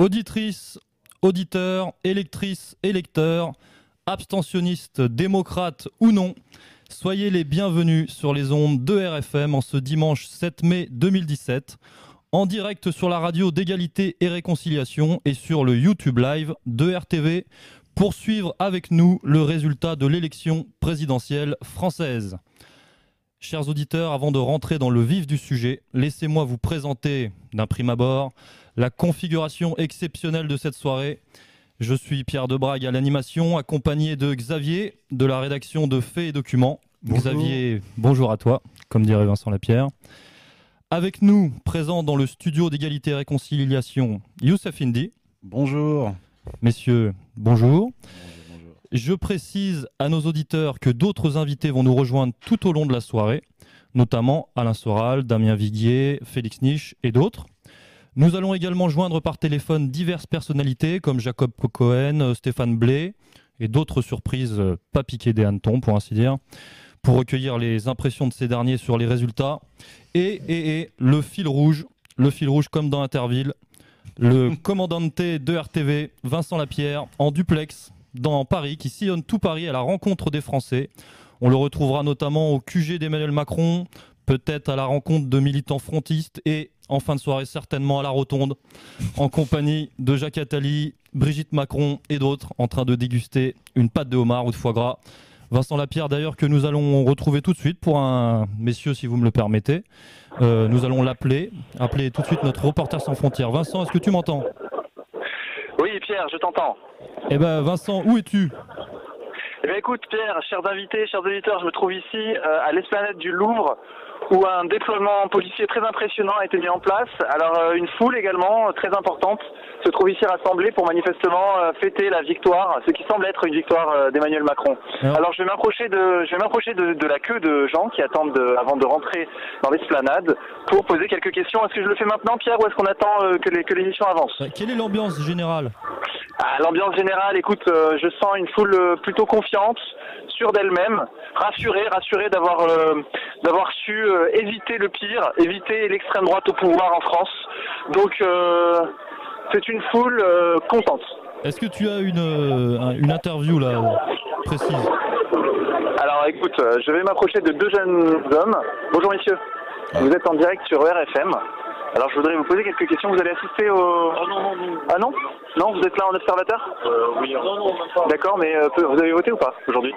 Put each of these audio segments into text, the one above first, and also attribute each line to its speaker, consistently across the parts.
Speaker 1: Auditrices, auditeurs, électrices, électeurs, abstentionnistes, démocrates ou non, soyez les bienvenus sur les ondes de RFM en ce dimanche 7 mai 2017, en direct sur la radio d'égalité et réconciliation et sur le YouTube Live de RTV pour suivre avec nous le résultat de l'élection présidentielle française. Chers auditeurs, avant de rentrer dans le vif du sujet, laissez-moi vous présenter d'un prime abord la configuration exceptionnelle de cette soirée. Je suis Pierre Debrague à l'animation, accompagné de Xavier de la rédaction de Faits et Documents. Xavier, bonjour à toi, comme dirait Vincent Lapierre. Avec nous, présent dans le studio d'égalité et réconciliation, Youssef Indy.
Speaker 2: Bonjour.
Speaker 1: Messieurs, bonjour. Je précise à nos auditeurs que d'autres invités vont nous rejoindre tout au long de la soirée, notamment Alain Soral, Damien Viguier, Félix Niche et d'autres. Nous allons également joindre par téléphone diverses personnalités comme Jacob Cohen, Stéphane Blé et d'autres surprises euh, pas piquées des hannetons pour ainsi dire, pour recueillir les impressions de ces derniers sur les résultats. Et, le fil rouge, le fil rouge comme dans Interville, le commandante de RTV, Vincent Lapierre, en duplex dans Paris, qui sillonne tout Paris à la rencontre des Français. On le retrouvera notamment au QG d'Emmanuel Macron, peut-être à la rencontre de militants frontistes et en fin de soirée certainement à la Rotonde, en compagnie de Jacques Attali, Brigitte Macron et d'autres, en train de déguster une pâte de homard ou de foie gras. Vincent Lapierre d'ailleurs que nous allons retrouver tout de suite pour un messieurs si vous me le permettez. Euh, nous allons l'appeler, appeler tout de suite notre reporter sans frontières. Vincent, est-ce que tu m'entends?
Speaker 3: Pierre, je t'entends.
Speaker 1: Eh ben Vincent, où es-tu?
Speaker 3: Eh bien écoute Pierre, chers invités, chers auditeurs, je me trouve ici euh, à l'esplanade du Louvre où un déploiement policier très impressionnant a été mis en place. Alors euh, une foule également euh, très importante se trouve ici rassemblée pour manifestement euh, fêter la victoire, ce qui semble être une victoire euh, d'Emmanuel Macron.
Speaker 1: Alors-
Speaker 3: Alors je vais m'approcher de, je vais m'approcher de, de la queue de gens qui attendent de- avant de rentrer dans l'esplanade pour poser quelques questions. Est-ce que je le fais maintenant, Pierre, ou est-ce qu'on attend euh, que les- que l'émission avance?
Speaker 1: Quelle est l'ambiance générale?
Speaker 3: Ah, L'ambiance générale, écoute, euh, je sens une foule plutôt confiante, sûre d'elle-même, rassurée, rassurée d'avoir euh, d'avoir su euh, éviter le pire, éviter l'extrême droite au pouvoir en France. Donc euh, c'est une foule euh, contente.
Speaker 1: Est-ce que tu as une, euh, un- une interview là précise?
Speaker 3: Alors écoute, euh, je vais m'approcher de deux jeunes hommes. Bonjour messieurs, vous êtes en direct sur RFM. Alors je voudrais vous poser quelques questions. Vous allez assister au...
Speaker 4: Ah non, non, non.
Speaker 3: Ah non? Non, vous êtes là en observateur?
Speaker 4: Euh, oui, non, non, même pas.
Speaker 3: D'accord, mais euh, vous avez voté ou pas aujourd'hui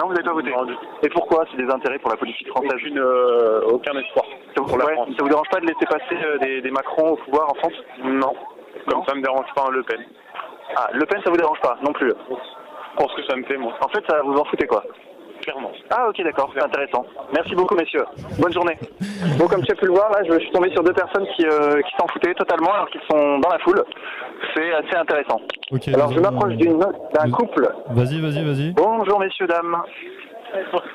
Speaker 3: Non, vous n'avez pas voté.
Speaker 4: Non, du tout.
Speaker 3: Et pourquoi? C'est des intérêts pour la politique française
Speaker 4: Aucune, euh, aucun espoir
Speaker 3: Ça vous,
Speaker 4: pour la France.
Speaker 3: ça vous dérange pas de laisser passer euh, des, des Macron au pouvoir en France?
Speaker 4: Non. Comme
Speaker 3: Non
Speaker 4: ça me dérange pas un Le Pen.
Speaker 3: Ah, Le Pen, ça vous dérange pas non plus
Speaker 4: Pour ce que ça me fait, moi.
Speaker 3: En fait, ça vous en foutez quoi
Speaker 4: Clairement.
Speaker 3: Ah, ok, d'accord, c'est intéressant. Merci beaucoup, messieurs. Bonne journée. Bon, comme tu as pu le voir, là, je suis tombé sur deux personnes qui, euh, qui s'en foutaient totalement alors qu'ils sont dans la foule. C'est assez intéressant. Alors, je m'approche d'une- d'un couple.
Speaker 1: Vas-y, vas-y, vas-y.
Speaker 3: Bonjour, messieurs, dames.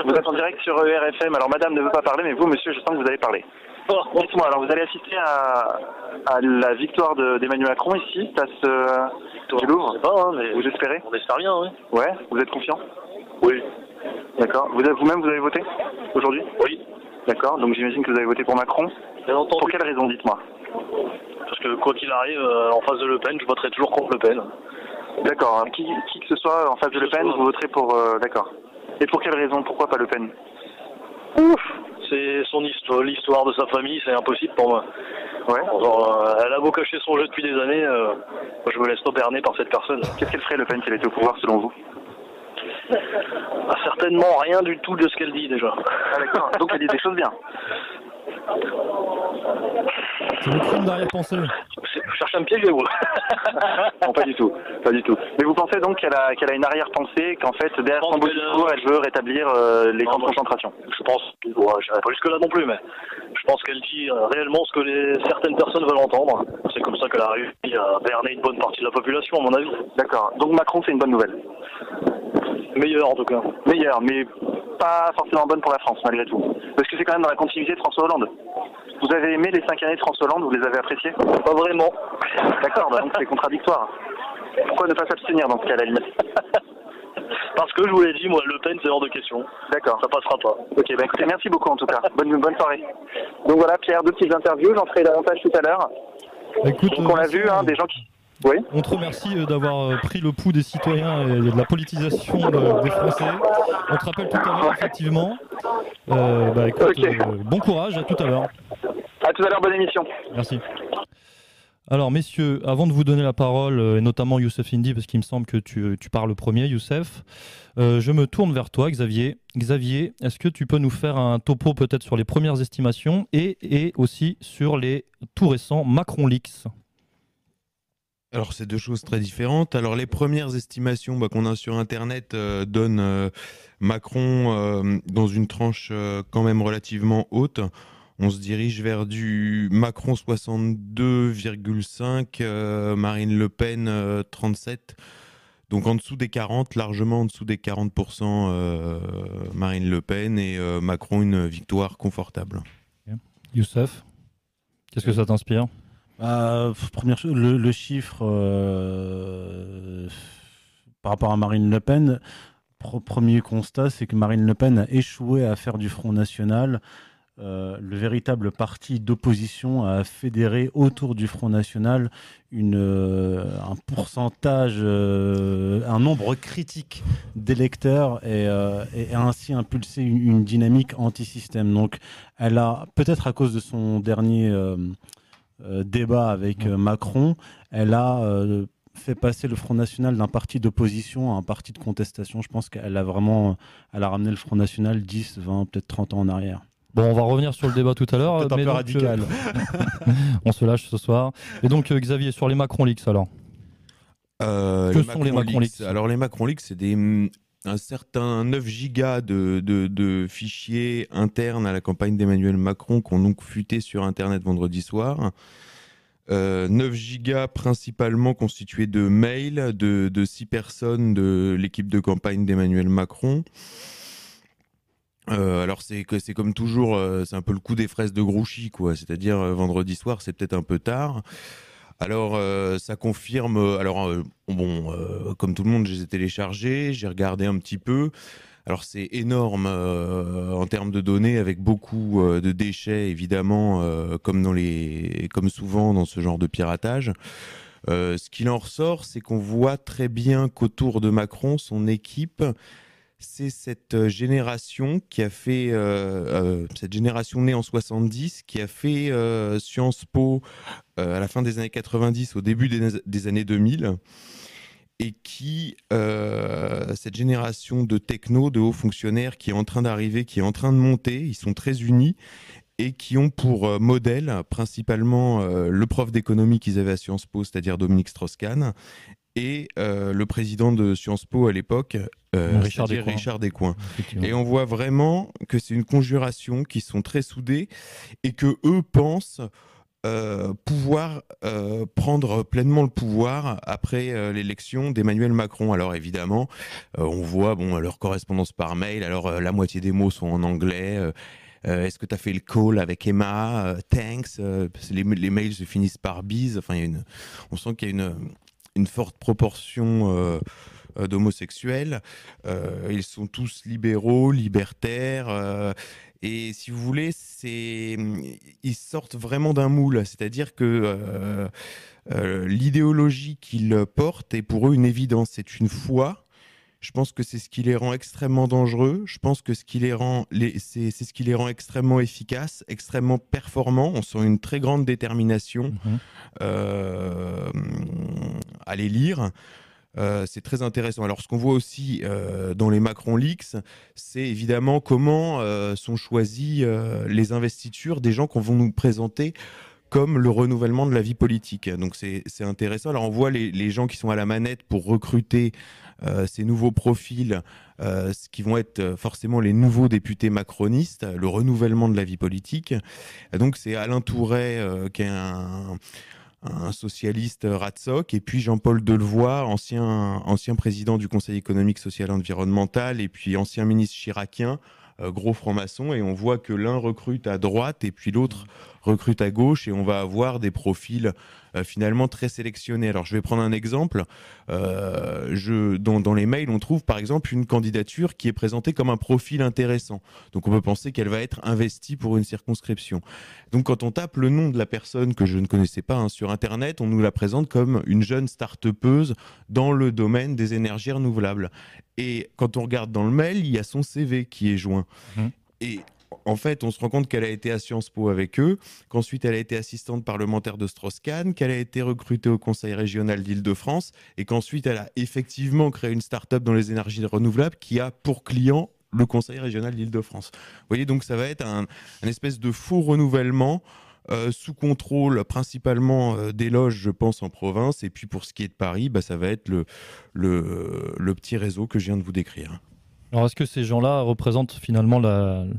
Speaker 3: Vous êtes en direct sur E RFM. Alors, madame ne veut pas parler, mais vous, monsieur, je sens que vous allez parler. Dites-moi, alors vous allez assister à, à la victoire de- d'Emmanuel Macron ici, place euh, du Louvre
Speaker 4: pas, hein, mais
Speaker 3: Vous espérez
Speaker 4: on espère rien, oui.
Speaker 3: Ouais Vous êtes confiant
Speaker 4: Oui.
Speaker 3: D'accord. Vous avez- Vous-même, vous avez voté aujourd'hui
Speaker 4: Oui.
Speaker 3: D'accord. Donc j'imagine que vous avez voté pour Macron.
Speaker 4: Bien entendu.
Speaker 3: Pour quelle raison, dites-moi
Speaker 4: Parce que quoi qu'il arrive, euh, en face de Le Pen, je voterai toujours contre Le Pen.
Speaker 3: D'accord. Qui, qui que ce soit en face de Le Pen, vous voterez pour... euh, D'accord. Et pour quelle raison? Pourquoi pas Le Pen?
Speaker 4: Ouf C'est son histoire, l'histoire de sa famille, c'est impossible pour moi.
Speaker 3: Ouais.
Speaker 4: Genre, euh, elle a beau cacher son jeu depuis des années, euh, moi je me laisse berner par cette personne.
Speaker 3: Qu'est-ce qu'elle ferait Le Pen si elle était au pouvoir, selon vous?
Speaker 4: Ah, certainement rien du tout de ce qu'elle dit déjà.
Speaker 3: Ah. Donc elle dit des choses bien.
Speaker 1: C'est le crime d'arrière-pensée.
Speaker 4: Vous cherchez un piège, vous
Speaker 3: non, pas du tout. Pas du tout. Mais vous pensez donc qu'elle a, qu'elle a une arrière-pensée, qu'en fait, derrière son
Speaker 4: pense
Speaker 3: beau discours, elle veut rétablir euh, les camps de concentration?
Speaker 4: Je pense, ouais, je pas jusque-là non plus, mais je pense qu'elle dit euh, réellement ce que les, certaines personnes veulent entendre. C'est comme ça qu'elle a réussi à berner une bonne partie de la population, à mon avis.
Speaker 3: D'accord. Donc Macron, c'est une bonne nouvelle.
Speaker 4: Meilleur en tout cas.
Speaker 3: Meilleure, mais pas forcément bonne pour la France, malgré tout. Parce que c'est quand même dans la continuité de François Hollande. Vous avez aimé les cinq années de François Hollande, vous les avez appréciées?
Speaker 4: Pas vraiment.
Speaker 3: D'accord, bah donc c'est contradictoire. Pourquoi ne pas s'abstenir dans ce cas, à la limite
Speaker 4: Parce que je vous l'ai dit, moi, Le Pen, c'est hors de question.
Speaker 3: D'accord.
Speaker 4: Ça passera pas.
Speaker 3: Ok, bah écoutez, merci beaucoup en tout cas. Bonne, bonne soirée. Donc voilà, Pierre, deux petites interviews, j'en ferai davantage tout à l'heure.
Speaker 1: Écoute,
Speaker 3: Donc on l'a vu, hein, des gens qui... Oui.
Speaker 1: On te remercie euh, d'avoir euh, pris le pouls des citoyens et de la politisation de- des Français. On te rappelle tout à l'heure, effectivement. Euh, bah, écoute, euh, bon courage, à tout à l'heure.
Speaker 3: À tout à l'heure, bonne émission.
Speaker 1: Merci. Alors, messieurs, avant de vous donner la parole, euh, et notamment Youssef Indy, parce qu'il me semble que tu, tu parles le premier, Youssef, euh, je me tourne vers toi, Xavier. Xavier, est-ce que tu peux nous faire un topo peut-être sur les premières estimations et, et aussi sur les tout récents Macron Leaks?
Speaker 2: Alors, c'est deux choses très différentes. Alors, les premières estimations bah, qu'on a sur Internet euh, donnent euh, Macron euh, dans une tranche quand même relativement haute. On se dirige vers du Macron 62,5, euh, Marine Le Pen euh, 37. Donc en dessous des 40, largement en dessous des 40% euh, Marine Le Pen et Macron une victoire confortable.
Speaker 1: Youssef, qu'est-ce que ça t'inspire?
Speaker 5: Bah, première chose, le, chiffre euh, par rapport à Marine Le Pen, premier constat, c'est que Marine Le Pen a échoué à faire du Front National euh, le véritable parti d'opposition à fédérer autour du Front National euh, un pourcentage, un nombre critique d'électeurs et, et ainsi impulsé une, une dynamique anti-système. Donc, elle a, peut-être à cause de son dernier débat avec euh, Macron, elle a euh, fait passer le Front National d'un parti d'opposition à un parti de contestation. Je pense qu'elle a vraiment elle a ramené le Front National 10, 20, peut-être 30 ans en arrière.
Speaker 1: Bon, on va revenir sur le débat tout à l'heure.
Speaker 5: Un
Speaker 1: mais
Speaker 5: peu
Speaker 1: donc,
Speaker 5: radical.
Speaker 1: euh, on se lâche ce soir. Et donc, euh, Xavier, sur les Macron Leaks alors
Speaker 2: Euh,
Speaker 1: Que sont les Macron Leaks
Speaker 2: Alors les Macron Leaks, c'est des hum, un certain 9 gigas de, fichiers internes à la campagne d'Emmanuel Macron qui ont donc fuité sur Internet vendredi soir. Euh, 9 gigas principalement constitués de mails de, de 6 personnes de l'équipe de campagne d'Emmanuel Macron. Euh, alors c'est comme toujours, euh, c'est un peu le coup des fraises de Grouchy, quoi. C'est-à-dire euh, vendredi soir, c'est peut-être un peu tard. Alors euh, ça confirme. euh, alors euh, bon, comme tout le monde, je les ai téléchargés, j'ai regardé un petit peu. Alors c'est énorme en termes de données, avec beaucoup de déchets évidemment, comme dans les, comme souvent dans ce genre de piratage. Ce qu'il en ressort, c'est qu'on voit très bien qu'autour de Macron, son équipe, c'est cette euh, génération qui a fait, euh, euh, cette née en 70, qui a fait Sciences Po à la fin des années 90, au début des, années 2000, et qui, cette génération de techno, de hauts fonctionnaires qui est en train d'arriver, qui est en train de monter, ils sont très unis, et qui ont pour modèle principalement le prof d'économie qu'ils avaient à Sciences Po, c'est-à-dire Dominique Strauss-Kahn, et euh, le président de Sciences Po à l'époque, euh,
Speaker 1: Richard Descoings.
Speaker 2: Richard Descoings.
Speaker 1: Effectivement.
Speaker 2: Et on voit vraiment que c'est une conjuration qui sont très soudés et que eux pensent euh, pouvoir euh, prendre pleinement le pouvoir après euh, l'élection d'Emmanuel Macron. Alors évidemment, on voit bon leur correspondance par mail. Alors la moitié des mots sont en anglais. Est-ce que tu as fait le call avec Emma Thanks. les, les mails se finissent par bise. Enfin, il y a une, on sent qu'il y a une, une forte proportion euh, d'homosexuels. Euh, ils sont tous libéraux, libertaires. euh, et si vous voulez, c'est ils sortent vraiment d'un moule. C'est-à-dire que l'idéologie qu'ils portent est pour eux une évidence. C'est une foi. Je pense que c'est ce qui les rend extrêmement dangereux. Je pense que ce qui les rend, c'est ce qui les rend extrêmement efficaces, extrêmement performants. On sent une très grande détermination
Speaker 1: Mhm.
Speaker 2: euh, à les lire. Euh, c'est très intéressant. Alors, ce qu'on voit aussi euh, dans les Macron Leaks, c'est évidemment comment euh, sont choisies les investitures des gens qu'on va nous présenter comme le renouvellement de la vie politique. Donc, c'est intéressant. Alors, on voit les, les gens qui sont à la manette pour recruter ces nouveaux profils, ce qui vont être forcément les nouveaux députés macronistes, le renouvellement de la vie politique. Donc, c'est Alain Touret, qui est un un socialiste Ratsoc, et puis Jean-Paul Delevoye, ancien, ancien président du Conseil économique, social et environnemental, et puis ancien ministre chiracien, euh, gros franc-maçon, et on voit que l'un recrute à droite et puis l'autre recrute à gauche et on va avoir des profils euh, finalement très sélectionnés. Alors je vais prendre un exemple. Euh, je, dans, dans, les mails, on trouve par exemple une candidature qui est présentée comme un profil intéressant. Donc on peut penser qu'elle va être investie pour une circonscription. Donc quand on tape le nom de la personne que je ne connaissais pas hein, sur Internet, on nous la présente comme une jeune start-upeuse dans le domaine des énergies renouvelables. Et quand on regarde dans le mail, il y a son CV qui est joint. Mmh. Et en fait, on se rend compte qu'elle a été à Sciences Po avec eux, qu'ensuite elle a été assistante parlementaire de Strauss-Kahn, qu'elle a été recrutée au Conseil régional d'Île-de-France et qu'ensuite elle a effectivement créé une start-up dans les énergies renouvelables qui a pour client le Conseil régional d'Île-de-France. Vous voyez, donc ça va être un, espèce de faux renouvellement. Euh, sous contrôle principalement euh, des loges, je pense, en province. Et puis pour ce qui est de Paris, bah, ça va être le, le petit réseau que je viens de vous décrire.
Speaker 1: Alors, est-ce que ces gens-là représentent finalement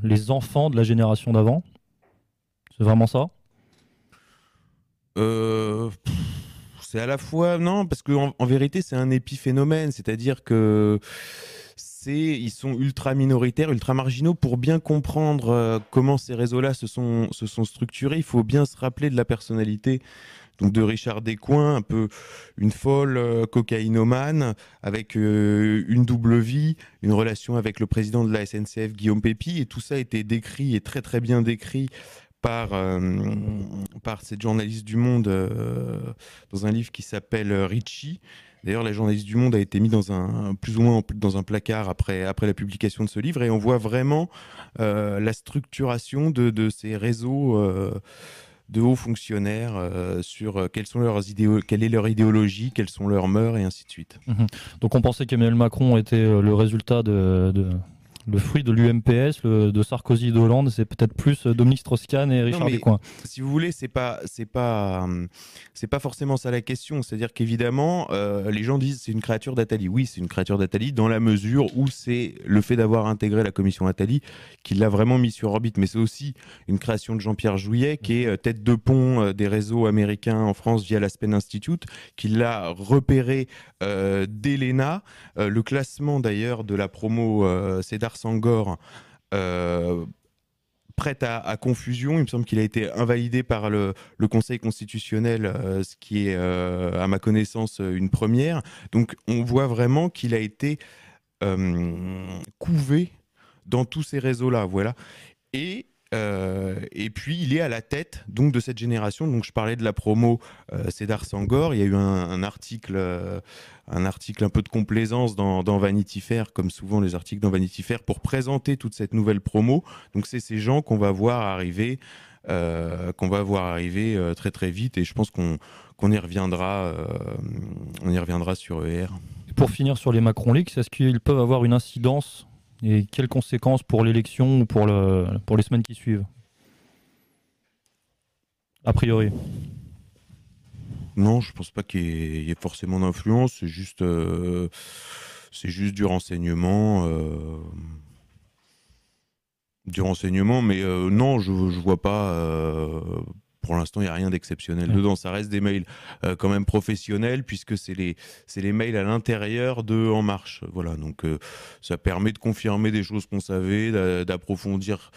Speaker 1: les enfants de la génération d'avant? C'est vraiment ça?
Speaker 2: Euh, C'est à la fois non, parce qu'en en, vérité, c'est un épiphénomène, c'est-à-dire que ils sont ultra minoritaires, ultra marginaux. Pour bien comprendre euh, comment ces réseaux-là se sont structurés, il faut bien se rappeler de la personnalité de Richard Descoings, un peu une folle euh, cocaïnomane avec euh, une double vie, une relation avec le président de la SNCF Guillaume Pépi et tout ça a été décrit et très très bien décrit par, par cette journaliste du Monde dans un livre qui s'appelle Richie. D'ailleurs, la journaliste du Monde a été mise dans un plus ou moins dans un placard après après la publication de ce livre, et on voit vraiment euh, la structuration de, de ces réseaux. Euh, de hauts fonctionnaires euh, sur quelles sont leurs quelle est leur idéologie, quelles sont leurs mœurs et ainsi de suite.
Speaker 1: Mhm. Donc on pensait qu'Emmanuel Macron était le résultat de, le fruit de l'UMPS, de Sarkozy et d'Hollande, c'est peut-être plus euh, Dominique Strauss-Kahn et Richard Descoings.
Speaker 2: Si vous voulez, c'est pas, c'est pas, c'est pas forcément ça la question. C'est-à-dire qu'évidemment, euh, les gens disent c'est une créature d'Atali. Oui, c'est une créature d'Atali dans la mesure où c'est le fait d'avoir intégré la commission Attali qui l'a vraiment mis sur orbite. Mais c'est aussi une création de Jean-Pierre Jouillet, qui est euh, tête de pont des réseaux américains en France via l'Aspen Institute, qui l'a repéré euh, d'Elena. le classement d'ailleurs de la promo Cédar Sangor euh, prête à, confusion. Il me semble qu'il a été invalidé par le, Conseil constitutionnel, euh, ce qui est, euh, à ma connaissance, une première. Donc on voit vraiment qu'il a été couvé dans tous ces réseaux-là. Voilà. Euh, et puis il est à la tête donc de cette génération. Donc je parlais de la promo euh, Cédar Sangor. Il y a eu un, article, euh, un article un peu de complaisance dans, Vanity Fair, comme souvent les articles dans Vanity Fair, pour présenter toute cette nouvelle promo. Donc c'est ces gens qu'on va voir arriver, qu'on va voir arriver très très vite. Et je pense qu'on qu'on y reviendra, on y reviendra sur ER.
Speaker 1: pour finir sur les Macron Leaks, est-ce qu'ils peuvent avoir une incidence et quelles conséquences pour l'élection ou pour, le, pour les semaines qui suivent? A priori.
Speaker 2: Non, je pense pas qu'il y, ait forcément d'influence. C'est juste, euh, juste du renseignement. Euh, du renseignement, mais euh, non, je, je vois pas pour l'instant, il n'y a rien d'exceptionnel dedans. Ça reste des mails euh, quand même professionnels puisque c'est les, les mails à l'intérieur de En Marche. Voilà, donc euh, ça permet de confirmer des choses qu'on savait, d'approfondir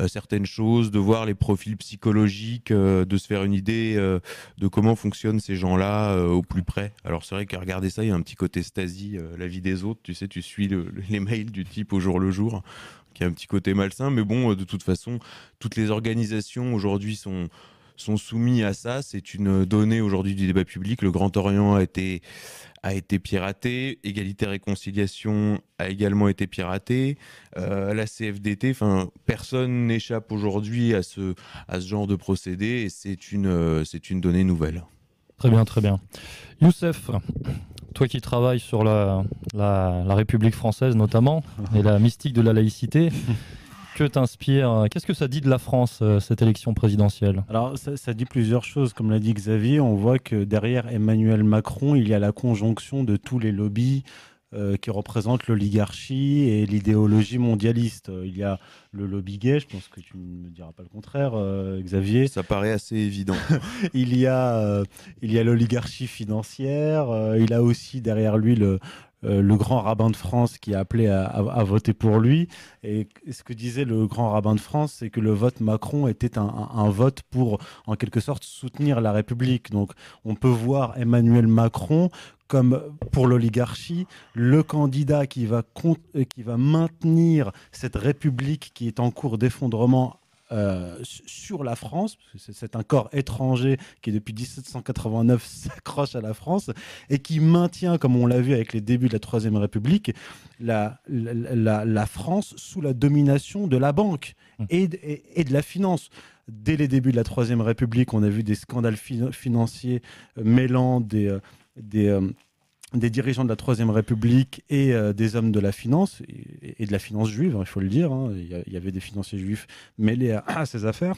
Speaker 2: euh, certaines choses, de voir les profils psychologiques, de se faire une idée de comment fonctionnent ces gens-là au plus près. Alors c'est vrai qu'à regarder ça, il y a un petit côté Stasi, la vie des autres. Tu sais, tu suis les mails du type au jour le jour qui a un petit côté malsain, mais bon, de toute façon, toutes les organisations aujourd'hui sont, sont soumis à ça. C'est une donnée aujourd'hui du débat public. Le Grand Orient a été, a été piraté. Égalité Réconciliation a également été piraté. Euh, la CFDT, enfin, personne n'échappe aujourd'hui à ce, à ce genre de procédé et c'est une, c'est une donnée nouvelle.
Speaker 1: Très bien, très bien. Youssef, toi qui travailles sur la, la, la République française notamment et la mystique de la laïcité, que t'inspire Qu'est-ce que ça dit de la France, euh, cette élection présidentielle?
Speaker 5: Alors, ça, dit plusieurs choses. Comme l'a dit Xavier, on voit que derrière Emmanuel Macron, il y a la conjonction de tous les lobbies euh, qui représentent l'oligarchie et l'idéologie mondialiste. Il y a le lobby gay, je pense que tu ne me diras pas le contraire, euh, Xavier.
Speaker 2: Ça paraît assez évident.
Speaker 5: il y a, il y a l'oligarchie financière, il a aussi derrière lui le, euh, le grand rabbin de France qui a appelé à, voter pour lui. Et ce que disait le grand rabbin de France, c'est que le vote Macron était un, vote pour, en quelque sorte, soutenir la République. Donc, on peut voir Emmanuel Macron comme pour l'oligarchie, le candidat qui va, qui va maintenir cette République qui est en cours d'effondrement euh, sur la France. C'est un corps étranger qui, depuis 1789, s'accroche à la France et qui maintient, comme on l'a vu avec les débuts de la Troisième République, la, la, France sous la domination de la banque mmh. et, et, de la finance. Dès les débuts de la Troisième République, on a vu des scandales financiers euh, mêlant des, euh, des des dirigeants de la Troisième République et euh, des hommes de la finance, et, de la finance juive, hein, il faut le dire. Hein. Il, y avait des financiers juifs mêlés à ces affaires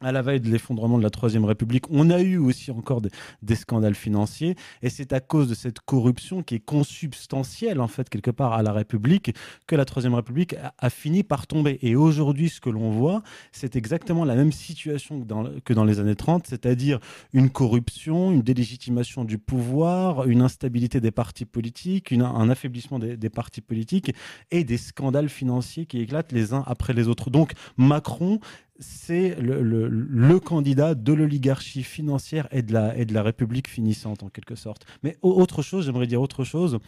Speaker 5: à la veille de l'effondrement de la Troisième République, on a eu aussi encore des, scandales financiers, et c'est à cause de cette corruption qui est consubstantielle, en fait, quelque part, à la République, que la Troisième République a, fini par tomber. Et aujourd'hui, ce que l'on voit, c'est exactement la même situation que dans, les années 30, c'est-à-dire une corruption, une délégitimation du pouvoir, une instabilité des partis politiques, un affaiblissement des, des partis politiques, et des scandales financiers qui éclatent les uns après les autres. Donc, Macron c'est le, candidat de l'oligarchie financière et de, la, et de la République finissante, en quelque sorte. Mais autre chose, j'aimerais dire autre chose.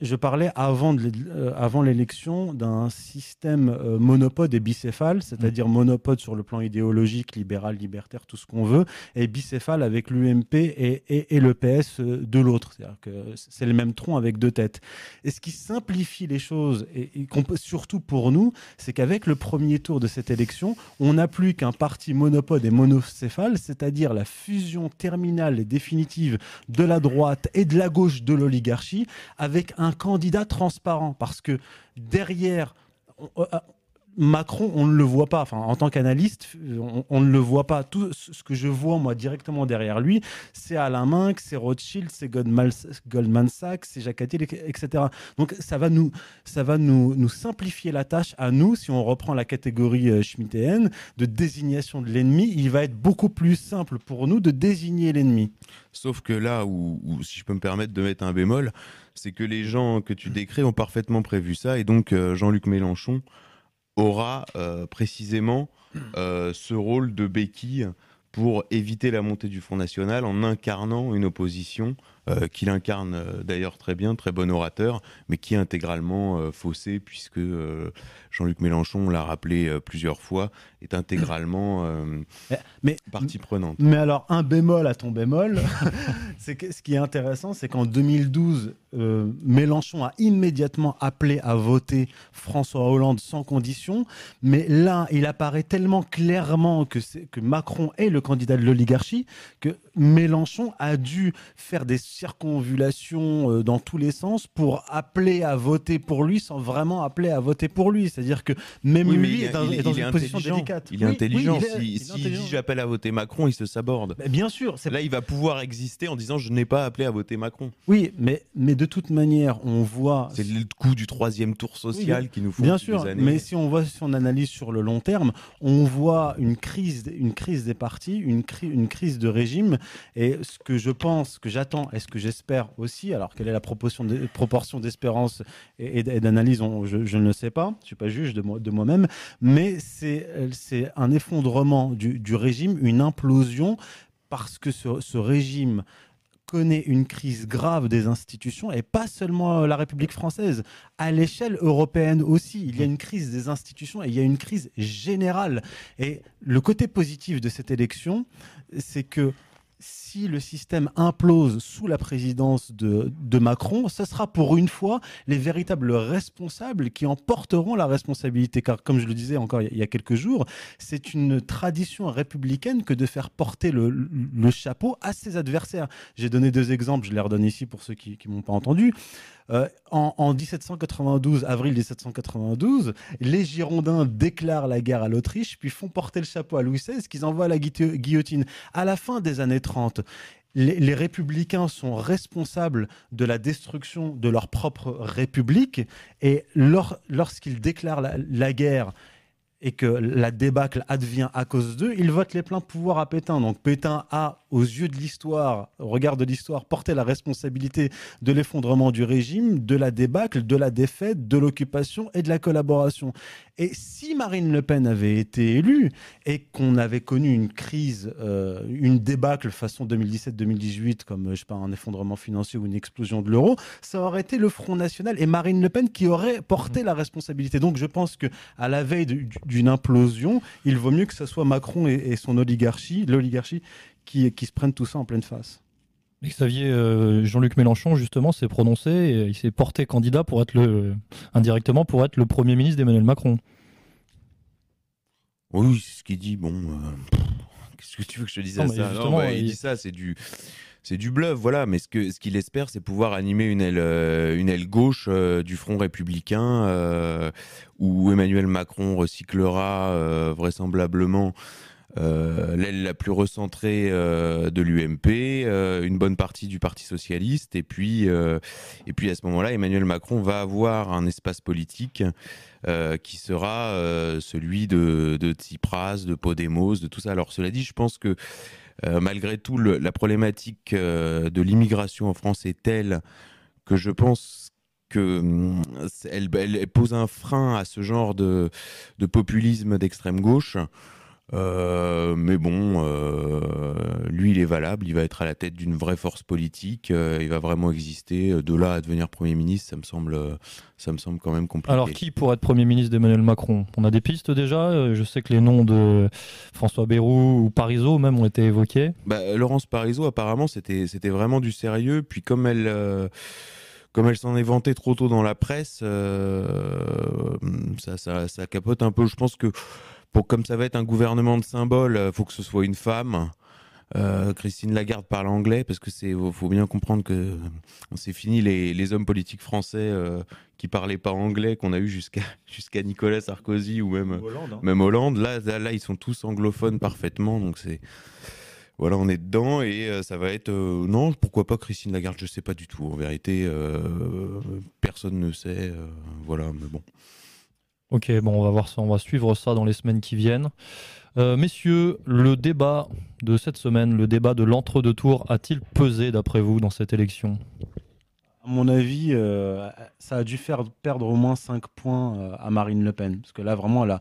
Speaker 5: Je parlais avant, euh, avant l'élection d'un système euh, monopode et bicéphale, c'est-à-dire mm. monopode sur le plan idéologique, libéral, libertaire, tout ce qu'on veut, et bicéphale avec l'UMP et, et, le PS euh, de l'autre. C'est-à-dire que c'est le même tronc avec deux têtes. Et ce qui simplifie les choses, et, surtout pour nous, c'est qu'avec le premier tour de cette élection, on n'a plus qu'un parti monopode et monocéphale, c'est-à-dire la fusion terminale et définitive de la droite et de la gauche de l'oligarchie, avec un un candidat transparent parce que derrière, euh, Macron, on ne le voit pas. Enfin, en tant qu'analyste, on, ne le voit pas. Tout ce que je vois, moi, directement derrière lui, c'est Alain Minck, c'est Rothschild, c'est Goldman Sachs, c'est Jacques Attila, etc. Donc, ça va, nous, ça va nous, nous, simplifier la tâche à nous, si on reprend la catégorie euh, schmittéenne de désignation de l'ennemi. Il va être beaucoup plus simple pour nous de désigner l'ennemi.
Speaker 2: Sauf que là où, si je peux me permettre de mettre un bémol, c'est que les gens que tu décris ont parfaitement prévu ça. Et donc, euh, Jean-Luc Mélenchon aura euh, précisément euh, ce rôle de béquille pour éviter la montée du Front National en incarnant une opposition euh, qu'il incarne euh, d'ailleurs très bien, très bon orateur, mais qui est intégralement euh, faussé, puisque Jean-Luc Mélenchon, l'a rappelé plusieurs fois, est intégralement mais, partie prenante.
Speaker 5: Mais alors, un bémol à ton bémol, c'est que ce qui est intéressant, c'est qu'en 2012, Mélenchon a immédiatement appelé à voter François Hollande sans condition, mais là, il apparaît tellement clairement que, que Macron est le candidat de l'oligarchie que Mélenchon a dû faire des circonvulation euh, dans tous les sens pour appeler à voter pour lui sans vraiment appeler à voter pour lui. C'est-à-dire que même lui est dans, une position délicate.
Speaker 2: Il est intelligent. S'il si, dit j'appelle à voter Macron, il se saborde.
Speaker 5: bien sûr.
Speaker 2: Là, il va pouvoir exister en disant je n'ai pas appelé à voter Macron.
Speaker 5: Oui, mais, mais de toute manière, on voit.
Speaker 2: C'est le coup du troisième tour social qui nous faut.
Speaker 5: Bien sûr, mais si on voit, si on analyse sur le long terme, on voit une crise, une crise des partis, une, une crise de régime. Et ce que je pense, que j'attends, est-ce que j'espère aussi. Alors, quelle est la proportion d'espérance et, d'analyse je, ne sais pas. Je ne suis pas juge de, moi, de moi-même. Mais c'est un effondrement du, régime, une implosion, parce que ce, régime connaît une crise grave des institutions et pas seulement la République française, à l'échelle européenne aussi. Il y a une crise des institutions et il y a une crise générale. Et le côté positif de cette élection, c'est que si le système implose sous la présidence de, Macron, ce sera pour une fois les véritables responsables qui en porteront la responsabilité. Car comme je le disais encore il y a quelques jours, c'est une tradition républicaine que de faire porter le, chapeau à ses adversaires. J'ai donné deux exemples, je les redonne ici pour ceux qui ne m'ont pas entendu. Euh, en, 1792, avril 1792, les Girondins déclarent la guerre à l'Autriche, puis font porter le chapeau à Louis XVI, qu'ils envoient à la guillotine. À la fin des années 30, les, républicains sont responsables de la destruction de leur propre république, et lorsqu'ils déclarent la guerre, et que la débâcle advient à cause d'eux, ils votent les pleins pouvoirs à Pétain. Donc Pétain a, aux yeux de l'histoire, au regard de l'histoire, porté la responsabilité de l'effondrement du régime, de la débâcle, de la défaite, de l'occupation et de la collaboration. Et si Marine Le Pen avait été élue et qu'on avait connu une crise, euh, une débâcle façon 2017-2018, comme je sais pas, un effondrement financier ou une explosion de l'euro, ça aurait été le Front National et Marine Le Pen qui aurait porté la responsabilité. Donc je pense que à la veille d'une implosion, il vaut mieux que ce soit Macron et, son oligarchie, l'oligarchie, qui, qui se prennent tout ça en pleine face.
Speaker 1: Xavier euh, Jean-Luc Mélenchon justement s'est prononcé et il s'est porté candidat pour être le indirectement pour être le premier ministre d'Emmanuel Macron.
Speaker 2: Oui, c'est ce qu'il dit. Bon, euh, qu'est-ce que tu veux que je te dise à ça? Bah, il... dit ça, c'est du c'est du bluff, voilà. Mais ce que ce qu'il espère, c'est pouvoir animer une aile euh, une aile gauche du Front républicain où Emmanuel Macron recyclera vraisemblablement euh, l'aile la plus recentrée euh, de l'UMP, euh, une bonne partie du Parti socialiste, et puis et puis à ce moment-là, Emmanuel Macron va avoir un espace politique qui sera celui de Tsipras, de Podemos, de tout ça. Alors cela dit, je pense que malgré tout, la problématique de l'immigration en France est telle que je pense que hum, elle, pose un frein à ce genre de populisme d'extrême gauche. Euh, mais bon, euh, lui, il est valable, il va être à la tête d'une vraie force politique, euh, il va vraiment exister. De là à devenir Premier ministre, ça me semble, ça me semble quand même compliqué.
Speaker 1: Alors, qui pourrait être Premier ministre d'Emmanuel Macron? On a des pistes déjà Je sais que les noms de François Bayrou ou Parisot même ont été évoqués.
Speaker 2: Bah, Laurence Parisot, apparemment, c'était vraiment du sérieux. Puis comme elle comme elle s'en est vantée trop tôt dans la presse, ça, ça, ça, capote un peu. Je pense que pour comme ça va être un gouvernement de symboles, il euh, faut que ce soit une femme. Euh, Christine Lagarde parle anglais parce que c'est faut bien comprendre que euh, c'est fini les, les, hommes politiques français euh, qui parlaient pas anglais qu'on a eu jusqu'à jusqu'à Nicolas Sarkozy ou même Hollande, hein. même Hollande là, là, ils sont tous anglophones parfaitement donc c'est voilà on est dedans et ça va être non pourquoi pas Christine Lagarde je sais pas du tout en vérité personne ne sait voilà mais bon
Speaker 1: Ok, bon, on va voir ça, on va suivre ça dans les semaines qui viennent. Euh, messieurs, le débat de cette semaine, le débat de l'entre-deux tours, a-t-il pesé d'après vous dans cette élection?
Speaker 5: À mon avis, euh, ça a dû faire perdre au moins 5 points euh, à Marine Le Pen. Parce que là, vraiment, elle,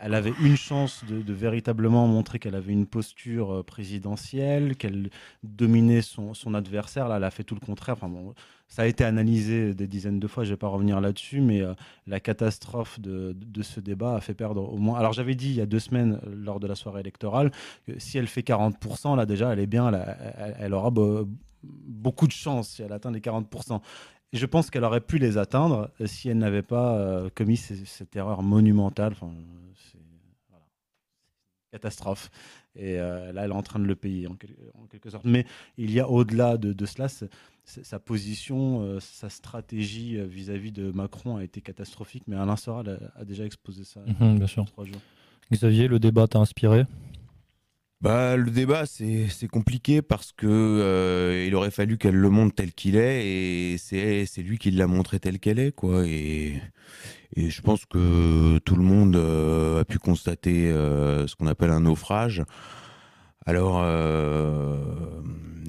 Speaker 5: elle avait une chance de, véritablement montrer qu'elle avait une posture présidentielle, qu'elle dominait son, adversaire. Là, elle a fait tout le contraire. Ça a été analysé des dizaines de fois, je ne vais pas revenir là-dessus, mais euh, la catastrophe de, ce débat a fait perdre au moins. Alors j'avais dit il y a deux semaines, euh, lors de la soirée électorale, que si elle fait 40%, là déjà, elle est bien, elle, aura beaucoup de chance si elle atteint les 40%. Et je pense qu'elle aurait pu les atteindre euh, si elle n'avait pas commis cette erreur monumentale. Enfin, catastrophe. Et là, elle est en train de le payer en, quelque sorte. Mais il y a au-delà de, de, cela, sa position, euh, sa stratégie euh, vis-à-vis de Macron a été catastrophique, mais Alain Soral a, déjà exposé ça
Speaker 1: mhm, bien sûr. trois jours. Xavier, le débat t'a inspiré?
Speaker 2: Bah, le débat, c'est compliqué parce que euh, il aurait fallu qu'elle le montre tel qu'il est et c'est lui qui l'a montré tel qu'elle est, quoi. Et, je pense que tout le monde a pu constater ce qu'on appelle un naufrage. Alors,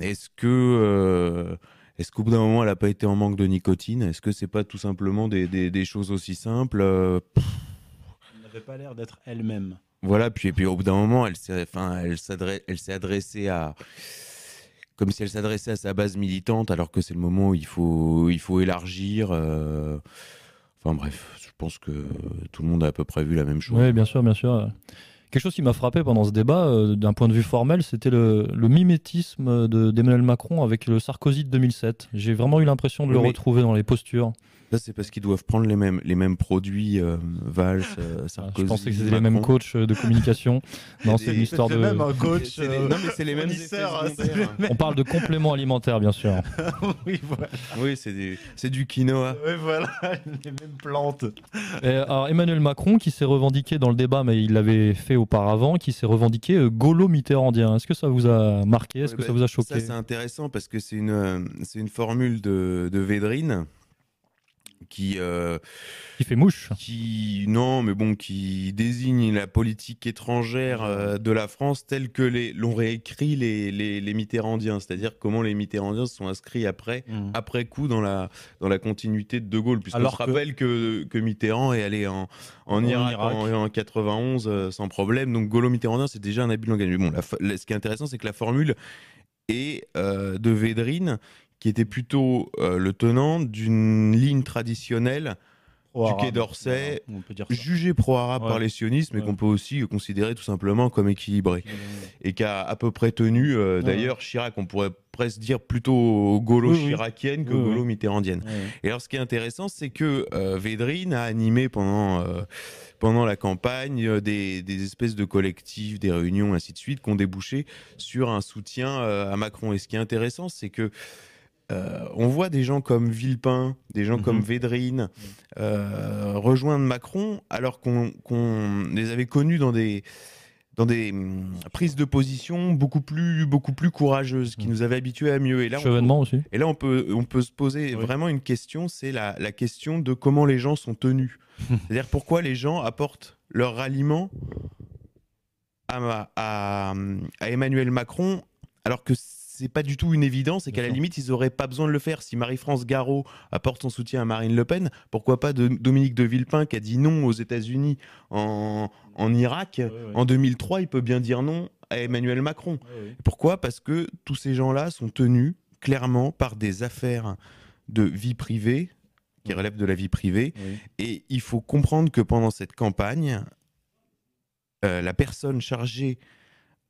Speaker 2: est-ce que est-ce qu'au bout d'un moment, elle n'a pas été en manque de nicotine? Est-ce que c'est pas tout simplement des, des, choses aussi simples? Euh,
Speaker 5: Elle n'avait pas l'air d'être elle-même.
Speaker 2: Voilà, puis, et puis au bout d'un moment, elle s'est enfin, elle s'est adressée à. Comme si elle s'adressait à sa base militante, alors que c'est le moment où il faut, il faut élargir. Euh, enfin bref, je pense que tout le monde a à peu près vu la même chose.
Speaker 1: Oui, bien sûr, bien sûr. Quelque chose qui m'a frappé pendant ce débat, euh, d'un point de vue formel, c'était le, mimétisme d'Emmanuel Macron avec le Sarkozy de 2007. J'ai vraiment eu l'impression de le retrouver dans les postures
Speaker 2: c'est parce qu'ils doivent prendre les mêmes, les mêmes produits, euh, Valls, euh, Sarkozy.
Speaker 1: Je pensais que c'était les mêmes coachs euh, de communication. non, c'est une histoire de.
Speaker 5: même un coach.
Speaker 2: non, mais c'est les mêmes
Speaker 1: On parle de compléments alimentaires, bien sûr.
Speaker 2: oui, voilà. Oui, c'est du, du quinoa.
Speaker 5: Oui, voilà, les mêmes plantes.
Speaker 1: alors, Emmanuel Macron, qui s'est revendiqué dans le débat, mais il l'avait fait auparavant, qui s'est revendiqué gaulo-mitterrandien. Est-ce que ça vous a marqué? Est-ce que ça bah, vous a choqué?
Speaker 2: Ça, c'est intéressant parce que c'est une, c'est une formule de, de Védrine qui euh,
Speaker 1: qui fait mouche.
Speaker 2: Qui non, mais bon, qui désigne la politique étrangère euh, de la France telle que les l'ont réécrit les, les, les Mitterrandiens, c'est-à-dire comment les Mitterrandiens se sont inscrits après
Speaker 5: Mmh.
Speaker 2: après coup dans la dans la continuité de De Gaulle. Puisqu'on
Speaker 5: Alors
Speaker 2: se rappelle que, que Mitterrand est allé en, en,
Speaker 5: En
Speaker 2: Irak,
Speaker 5: Irak.
Speaker 2: En, en 91 euh, sans problème. Donc Gaulo-Mitterrandien, c'est déjà un habile langage. Mais bon, la fo- la- ce qui est intéressant, c'est que la formule est de Védrine, qui était plutôt euh, le tenant d'une ligne traditionnelle
Speaker 5: Pro-arabe.
Speaker 2: Quai d'Orsay, jugée pro-arabe
Speaker 5: Ouais.
Speaker 2: par les sionistes, mais
Speaker 5: Ouais.
Speaker 2: qu'on peut aussi considérer tout simplement comme équilibrée et qui a à peu près tenu. euh. D'ailleurs, Chirac, on pourrait presque dire plutôt gaulo-chiracienne que
Speaker 5: Oui, oui.
Speaker 2: gaulo-mitterrandienne. Et alors, ce qui est intéressant, c'est que euh, Védrine a animé pendant, euh, pendant la campagne des, des espèces de collectifs, des réunions, ainsi de suite, qui ont débouché sur un soutien à Macron. Et ce qui est intéressant, c'est que euh, on voit des gens comme Villepin, des gens
Speaker 5: Mhm.
Speaker 2: comme Védrine euh, rejoindre Macron, alors qu'on les avait connus dans des dans des hum, prises de position beaucoup plus beaucoup plus courageuses, qui
Speaker 1: Mhm.
Speaker 2: nous avaient habitués à mieux. Et là, on-
Speaker 1: aussi.
Speaker 2: et là, on peut, on peut se poser
Speaker 5: Oui.
Speaker 2: vraiment une question, c'est la, la question de comment les gens sont tenus. C'est-à-dire pourquoi les gens apportent leur ralliement à, à, à Emmanuel Macron alors que c'est pas du tout une évidence et qu'à la limite ils auraient pas besoin de le faire. Si Marie-France Garot apporte son soutien à Marine Le Pen, pourquoi pas de Dominique de Villepin qui a dit non aux États-Unis en, en Irak
Speaker 5: Ouais, ouais.
Speaker 2: en 2003, il peut bien dire non à Emmanuel Macron.
Speaker 5: Ouais.
Speaker 2: Pourquoi? Parce que tous ces gens-là sont tenus clairement par des affaires de vie privée qui relèvent de la vie privée. Et il faut comprendre que pendant cette campagne, euh, la personne chargée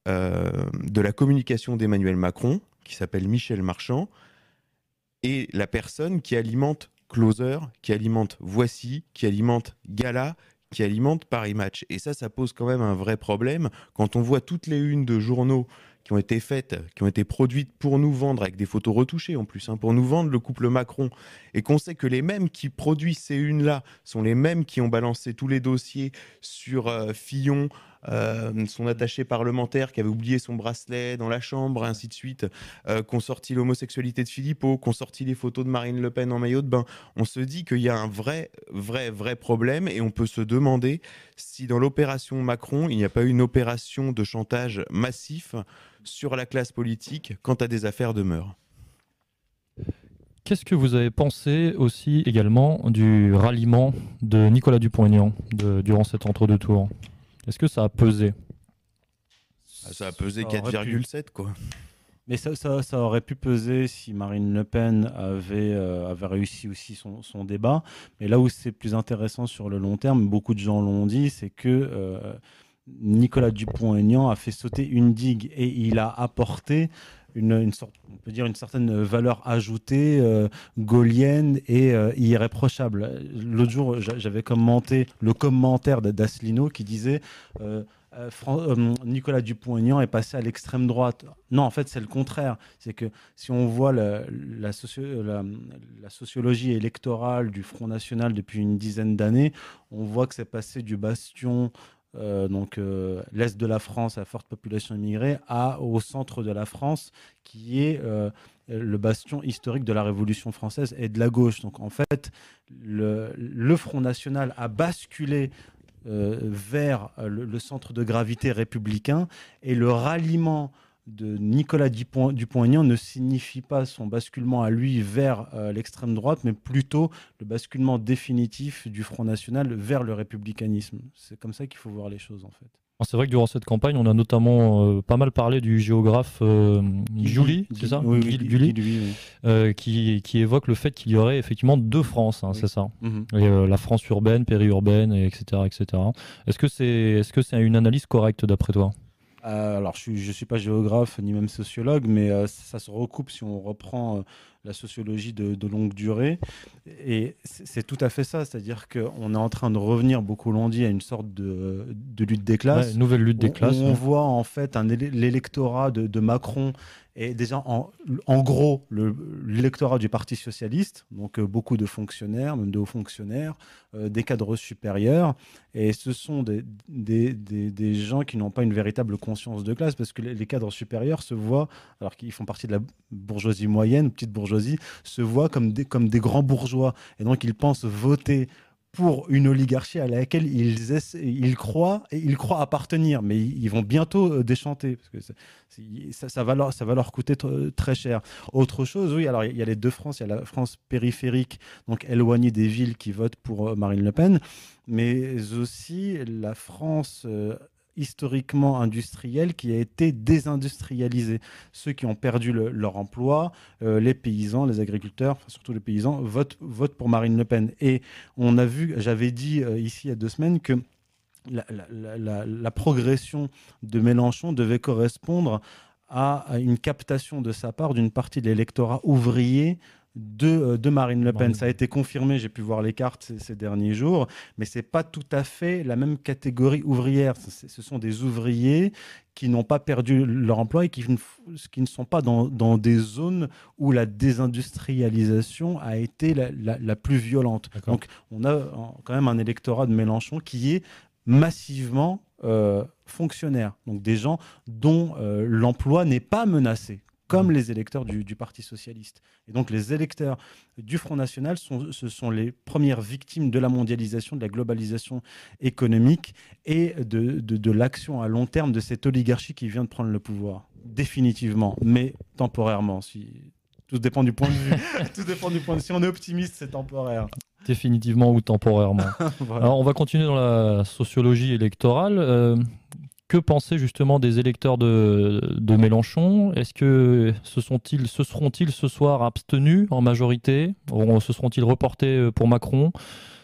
Speaker 2: de la communication d'Emmanuel Macron, qui s'appelle Michel Marchand, est la personne qui alimente Closer, qui alimente Voici, qui alimente Gala, qui alimente Paris Match. Et ça, ça pose quand même un vrai problème quand on voit toutes les unes de journaux qui ont été faites, qui ont été produites pour nous vendre, avec des photos retouchées en plus, hein, pour nous vendre le couple Macron, et qu'on sait que les mêmes qui produisent ces unes-là sont les mêmes qui ont balancé tous les dossiers sur euh, Fillon, euh, son attaché parlementaire qui avait oublié son bracelet dans la chambre, ainsi de suite, euh, qu'on sorti l'homosexualité de Philippot, qu'on sorti les photos de Marine Le Pen en maillot de bain. On se dit qu'il y a un vrai, vrai, vrai problème et on peut se demander si dans l'opération Macron, il n'y a pas eu une opération de chantage massif sur la classe politique quant à des affaires de mœurs.
Speaker 1: Qu'est-ce que vous avez pensé aussi également du ralliement de Nicolas Dupont-Aignan durant cet entre-deux tours? Est-ce que ça a pesé
Speaker 2: Ah, Ça a pesé
Speaker 5: Ça aurait pu.
Speaker 2: 4,7 quoi.
Speaker 5: Mais ça, ça, ça aurait pu peser si Marine Le Pen avait, euh, avait réussi aussi son, son débat. Mais là où c'est plus intéressant sur le long terme, beaucoup de gens l'ont dit, c'est que euh, Nicolas Dupont-Aignan a fait sauter une digue et il a apporté une, une sorte, on peut dire une certaine valeur ajoutée euh, gaulienne et euh, irréprochable. L'autre jour, j'a- j'avais commenté le commentaire d'Asselineau qui disait euh, euh, Nicolas Dupont-Aignan est passé à l'extrême droite. Non, en fait, c'est le contraire. C'est que si on voit la sociologie électorale du Front National depuis une dizaine d'années, on voit que c'est passé du bastion, euh, donc euh, l'est de la France à forte population immigrée, à, au centre de la France, qui est euh, le bastion historique de la Révolution française et de la gauche. Donc en fait, le, Front National a basculé vers le centre de gravité républicain et le ralliement de Nicolas Dupont- Dupont-Aignan ne signifie pas son basculement à lui vers euh, l'extrême droite, mais plutôt le basculement définitif du Front National vers le républicanisme. C'est comme ça qu'il faut voir les choses en fait.
Speaker 1: C'est vrai que durant cette campagne, on a notamment euh, pas mal parlé du géographe euh, Julie, c'est ça
Speaker 5: Oui, oui,
Speaker 1: Gulli,
Speaker 5: Gulli, oui.
Speaker 1: euh, qui, qui évoque le fait qu'il y aurait effectivement deux France, hein, c'est ça
Speaker 5: Mhm.
Speaker 1: Et, la France urbaine, périurbaine, et etc. etc. Est-ce que c'est est -ce c'est une analyse correcte d'après toi?
Speaker 5: Euh, alors, je ne suis, pas géographe ni même sociologue, mais euh, ça se recoupe si on reprend euh, la sociologie de, de longue durée. Et c'est tout à fait ça, c'est-à-dire qu'on est en train de revenir, beaucoup l'ont dit, à une sorte de, de lutte des classes.
Speaker 1: Ouais, Nouvelle lutte des
Speaker 5: On-
Speaker 1: classes.
Speaker 5: On,
Speaker 1: ouais.
Speaker 5: voit en fait l'électorat de, de Macron et déjà en, gros le- l'électorat du Parti socialiste, donc euh, beaucoup de fonctionnaires, même de hauts fonctionnaires, euh, des cadres supérieurs, et ce sont des, des, des- gens qui n'ont pas une véritable conscience de classe parce que les, les cadres supérieurs se voient, alors qu'ils font partie de la bourgeoisie moyenne, petite bourgeoisie se voient comme des, comme des grands bourgeois. Et donc, ils pensent voter pour une oligarchie à laquelle ils, ils, croient ils croient appartenir, mais ils vont bientôt euh, déchanter parce que ça, ça, va leur, ça va leur coûter très cher. Autre chose, oui, alors il y a les deux France, il y a la France périphérique, donc éloignée des villes qui votent pour euh, Marine Le Pen, mais aussi la France euh, historiquement industriel qui a été désindustrialisé. Ceux qui ont perdu leur emploi, euh, les paysans, les agriculteurs, surtout les paysans, votent, votent, pour Marine Le Pen. Et on a vu, j'avais dit euh, ici il y a deux semaines que la, la, progression de Mélenchon devait correspondre à une captation de sa part d'une partie de l'électorat ouvrier de, euh, Marine Le Pen. Ça a été confirmé, j'ai pu voir les cartes ces, derniers jours, mais ce n'est pas tout à fait la même catégorie ouvrière. Ce sont des ouvriers qui n'ont pas perdu leur emploi et qui, qui ne sont pas dans, des zones où la désindustrialisation a été la, plus violente. Donc on a quand même un électorat de Mélenchon qui est massivement euh, fonctionnaire, donc des gens dont euh, l'emploi n'est pas menacé, comme les électeurs du, Parti socialiste. Et donc les électeurs du Front National, sont, ce sont les premières victimes de la mondialisation, de la globalisation économique et de, de, l'action à long terme de cette oligarchie qui vient de prendre le pouvoir. Définitivement, mais temporairement. Si... Tout dépend du point de vue. Tout dépend du point de vue. Si on est optimiste, c'est temporaire.
Speaker 1: Définitivement ou temporairement. Alors, on va continuer dans la sociologie électorale. Euh, que penser justement des électeurs de, Mélenchon? Est-ce que se, sont-ils, se seront-ils ce soir abstenus en majorité? Se seront-ils reportés euh, pour Macron?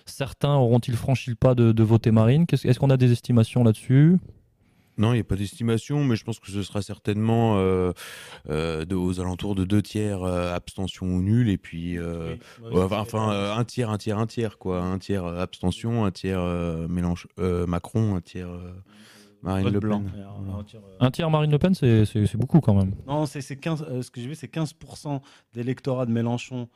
Speaker 1: Certains auront-ils franchi le pas de, voter Marine? Est-ce qu'on a des estimations là-dessus?
Speaker 2: Non, il n'y a pas d'estimation, mais je pense que ce sera certainement euh, euh, aux alentours de deux tiers abstention ou nul, et puis enfin un tiers, un tiers, un tiers quoi, un tiers abstention, un tiers mélange Macron, un tiers Marine Le Pen.
Speaker 1: Un tiers Marine Le Pen, c'est beaucoup quand même.
Speaker 5: Non, c'est 15, euh, ce que j'ai vu, c'est 15% d'électorat de Mélenchon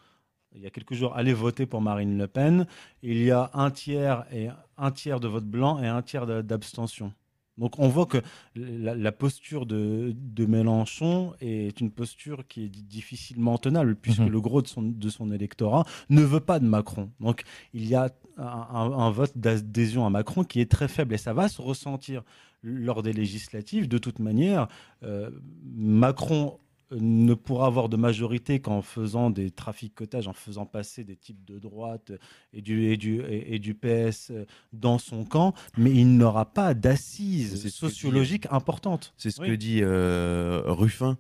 Speaker 5: il y a quelques jours allez voter pour Marine Le Pen. Il y a un tiers et un tiers de vote blanc et un tiers d'abstention. Donc on voit que la, posture de, Mélenchon est une posture qui est difficilement tenable, puisque mhm. le gros de son, de son, électorat ne veut pas de Macron. Donc il y a un, vote d'adhésion à Macron qui est très faible, et ça va se ressentir lors des législatives. De toute manière, euh, Macron ne pourra avoir de majorité qu'en faisant des traficotages, en faisant passer des types de droite et du, et du, et, du PS dans son camp, mais il n'aura pas d'assises sociologiques importantes.
Speaker 2: C'est ce que dit euh, Ruffin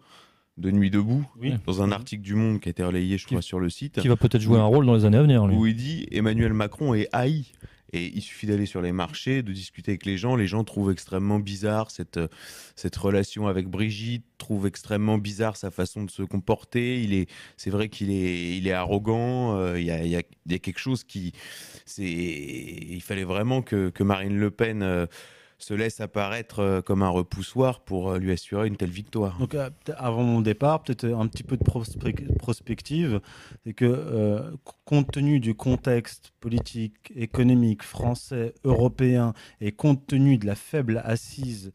Speaker 2: de Nuit debout, dans un article du Monde qui a été relayé, je crois, sur le site.
Speaker 1: Qui va peut-être jouer un rôle dans les années à venir.
Speaker 2: Où il dit Emmanuel Macron est haï et il suffit d'aller sur les marchés, de discuter avec les gens. Les gens trouvent extrêmement bizarre cette, euh, cette relation avec Brigitte, trouvent extrêmement bizarre sa façon de se comporter. Il est, c'est vrai qu'il est, il est arrogant. Euh, il y, a, y, a, y, a, quelque chose qui, c'est, il fallait vraiment que, que Marine Le Pen euh, se laisse apparaître euh, comme un repoussoir pour euh, lui assurer une telle victoire.
Speaker 5: Donc, euh, avant mon départ, peut-être un petit peu de prospective, c'est que compte tenu du contexte politique, économique, français, européen, et compte tenu de la faible assise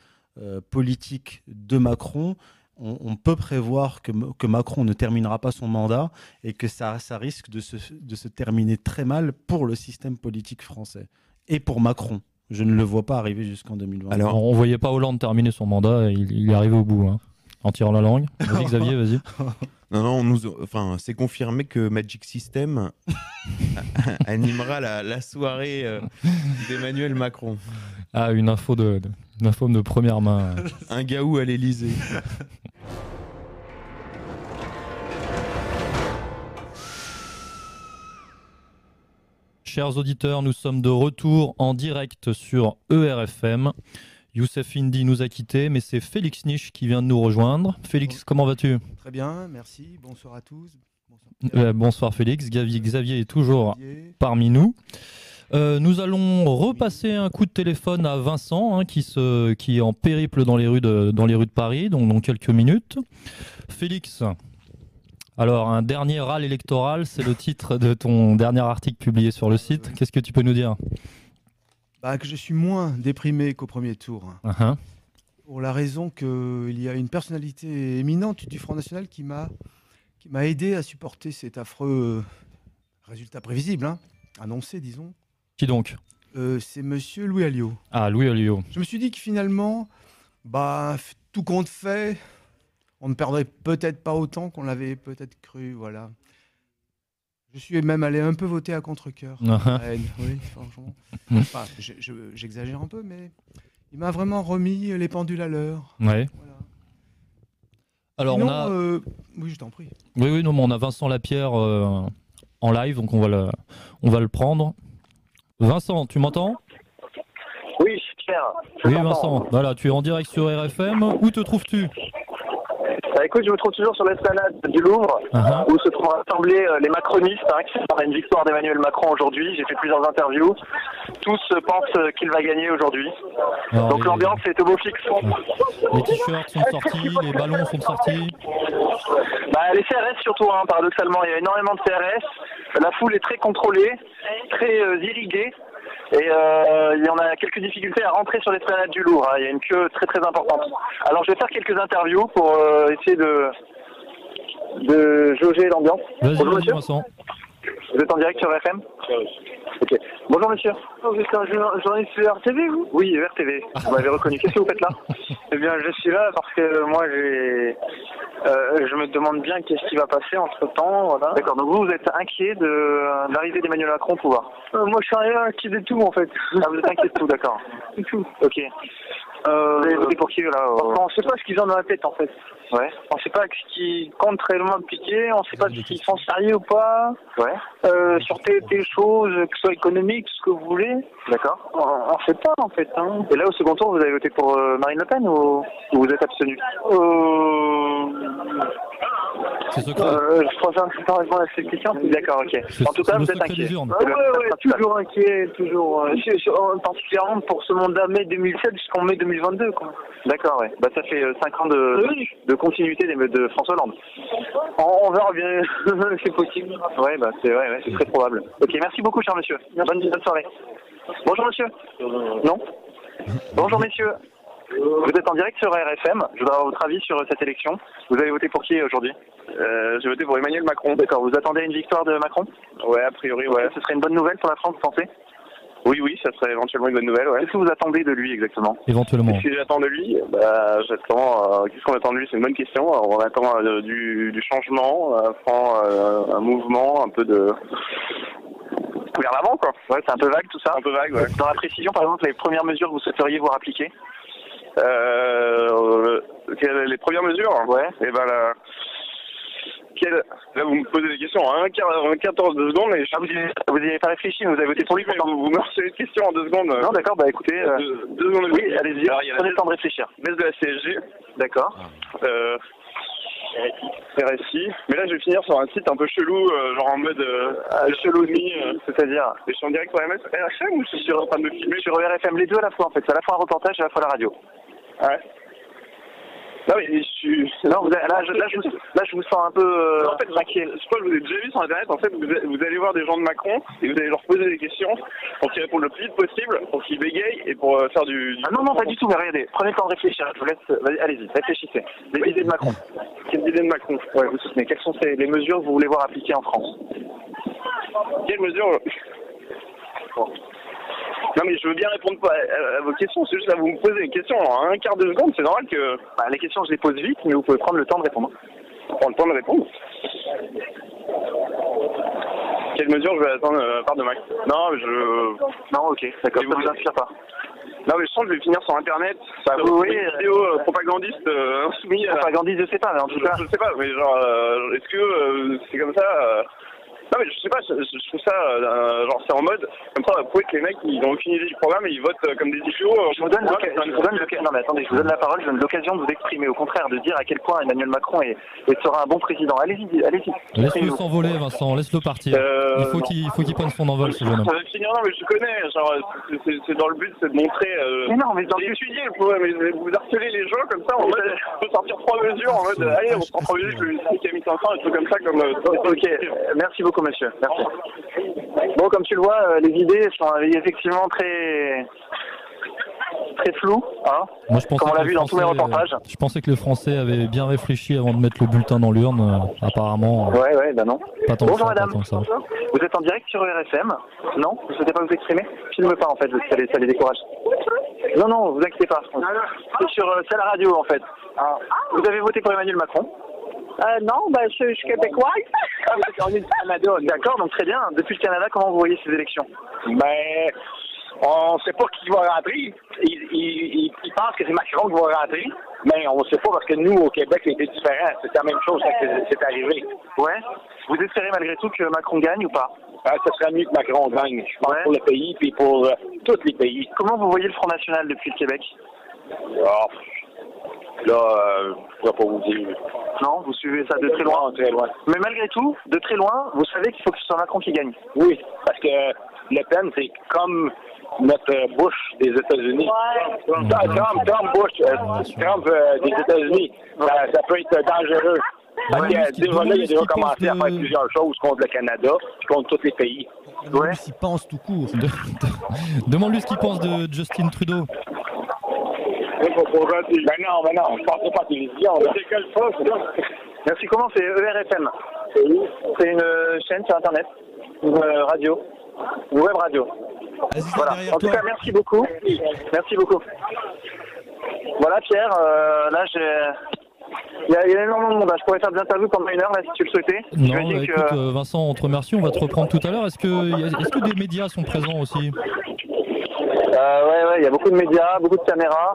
Speaker 5: politique de Macron, on, peut prévoir que, que, Macron ne terminera pas son mandat et que ça, ça risque de se, de se terminer très mal pour le système politique français et pour Macron. Je ne le vois pas arriver jusqu'en 2020.
Speaker 1: Alors, on voyait pas Hollande terminer son mandat, il, il est arrivé au bout, hein, en tirant la langue. Vas-y Xavier, vas-y.
Speaker 2: Non, non, nous, enfin, c'est confirmé que Magic System animera la, soirée euh, d'Emmanuel Macron.
Speaker 1: Ah, une info de, de, une info de première main.
Speaker 2: Un gaou à l'Elysée.
Speaker 1: Chers auditeurs, nous sommes de retour en direct sur ERFM. Youssef Indy nous a quittés, mais c'est Félix Niche qui vient de nous rejoindre. Félix, comment vas-tu?
Speaker 6: Très bien, merci. Bonsoir à tous.
Speaker 1: Bonsoir, euh, Félix. Xavier, est toujours parmi nous. Euh, nous allons repasser un coup de téléphone à Vincent, hein, qui, se, qui est en périple dans les rues de, dans les rues de Paris, donc dans quelques minutes. Félix, alors, un dernier râle électoral, c'est le titre de ton dernier article publié sur le site. Qu'est-ce que tu peux nous dire
Speaker 6: bah, Que je suis moins déprimé qu'au premier tour. Uh-huh. Pour la raison qu'il y a une personnalité éminente du Front National qui m'a qui m'a aidé à supporter cet affreux résultat prévisible, hein, annoncé, disons.
Speaker 1: Qui donc?
Speaker 6: C'est monsieur Louis Alliot.
Speaker 1: Ah, Louis Alliot.
Speaker 6: Je me suis dit que finalement, bah, tout compte fait, on ne perdrait peut-être pas autant qu'on l'avait peut-être cru, voilà. Je suis même allé un peu voter à contre-coeur. oui, franchement. Hmm. J'exagère un peu, mais il m'a vraiment remis les pendules à l'heure.
Speaker 1: Ouais. Alors on a.
Speaker 6: Euh, oui, je t'en prie.
Speaker 1: Oui, oui, non, mais on a Vincent Lapierre euh, en live, donc on va le, on va le prendre. Vincent, tu m'entends?
Speaker 3: Oui, Pierre.
Speaker 1: Oui, Vincent. Voilà, tu es en direct sur RFM. Où te trouves-tu?
Speaker 3: Bah, écoute, je me trouve toujours sur l'esplanade du Louvre, uh-huh. où se trouvent rassemblés euh, les macronistes, hein, qui sont une victoire d'Emmanuel Macron aujourd'hui. J'ai fait plusieurs interviews. Tous pensent qu'il va gagner aujourd'hui. Donc l'ambiance est au beau fixe.
Speaker 1: Les t-shirts sont sortis, les ballons sont sortis.
Speaker 3: Bah, les CRS surtout, hein, paradoxalement. Il y a énormément de CRS. La foule est très contrôlée, très euh, irriguée. Et euh, il y en a quelques difficultés à rentrer sur l'esplanade du Louvre. Hein. Il y a une queue très très importante. Alors je vais faire quelques interviews pour euh, essayer de, de jauger l'ambiance.
Speaker 1: Bonjour monsieur.
Speaker 3: Vous êtes en direct sur FM Ok. Bonjour monsieur.
Speaker 7: Oh, vous êtes un journaliste de RTV vous?
Speaker 3: Oui, RTV. Vous m'avez reconnu. Qu'est-ce que vous faites là?
Speaker 7: Eh bien, je suis là parce que moi, j'ai, euh, je me demande bien qu'est-ce qui va passer entre temps. Voilà.
Speaker 3: D'accord. Donc vous, vous êtes inquiet de l'arrivée d'Emmanuel Macron au pouvoir?
Speaker 7: Euh, Moi, je suis rien inquiet de tout en fait.
Speaker 3: Ah, vous êtes inquiet de tout, d'accord.
Speaker 7: De tout.
Speaker 3: Ok. Euh, vous avez voté pour qui là
Speaker 7: On ne sait pas ce qu'ils ont dans la tête en fait.
Speaker 3: Ouais.
Speaker 7: On ne sait pas ce qui compte réellement piquer, on ne sait pas s'ils sont sérieux ou pas.
Speaker 3: Ouais.
Speaker 7: Euh, sur telle, telle chose, que ce soit économique, ce que vous voulez.
Speaker 3: D'accord.
Speaker 7: On ne sait pas en fait. Hein.
Speaker 3: Et là au second tour, vous avez voté pour euh, Marine Le Pen ou, vous êtes abstenu?
Speaker 7: Euh...
Speaker 1: C'est secret.
Speaker 7: Euh, je crois que pas répondre à cette question.
Speaker 3: D'accord, ok. En tout cas, vous êtes inquiet.
Speaker 7: Ah, ouais, ouais, toujours inquiet, toujours. Euh, particulièrement pour ce mandat mai 2007 jusqu'en mai 2022. Quoi.
Speaker 3: D'accord, ouais. Bah, ça fait 5 euh, ans de, de continuité de François Hollande.
Speaker 7: On, verra bien, c'est possible.
Speaker 3: Ouais, bah, c'est ouais, ouais, très probable. Ok, merci beaucoup, cher monsieur. Bonne, bonne soirée. Bonjour, monsieur. Non Bonjour, messieurs. Vous êtes en direct sur RFM. Je voudrais avoir votre avis sur cette élection. Vous avez voté pour qui aujourd'hui?
Speaker 8: Euh, J'ai voté pour Emmanuel Macron.
Speaker 3: D'accord. Vous attendez une victoire de Macron?
Speaker 8: Ouais, a priori, ouais.
Speaker 3: Ce serait une bonne nouvelle pour la France, vous pensez?
Speaker 8: Oui, oui, ça serait éventuellement une bonne nouvelle. Ouais.
Speaker 3: Qu'est-ce que vous attendez de lui exactement
Speaker 1: Éventuellement.
Speaker 8: Qu'est-ce que j'attends de lui bah, j'attends. Euh, qu'est-ce qu'on attend de lui? C'est une bonne question. On attend euh, du, du, changement, euh, un mouvement, un peu de
Speaker 3: vers l'avant, quoi. Ouais, c'est un peu vague tout ça.
Speaker 8: Un peu vague, ouais.
Speaker 3: Dans la précision, par exemple, les premières mesures que vous souhaiteriez voir appliquer
Speaker 8: euh, les premières mesures?
Speaker 3: Ouais.
Speaker 8: Et eh ben là, là vous me posez des questions en un quart, de secondes mais
Speaker 3: ah, vous n'y avez, pas réfléchi, vous avez voté pour lui.
Speaker 8: Mais vous, vous me recevez des questions en deux secondes.
Speaker 3: Non, d'accord, bah écoutez. Euh,
Speaker 8: deux, secondes.
Speaker 3: Oui, allez-y. Prenez le temps de réfléchir.
Speaker 8: Baisse de la CSG.
Speaker 3: D'accord.
Speaker 8: Euh, RSI. Mais là, je vais finir sur un site un peu chelou, euh, genre en mode euh, chelou euh,
Speaker 3: c'est-à-dire.
Speaker 8: Je suis en direct sur MS, RFM ou je suis en train de me filmer
Speaker 3: Sur RFM, les deux à la fois en fait. C'est à la fois un reportage et à la fois la radio.
Speaker 8: Ouais. Non, mais je suis.
Speaker 3: Non, vous là, je, là, je, là, je vous sens un peu. Euh,
Speaker 8: en fait, inquiet. Je crois que vous avez déjà vu sur Internet. En fait, vous, allez voir des gens de Macron et vous allez leur poser des questions pour qu'ils répondent le plus vite possible, pour qu'ils bégayent et pour euh, faire du.
Speaker 3: Ah non, non, pas du tout. Mais regardez, prenez le temps de réfléchir. Je vous laisse. Allez-y, réfléchissez. Les idées de Macron.
Speaker 8: Quelles idées de Macron
Speaker 3: Ouais, vous soutenez. Quelles sont les mesures que vous voulez voir appliquées en France?
Speaker 8: Quelles mesures? Non, mais je veux bien répondre à, vos questions. C'est juste là, vous me posez des questions en un quart de seconde. C'est normal que.
Speaker 3: Bah, les questions, je les pose vite, mais vous pouvez prendre le temps de répondre.
Speaker 8: Prendre le temps de répondre Quelle mesure je vais attendre euh, part de Mac? Non, je.
Speaker 3: Non, ok, d'accord, ça ne vous inspire pas.
Speaker 8: Non, mais je sens que je vais finir sur Internet.
Speaker 3: Bah,
Speaker 8: sur
Speaker 3: vous, oui,
Speaker 8: une vidéo euh, propagandiste euh, insoumise.
Speaker 3: Propagandiste, je sais pas, mais en tout cas.
Speaker 8: Je, sais pas, mais genre, est-ce que c'est comme ça non, mais je sais pas, je, trouve ça, euh, genre, c'est en mode, comme ça, prouver que les mecs, ils ont aucune idée du programme et ils votent euh, comme des idiots.
Speaker 3: Euh, je vous donne, non, mais attendez, je vous donne la parole, je donne l'occasion de vous exprimer, au contraire, de dire à quel point Emmanuel Macron est, sera un bon président. Allez-y, allez-y.
Speaker 1: Laisse-le s'envoler, Vincent, laisse-le partir. il faut qu'il faut qu'il prenne son envol, ce jeune homme.
Speaker 8: Non, mais je connais, genre, c'est dans le but, c'est de montrer.
Speaker 3: mais non, mais dans le
Speaker 8: étudier, mais vous harcelez les gens comme ça, en mode, on peut sortir trois mesures, en mode, allez, on prend trois mesures, le ministre qui a mis 500, et tout comme ça, comme.
Speaker 3: Ok, merci beaucoup, monsieur. Merci. Bon, comme tu le vois, euh, les idées sont effectivement très très flou, hein,
Speaker 1: Moi, je pensais
Speaker 3: comme on l'a
Speaker 1: que
Speaker 3: vu
Speaker 1: les
Speaker 3: dans tous mes
Speaker 1: Français, euh,
Speaker 3: reportages.
Speaker 1: Je pensais que les Français avaient bien réfléchi avant de mettre le bulletin dans l'urne. Euh, apparemment,
Speaker 3: Ouais, ouais, bah non.
Speaker 1: pas tant
Speaker 3: Bonjour
Speaker 1: ça, pas
Speaker 3: madame.
Speaker 1: tant ça.
Speaker 3: Vous êtes en direct sur RFM Non Vous souhaitez pas vous exprimer Filme pas en fait, ça les, ça les décourage. Non, non, vous inquiétez pas. C'est sur euh, la radio en fait. Vous avez voté pour Emmanuel Macron
Speaker 9: Euh, non, ben, je, je suis québécoise.
Speaker 3: Ah, on est du Canada. D'accord, donc très bien. Depuis le Canada, comment vous voyez ces élections?
Speaker 9: Ben, on sait pas qui va rentrer. Ils, pensent que c'est Macron qui va rentrer, mais on sait pas parce que nous, au Québec, c'était différent. C'est la même chose quand c'est arrivé.
Speaker 3: Ouais. Vous espérez malgré tout que Macron gagne ou pas?
Speaker 9: Ah, ce serait mieux que Macron gagne, je pense,
Speaker 3: Ouais.
Speaker 9: pour le pays puis pour euh, tous les pays.
Speaker 3: Comment vous voyez le Front National depuis le Québec?
Speaker 9: Ah, là, euh, je vais pas vous dire.
Speaker 3: Non, vous suivez ça de très loin.
Speaker 9: Non, très loin.
Speaker 3: Mais malgré tout, de très loin, vous savez qu'il faut que ce soit Macron qui gagne.
Speaker 9: Oui, parce que Le Pen, c'est comme notre Bush des États-Unis. Trump, Trump, Trump, Bush, euh, Trump euh, des États-Unis. Ça, ça peut être dangereux.
Speaker 1: Demande-lui
Speaker 9: euh,
Speaker 1: ce qu'il-
Speaker 9: déjà là, il a
Speaker 1: demande-lui ce
Speaker 9: déjà
Speaker 1: qu'il
Speaker 9: commencé
Speaker 1: pense
Speaker 9: à faire plusieurs choses contre le Canada, contre tous les pays.
Speaker 6: Ouais. S'il pense tout court.
Speaker 1: De- de- Demande-lui ce qu'il pense de Justin Trudeau.
Speaker 9: Ben non, ben non, je pense pas télévision. C'est quelle
Speaker 3: Merci, comment c'est ERFM C'est une euh, chaîne sur Internet, une euh, radio, une web radio.
Speaker 6: Vas-y,
Speaker 3: Voilà. En tout cas, merci beaucoup. Merci beaucoup. Voilà, Pierre, euh, là, j'ai... Il y, a, il y a énormément de monde. Je pourrais faire des interviews pendant une heure, là, si tu le souhaitais.
Speaker 1: Non, bah, écoute, Vincent, on te remercie. On va te reprendre tout à l'heure. Est-ce que, est-ce que des médias sont présents aussi?
Speaker 3: Euh, ouais, ouais, il y a beaucoup de médias, beaucoup de caméras.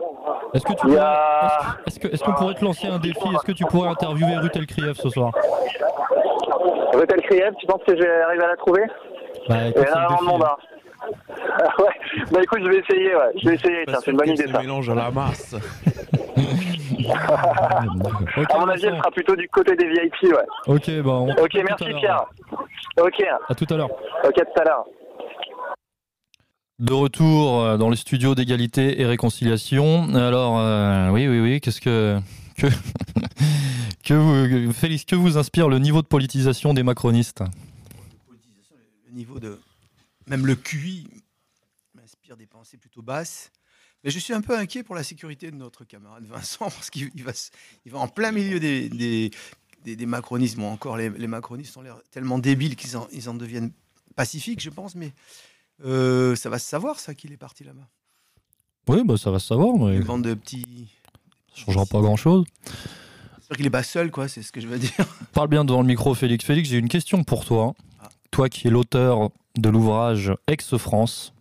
Speaker 1: Est-ce que tu pourrais-
Speaker 3: a-
Speaker 1: est-ce- que est-ce qu'on pourrait te lancer un défi Est-ce que tu pourrais interviewer Ruth Elkrieff ce soir?
Speaker 3: Rutel Kriev, tu penses que je vais arriver à la trouver?
Speaker 1: Bah,
Speaker 3: Il y
Speaker 1: écoute,
Speaker 3: a
Speaker 1: c'est le
Speaker 3: énormément de
Speaker 1: défi.
Speaker 3: monde, hein. Ah ouais, bah écoute, je vais essayer, ouais. Je vais essayer, tiens, c'est une bonne idée, ça.
Speaker 2: mélange à la masse.
Speaker 1: Ok,
Speaker 3: À mon avis, elle sera plutôt du côté des VIP, ouais.
Speaker 1: Ok, bah, on
Speaker 3: Ok, merci. Pierre. Ok,
Speaker 1: À tout à l'heure.
Speaker 3: ok, à tout à l'heure.
Speaker 1: De retour euh, dans les studios d'égalité et réconciliation. Alors, euh, oui, oui, oui, qu'est-ce que. Que, que vous, Félix, que vous inspire le niveau de politisation des macronistes?
Speaker 6: Le niveau de. Même le QI m'inspire des pensées plutôt basses. Mais je suis un peu inquiet pour la sécurité de notre camarade Vincent, parce qu'il il va, il va en plein milieu des, des, des, macronistes. Bon, encore, les, les macronistes ont l'air tellement débiles qu'ils en, ils en deviennent pacifiques, je pense, mais euh, ça va se savoir, ça, qu'il est parti là-bas.
Speaker 1: Oui, bah, ça va se savoir, mais
Speaker 6: Une bande de petits.
Speaker 1: ça changera pas grand-chose.
Speaker 6: J'espère qu'il est pas seul, quoi, c'est ce que je veux dire.
Speaker 1: Parle bien devant le micro, Félix. Félix, j'ai une question pour toi.
Speaker 6: Ah.
Speaker 1: Toi qui es l'auteur de l'ouvrage Ex-France.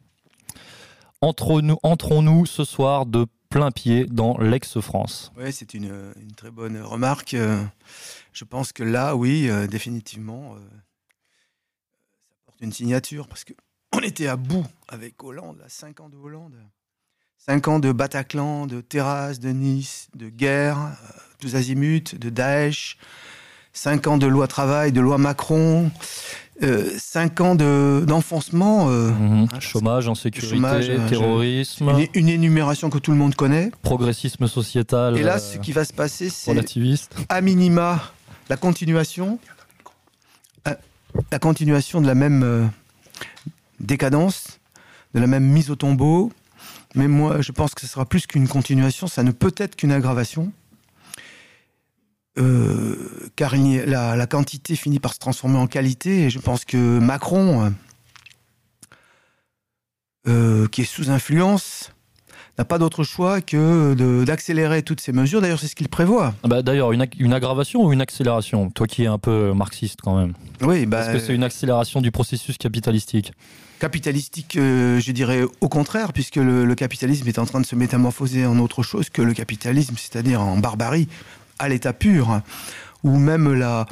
Speaker 1: Entrons-nous ce soir de plein pied dans l'ex-France
Speaker 6: Oui, c'est une, une très bonne remarque. Euh, Je pense que là, oui, euh, définitivement, ça porte une signature parce que on était à bout avec Hollande, là, cinq ans de Hollande. Cinq ans de Bataclan, de terrasse, de Nice, de guerre, euh, tous azimuts, de Daesh. Cinq ans de loi travail, de loi Macron. euh, cinq ans de- d'enfoncement. euh,
Speaker 1: Mhm. Chômage, insécurité,
Speaker 6: chômage, euh,
Speaker 1: terrorisme,
Speaker 6: une, une énumération que tout le monde connaît.
Speaker 1: progressisme sociétal
Speaker 6: Et là,
Speaker 1: euh,
Speaker 6: ce qui va se passer, c'est à minima la continuation, euh, la continuation de la même euh, décadence, de la même mise au tombeau. Mais moi, je pense que ce sera plus qu'une continuation, ça ne peut être qu'une aggravation. Euh, car il la, la quantité finit par se transformer en qualité, et je pense que Macron, euh, qui est sous influence, n'a pas d'autre choix que d'accélérer toutes ces mesures. D'ailleurs, c'est ce qu'il prévoit.
Speaker 1: Ah bah, D'ailleurs, une aggravation ou une accélération? Toi qui es un peu marxiste quand même.
Speaker 6: Oui, bah,
Speaker 1: Est-ce que c'est une accélération du processus capitalistique
Speaker 6: capitalistique, euh, je dirais au contraire, puisque le, capitalisme est en train de se métamorphoser en autre chose que le capitalisme, c'est-à-dire en barbarie, à l'état pur, ou même la,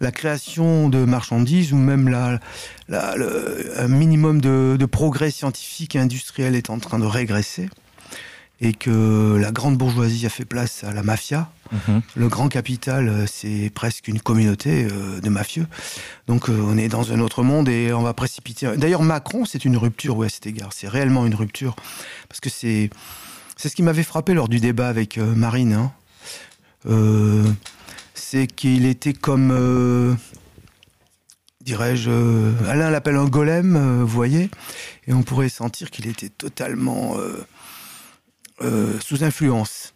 Speaker 6: la création de marchandises, ou même la, le- minimum de, de progrès scientifique et industriel est en train de régresser, et que la grande bourgeoisie a fait place à la mafia. Le grand capital, euh, c'est presque une communauté euh, de mafieux. Donc euh, on est dans un autre monde et on va précipiter. D'ailleurs, Macron, c'est une rupture ouais, à cet égard. C'est réellement une rupture. Parce que c'est c'est ce qui m'avait frappé lors du débat avec euh, Marine. hein. C'est qu'il était comme, dirais-je, Alain l'appelle un golem, vous voyez, et on pourrait sentir qu'il était totalement euh, sous influence.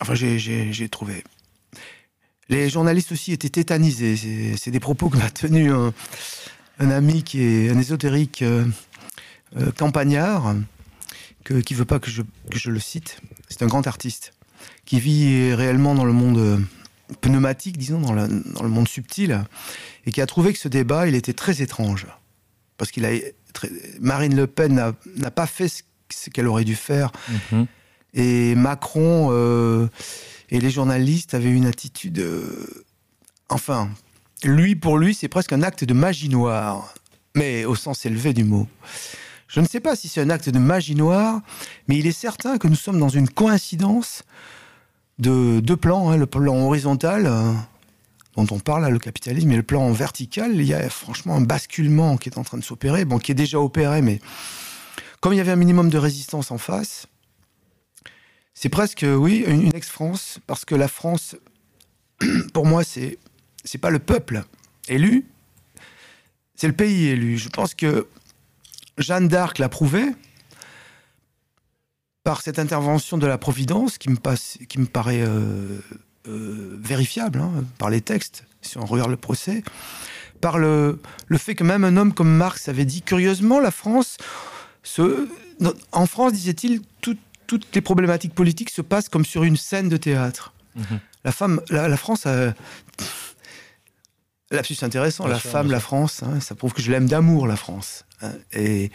Speaker 6: Enfin, j'ai trouvé. Les journalistes aussi étaient tétanisés. C'est des propos que m'a tenu un, ami qui est un ésotérique campagnard, que, qui veut pas que je, le cite. C'est un grand artiste qui vit réellement dans le monde pneumatique, disons, dans le, dans le, monde subtil, et qui a trouvé que ce débat, il était très étrange. Parce qu'il a. Marine Le Pen n'a pas fait ce, qu'elle aurait dû faire. Mhm. Et Macron euh, et les journalistes avaient une attitude. Euh, enfin, lui, pour lui, c'est presque un acte de magie noire, mais au sens élevé du mot. Je ne sais pas si c'est un acte de magie noire, mais il est certain que nous sommes dans une coïncidence de deux plans. Hein, le plan horizontal, euh, dont on parle, le capitalisme, et le plan vertical, il y a franchement un basculement qui est en train de s'opérer, bon, qui est déjà opéré, mais comme il y avait un minimum de résistance en face, c'est presque, oui, une, ex-France, parce que la France, pour moi, c'est c'est pas le peuple élu, c'est le pays élu. Je pense que Jeanne d'Arc l'a prouvé par cette intervention de la Providence qui me, passe, qui me paraît euh, euh, vérifiable hein, par les textes, si on regarde le procès, par le, le fait que même un homme comme Marx avait dit curieusement, la France, en France, disait-il, toutes les problématiques politiques se passent comme sur une scène de théâtre. Mhm. La femme, la, France a... Lapsus intéressant, la femme, la France, hein, ça prouve que je l'aime d'amour, la France. Hein, et,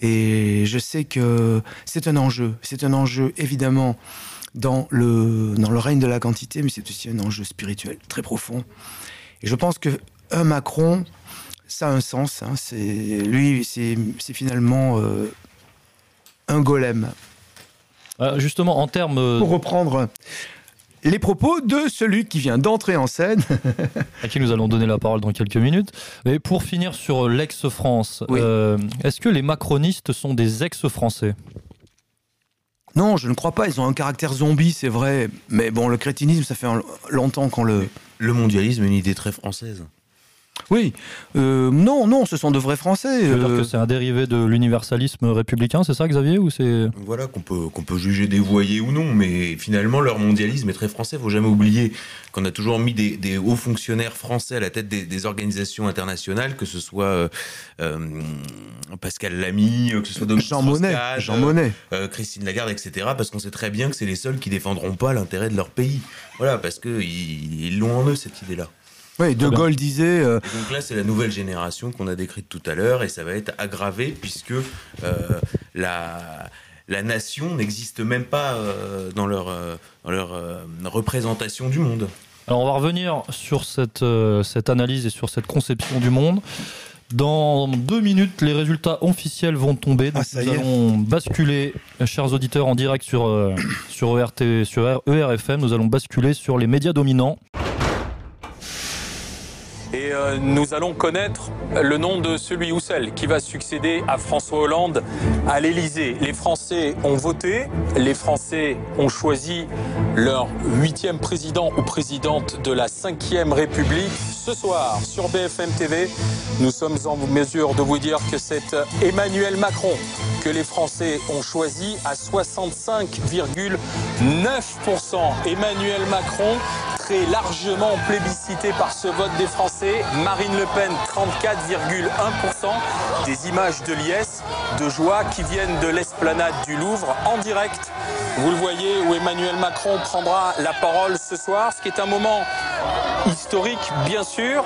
Speaker 6: et je sais que c'est un enjeu. C'est un enjeu, évidemment, dans le, dans le règne de la quantité, mais c'est aussi un enjeu spirituel très profond. Et je pense que un Macron, ça a un sens. Hein. c'est lui, c'est finalement euh, un golem.
Speaker 1: Euh, justement, en termes. Euh,
Speaker 6: Pour reprendre les propos de celui qui vient d'entrer en scène.
Speaker 1: à qui nous allons donner la parole dans quelques minutes. Mais pour finir sur l'ex-France, est-ce que les macronistes sont des ex-français?
Speaker 6: Non, je ne crois pas. Ils ont un caractère zombie, c'est vrai. Mais bon, le crétinisme, ça fait longtemps qu'on le.
Speaker 2: Le mondialisme, une idée très française.
Speaker 6: Oui, euh, non, non, ce sont de vrais Français.
Speaker 1: Euh. que c'est un dérivé de l'universalisme républicain, c'est ça, Xavier, ou c'est
Speaker 2: Voilà qu'on peut qu'on peut juger dévoyé ou non, mais finalement leur mondialisme est très français. Faut jamais oublier qu'on a toujours mis des, hauts fonctionnaires français à la tête des, organisations internationales, que ce soit euh, Pascal Lamy, que ce soit
Speaker 6: Dominique Jean Monnet, Jean Monnet,
Speaker 2: Christine Lagarde, etc. Parce qu'on sait très bien que c'est les seuls qui défendront pas l'intérêt de leur pays. Voilà, parce que ils l'ont en eux cette idée-là.
Speaker 6: Oui, De Gaulle disait.
Speaker 2: Euh, donc là, c'est la nouvelle génération qu'on a décrite tout à l'heure, et ça va être aggravé puisque euh, la, la nation n'existe même pas euh, dans leur, dans leur représentation du monde.
Speaker 1: Alors on va revenir sur cette, cette analyse et sur cette conception du monde. Dans deux minutes, les résultats officiels vont tomber. Donc ah, nous allons basculer, chers auditeurs, en direct sur, sur, ERT, sur ERFM. Nous allons basculer sur les médias dominants.
Speaker 10: Euh, nous allons connaître le nom de celui ou celle qui va succéder à François Hollande à l'Élysée. Les Français ont voté, les Français ont choisi leur huitième président ou présidente de la cinquième République. Ce soir, sur BFM TV, nous sommes en mesure de vous dire que c'est Emmanuel Macron que les Français ont choisi à 65,9%. Emmanuel Macron largement plébiscité par ce vote des Français. Marine Le Pen, 34,1%. Des images de liesse, de joie qui viennent de l'esplanade du Louvre en direct. Vous le voyez, où Emmanuel Macron prendra la parole ce soir, ce qui est un moment historique, bien sûr,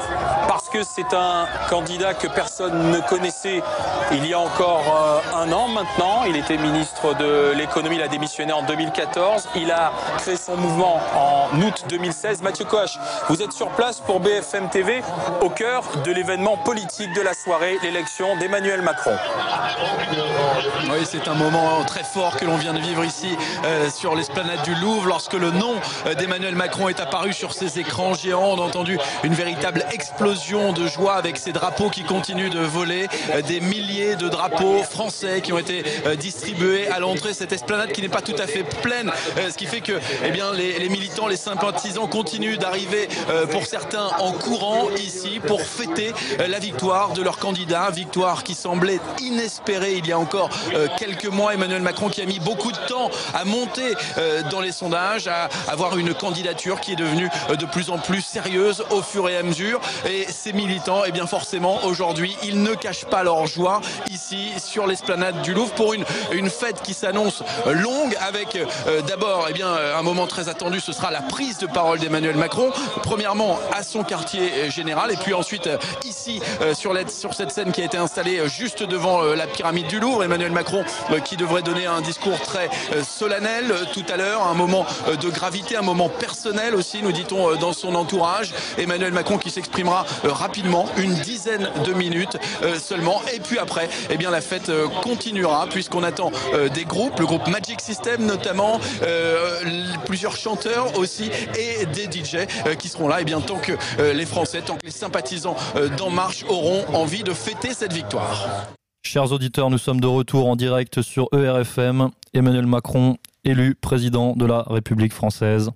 Speaker 10: parce que c'est un candidat que personne ne connaissait il y a encore euh, un an maintenant. Il était ministre de l'économie, il a démissionné en 2014. Il a créé son mouvement en août 2016. Mathieu Coche, vous êtes sur place pour BFM TV, au cœur de l'événement politique de la soirée, l'élection d'Emmanuel Macron.
Speaker 11: Oui, c'est un moment très fort que l'on vient de vivre ici euh, sur l'esplanade du Louvre, lorsque le nom euh, d'Emmanuel Macron est apparu sur ces écrans géants. On a entendu une véritable explosion de joie avec ces drapeaux qui continuent de voler, euh, des milliers de drapeaux français qui ont été distribués à l'entrée. Cette esplanade qui n'est pas tout à fait pleine, ce qui fait que eh bien, les militants, les sympathisants continuent d'arriver pour certains en courant ici pour fêter la victoire de leur candidat, victoire qui semblait inespérée il y a encore quelques mois. Emmanuel Macron qui a mis beaucoup de temps à monter dans les sondages, à avoir une candidature qui est devenue de plus en plus sérieuse au fur et à mesure. Et ces militants, eh bien forcément, aujourd'hui, ils ne cachent pas leur joie ici sur l'esplanade du Louvre pour une, une fête qui s'annonce longue avec euh, d'abord eh bien un moment très attendu, ce sera la prise de parole d'Emmanuel Macron. Premièrement à son quartier général et puis ensuite euh, ici euh, sur, sur cette scène qui a été installée juste devant la pyramide du Louvre. Emmanuel Macron qui devrait donner un discours très solennel tout à l'heure, un moment de gravité, un moment personnel aussi, nous dit-on dans son entourage. Emmanuel Macron qui s'exprimera rapidement, une dizaine de minutes seulement. Et puis après, eh bien la fête continuera puisqu'on attend des groupes, le groupe Magic System notamment, plusieurs chanteurs aussi et des DJ qui seront là et bien tant que les Français, tant que les sympathisants d'En Marche auront envie de fêter cette victoire.
Speaker 1: Chers auditeurs, nous sommes de retour en direct sur ERFM. Emmanuel Macron, élu président de la République française.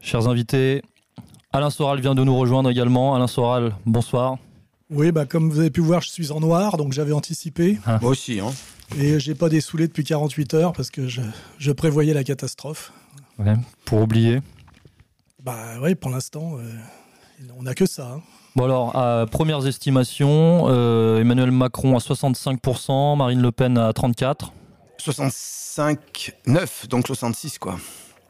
Speaker 1: Chers invités, Alain Soral vient de nous rejoindre également. Alain Soral, bonsoir.
Speaker 12: Oui, bah, comme vous avez pu voir, je suis en noir, donc j'avais anticipé.
Speaker 2: Ah. Moi aussi. Hein.
Speaker 12: Et j'ai pas dessoulé depuis 48 heures parce que je, prévoyais la catastrophe.
Speaker 1: pour oublier
Speaker 12: Bah oui, pour l'instant, euh, on n'a que ça. Hein.
Speaker 1: Bon alors, à premières estimations, euh, Emmanuel Macron à 65%, Marine Le Pen à 34%.
Speaker 6: 65, 9, donc 66 quoi.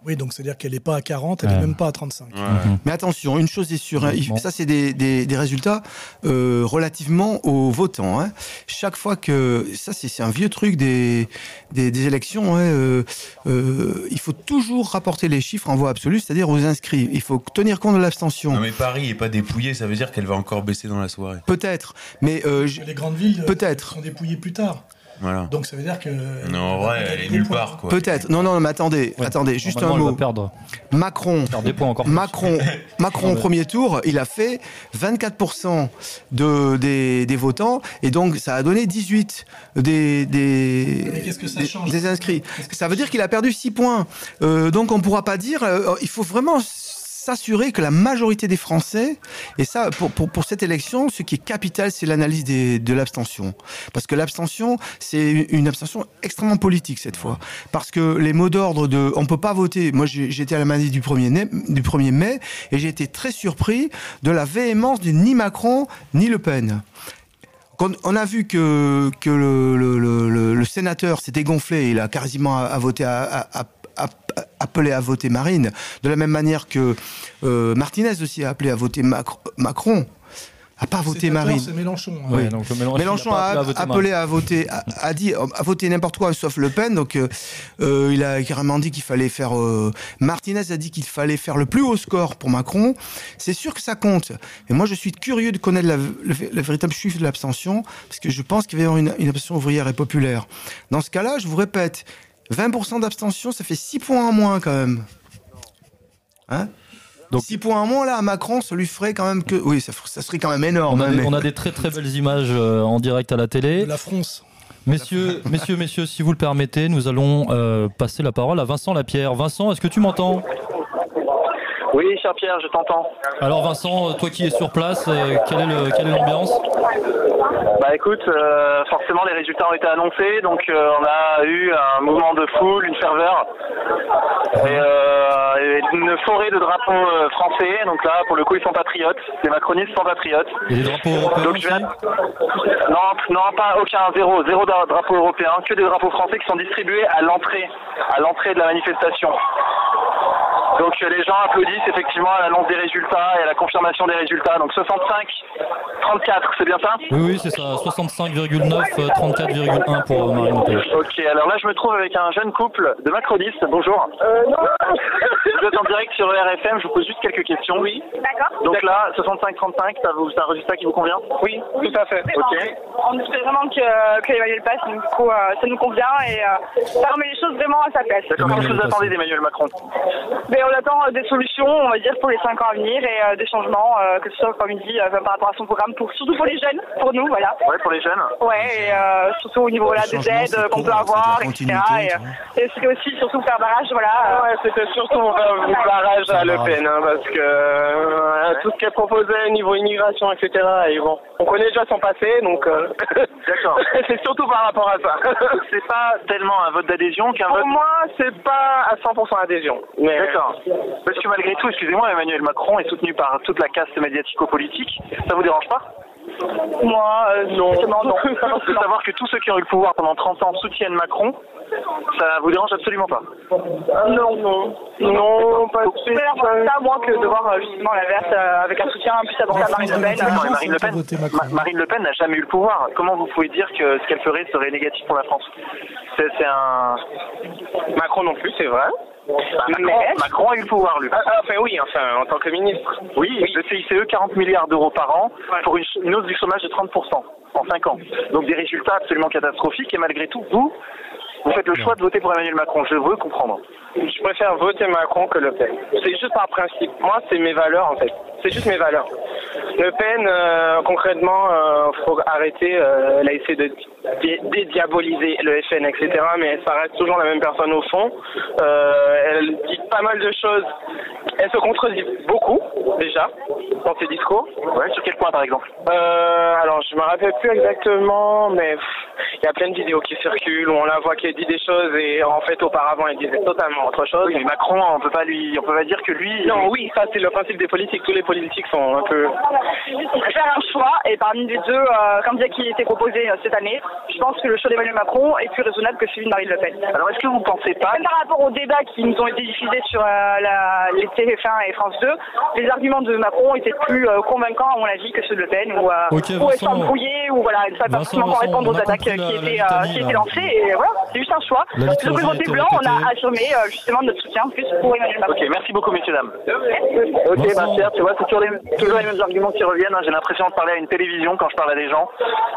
Speaker 12: Oui, donc c'est-à-dire qu'elle n'est pas à 40, elle n'est même pas à 35.
Speaker 6: Mhm. Mais attention, une chose est sûre, hein, ça c'est des, des, résultats euh, relativement aux votants. Hein. Chaque fois que, ça c'est un vieux truc des, des, élections, hein, euh, euh, il faut toujours rapporter les chiffres en voie absolue, c'est-à-dire aux inscrits. Il faut tenir compte de l'abstention.
Speaker 2: Non mais Paris n'est pas dépouillé, ça veut dire qu'elle va encore baisser dans la soirée.
Speaker 6: Peut-être, mais...
Speaker 12: les grandes villes
Speaker 6: peut-être.
Speaker 12: sont dépouillées plus tard. Donc ça veut dire que.
Speaker 2: Non, en vrai, elle est nulle part, quoi.
Speaker 6: Peut-être. Non, non, mais attendez, attendez, juste un mot.
Speaker 1: perdre.
Speaker 6: Macron,
Speaker 1: des points encore
Speaker 6: Macron, Macron au premier tour, il a fait 24% de, des, des, votants, et donc ça a donné 18 des, des,
Speaker 12: que ça change?
Speaker 6: des inscrits. Ça, veut dire qu'il a perdu 6 points. Euh, donc on ne pourra pas dire. Euh, il faut vraiment s'assurer que la majorité des Français, et ça, pour, pour, cette élection, ce qui est capital, c'est l'analyse de l'abstention. Parce que l'abstention, c'est une abstention extrêmement politique cette fois. Parce que les mots d'ordre de on peut pas voter, moi j'étais à la manif du 1er, du 1er mai, et j'ai été très surpris de la véhémence de ni Macron ni Le Pen on a vu que, que le, sénateur s'était gonflé, il a quasiment à, voté à, à, appelé à voter Marine, de la même manière que euh, Martinez aussi a appelé à voter Macron a pas voté Marine.
Speaker 12: C'est Mélenchon.
Speaker 6: Hein. donc Mélenchon, a, appelé à voter, a, dit, a voté n'importe quoi sauf Le Pen. Donc euh, euh, il a carrément dit qu'il fallait faire. Martinez a dit qu'il fallait faire le plus haut score pour Macron. C'est sûr que ça compte. Mais moi, je suis curieux de connaître le, véritable chiffre de l'abstention parce que je pense qu'il va y avoir une, une abstention ouvrière et populaire. Dans ce cas-là, je vous répète, 20% d'abstention, ça fait 6 points en moins quand même. Hein? Donc, 6 points en moins là à Macron, ça lui ferait quand même que. Oui, ça, serait quand même énorme.
Speaker 1: On a, hein, des, très très belles images euh, en direct à la télé.
Speaker 12: De la France.
Speaker 1: Messieurs, messieurs, messieurs, si vous le permettez, nous allons euh, passer la parole à Vincent Lapierre. Vincent, est-ce que tu m'entends?
Speaker 3: Oui, cher Pierre, je t'entends.
Speaker 1: Alors Vincent, toi qui es sur place, euh, quelle est l'ambiance?
Speaker 3: Bah écoute, euh, forcément les résultats ont été annoncés, donc euh, on a eu un mouvement de foule, une ferveur, et, une forêt de drapeaux français. Donc là, pour le coup, ils sont patriotes. Les macronistes sont patriotes.
Speaker 1: Et les drapeaux européens
Speaker 3: Non, non, pas aucun, zéro, zéro drapeau européen, que des drapeaux français qui sont distribués à l'entrée, à l'entrée de la manifestation. Donc les gens applaudissent effectivement à l'annonce des résultats et à la confirmation des résultats. Donc 65, 34, c'est bien ça?
Speaker 1: Oui, oui, c'est ça. 65,9, 34,1 pour Marine Le Pen.
Speaker 3: Ok, alors là je me trouve avec un jeune couple de macronistes. Bonjour. Euh, non. Vous êtes en direct sur RFM, je vous pose juste quelques questions.
Speaker 13: Oui. D'accord.
Speaker 3: Donc là, 65-35, c'est un résultat qui vous convient?
Speaker 13: Oui,
Speaker 3: tout à fait.
Speaker 13: Ok. On espère vraiment que, que Emmanuel passe, du coup, euh, ça nous convient et euh, ça remet les choses vraiment à sa place.
Speaker 3: Comment est-ce que vous attendez d'Emmanuel Macron?
Speaker 13: Mais on attend euh, des solutions, on va dire, pour les cinq ans à venir et euh, des changements, euh, que ce soit, comme il dit, euh, par rapport à son programme, pour, surtout pour les jeunes, pour nous, voilà.
Speaker 3: Ouais, pour les jeunes.
Speaker 13: Ouais, et euh, surtout au niveau voilà, des aides qu'on peut avoir, etc. Et, et c'était aussi surtout faire barrage, voilà.
Speaker 8: Ouais, c'était surtout faire barrage à Le Pen, hein, parce que euh, tout ce qu'elle proposait niveau immigration, etc. Et bon, on connaît déjà son passé, donc euh,
Speaker 3: D'accord.
Speaker 8: c'est surtout par rapport à ça.
Speaker 3: C'est pas tellement un vote d'adhésion qu'un vote.
Speaker 8: Pour moi, c'est pas à 100% adhésion. Mais
Speaker 3: D'accord. Parce que malgré tout, excusez-moi, Emmanuel Macron est soutenu par toute la caste médiatico-politique. Ça vous dérange pas?
Speaker 13: Moi, euh, non. non, non.
Speaker 3: De savoir que tous ceux qui ont eu le pouvoir pendant 30 ans soutiennent Macron, ça vous dérange absolument pas?
Speaker 8: Non, non. Non, pas
Speaker 13: ça, moi, que de voir euh, justement l'inverse, euh, avec un soutien plus à Marine Le Pen.
Speaker 3: Non, Marine Le Pen, Ma- Marine Le Pen n'a jamais eu le pouvoir. Comment vous pouvez dire que ce qu'elle ferait serait négatif pour la France? C'est c'est un.
Speaker 8: Macron non plus, c'est vrai.
Speaker 3: Macron, Macron a eu le pouvoir, lui.
Speaker 8: Ah, ah, enfin oui, enfin en tant que ministre.
Speaker 3: Oui, le CICE, 40 milliards d'euros par an pour une, hausse du chômage de 30% en 5 ans. Donc des résultats absolument catastrophiques et malgré tout, vous, vous faites le choix de voter pour Emmanuel Macron. Je veux comprendre.
Speaker 8: Je préfère voter Macron que Le Pen. C'est juste par principe. Moi, c'est mes valeurs en fait. C'est juste mes valeurs. Le Pen, euh, concrètement, euh, faut arrêter. euh, elle a essayé de dé- dédiaboliser le FN, etc. Mais ça reste toujours la même personne au fond. Euh, elle dit pas mal de choses. Elle se contredit beaucoup déjà dans ses discours.
Speaker 3: Ouais, sur quel point par exemple?
Speaker 8: Euh, alors, je me rappelle plus exactement, mais il y a plein de vidéos qui circulent où on la voit qu'elle dit des choses et en fait auparavant elle disait totalement autre chose.
Speaker 3: Oui, mais Macron, on peut pas lui, on peut pas dire que lui.
Speaker 8: Non, oui, ça c'est le principe des politiques. Tous les politiques sont un peu.
Speaker 13: faire un choix et parmi les deux euh, candidats qui étaient proposés euh, cette année, je pense que le choix d'Emmanuel Macron est plus raisonnable que celui de Marine Le Pen.
Speaker 3: Alors est-ce que vous pensez pas
Speaker 13: Même par rapport aux débats qui nous ont été diffusés sur euh, la, les TF1 et France 2, les arguments de Macron étaient plus euh, convaincants à mon avis que ceux de Le Pen ou euh,
Speaker 1: Ok,
Speaker 13: ou s'embrouiller ou voilà, elle savait pas forcément répondre
Speaker 1: on
Speaker 13: aux attaques qui étaient, euh, qui étaient lancées et voilà, c'est juste un choix. Voter
Speaker 1: été
Speaker 13: blanc, on a affirmé euh, justement notre soutien plus pour Emmanuel Macron.
Speaker 3: Ok, merci beaucoup, messieurs, dames. Ok, bah tu vois, toujours les, toujours les mêmes arguments qui reviennent. hein. J'ai l'impression de parler à une télévision quand je parle à des gens.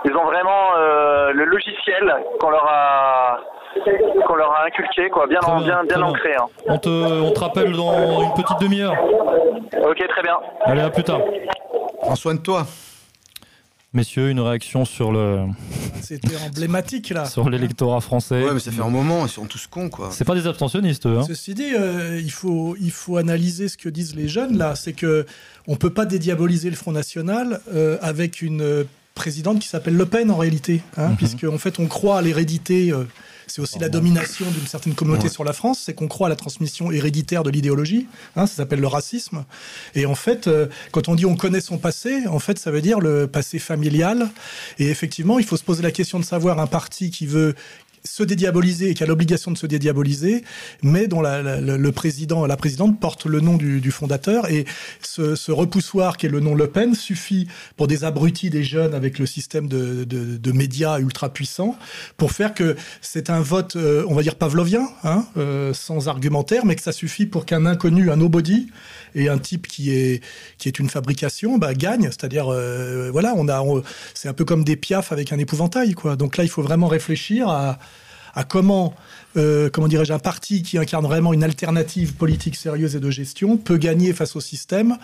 Speaker 3: Ils ont vraiment euh, le logiciel qu'on leur a qu'on leur a inculqué, quoi, bien, en-
Speaker 1: bien
Speaker 3: bien. ancré. hein.
Speaker 1: On te, on te rappelle dans une petite demi-heure.
Speaker 3: Ok, très bien.
Speaker 1: Allez, à plus tard.
Speaker 6: Prends soin de toi.
Speaker 1: Messieurs, une réaction sur le
Speaker 12: C'était emblématique là.
Speaker 1: sur l'électorat français.
Speaker 6: Ouais, mais ça fait un moment, ils sont tous cons, quoi.
Speaker 1: C'est pas des abstentionnistes, eux. hein.
Speaker 12: Ceci dit, euh, il, faut, il faut analyser ce que disent les jeunes là. C'est que on peut pas dédiaboliser le Front National euh, avec une euh, présidente qui s'appelle Le Pen en réalité, hein, puisque en fait on croit à l'hérédité. euh, c'est aussi la domination d'une certaine communauté sur la France, c'est qu'on croit à la transmission héréditaire de l'idéologie. hein, ça s'appelle le racisme. Et en fait, euh, quand on dit on connaît son passé, en fait, ça veut dire le passé familial. Et effectivement, il faut se poser la question de savoir un parti qui veut se dédiaboliser et qui a l'obligation de se dédiaboliser, mais dont la- le président, la présidente porte le nom du, fondateur. Et ce, repoussoir qui est le nom Le Pen suffit pour des abrutis des jeunes avec le système de, de- médias ultra puissant pour faire que c'est un vote, euh, on va dire pavlovien, hein, euh, sans argumentaire, mais que ça suffit pour qu'un inconnu, un nobody et un type qui est qui est une fabrication, bah, gagne. C'est-à-dire, euh, voilà, on a, c'est un peu comme des piafs avec un épouvantail, quoi. Donc là, il faut vraiment réfléchir à comment, euh, comment dirais-je, un parti qui incarne vraiment une alternative politique sérieuse et de gestion peut gagner face au système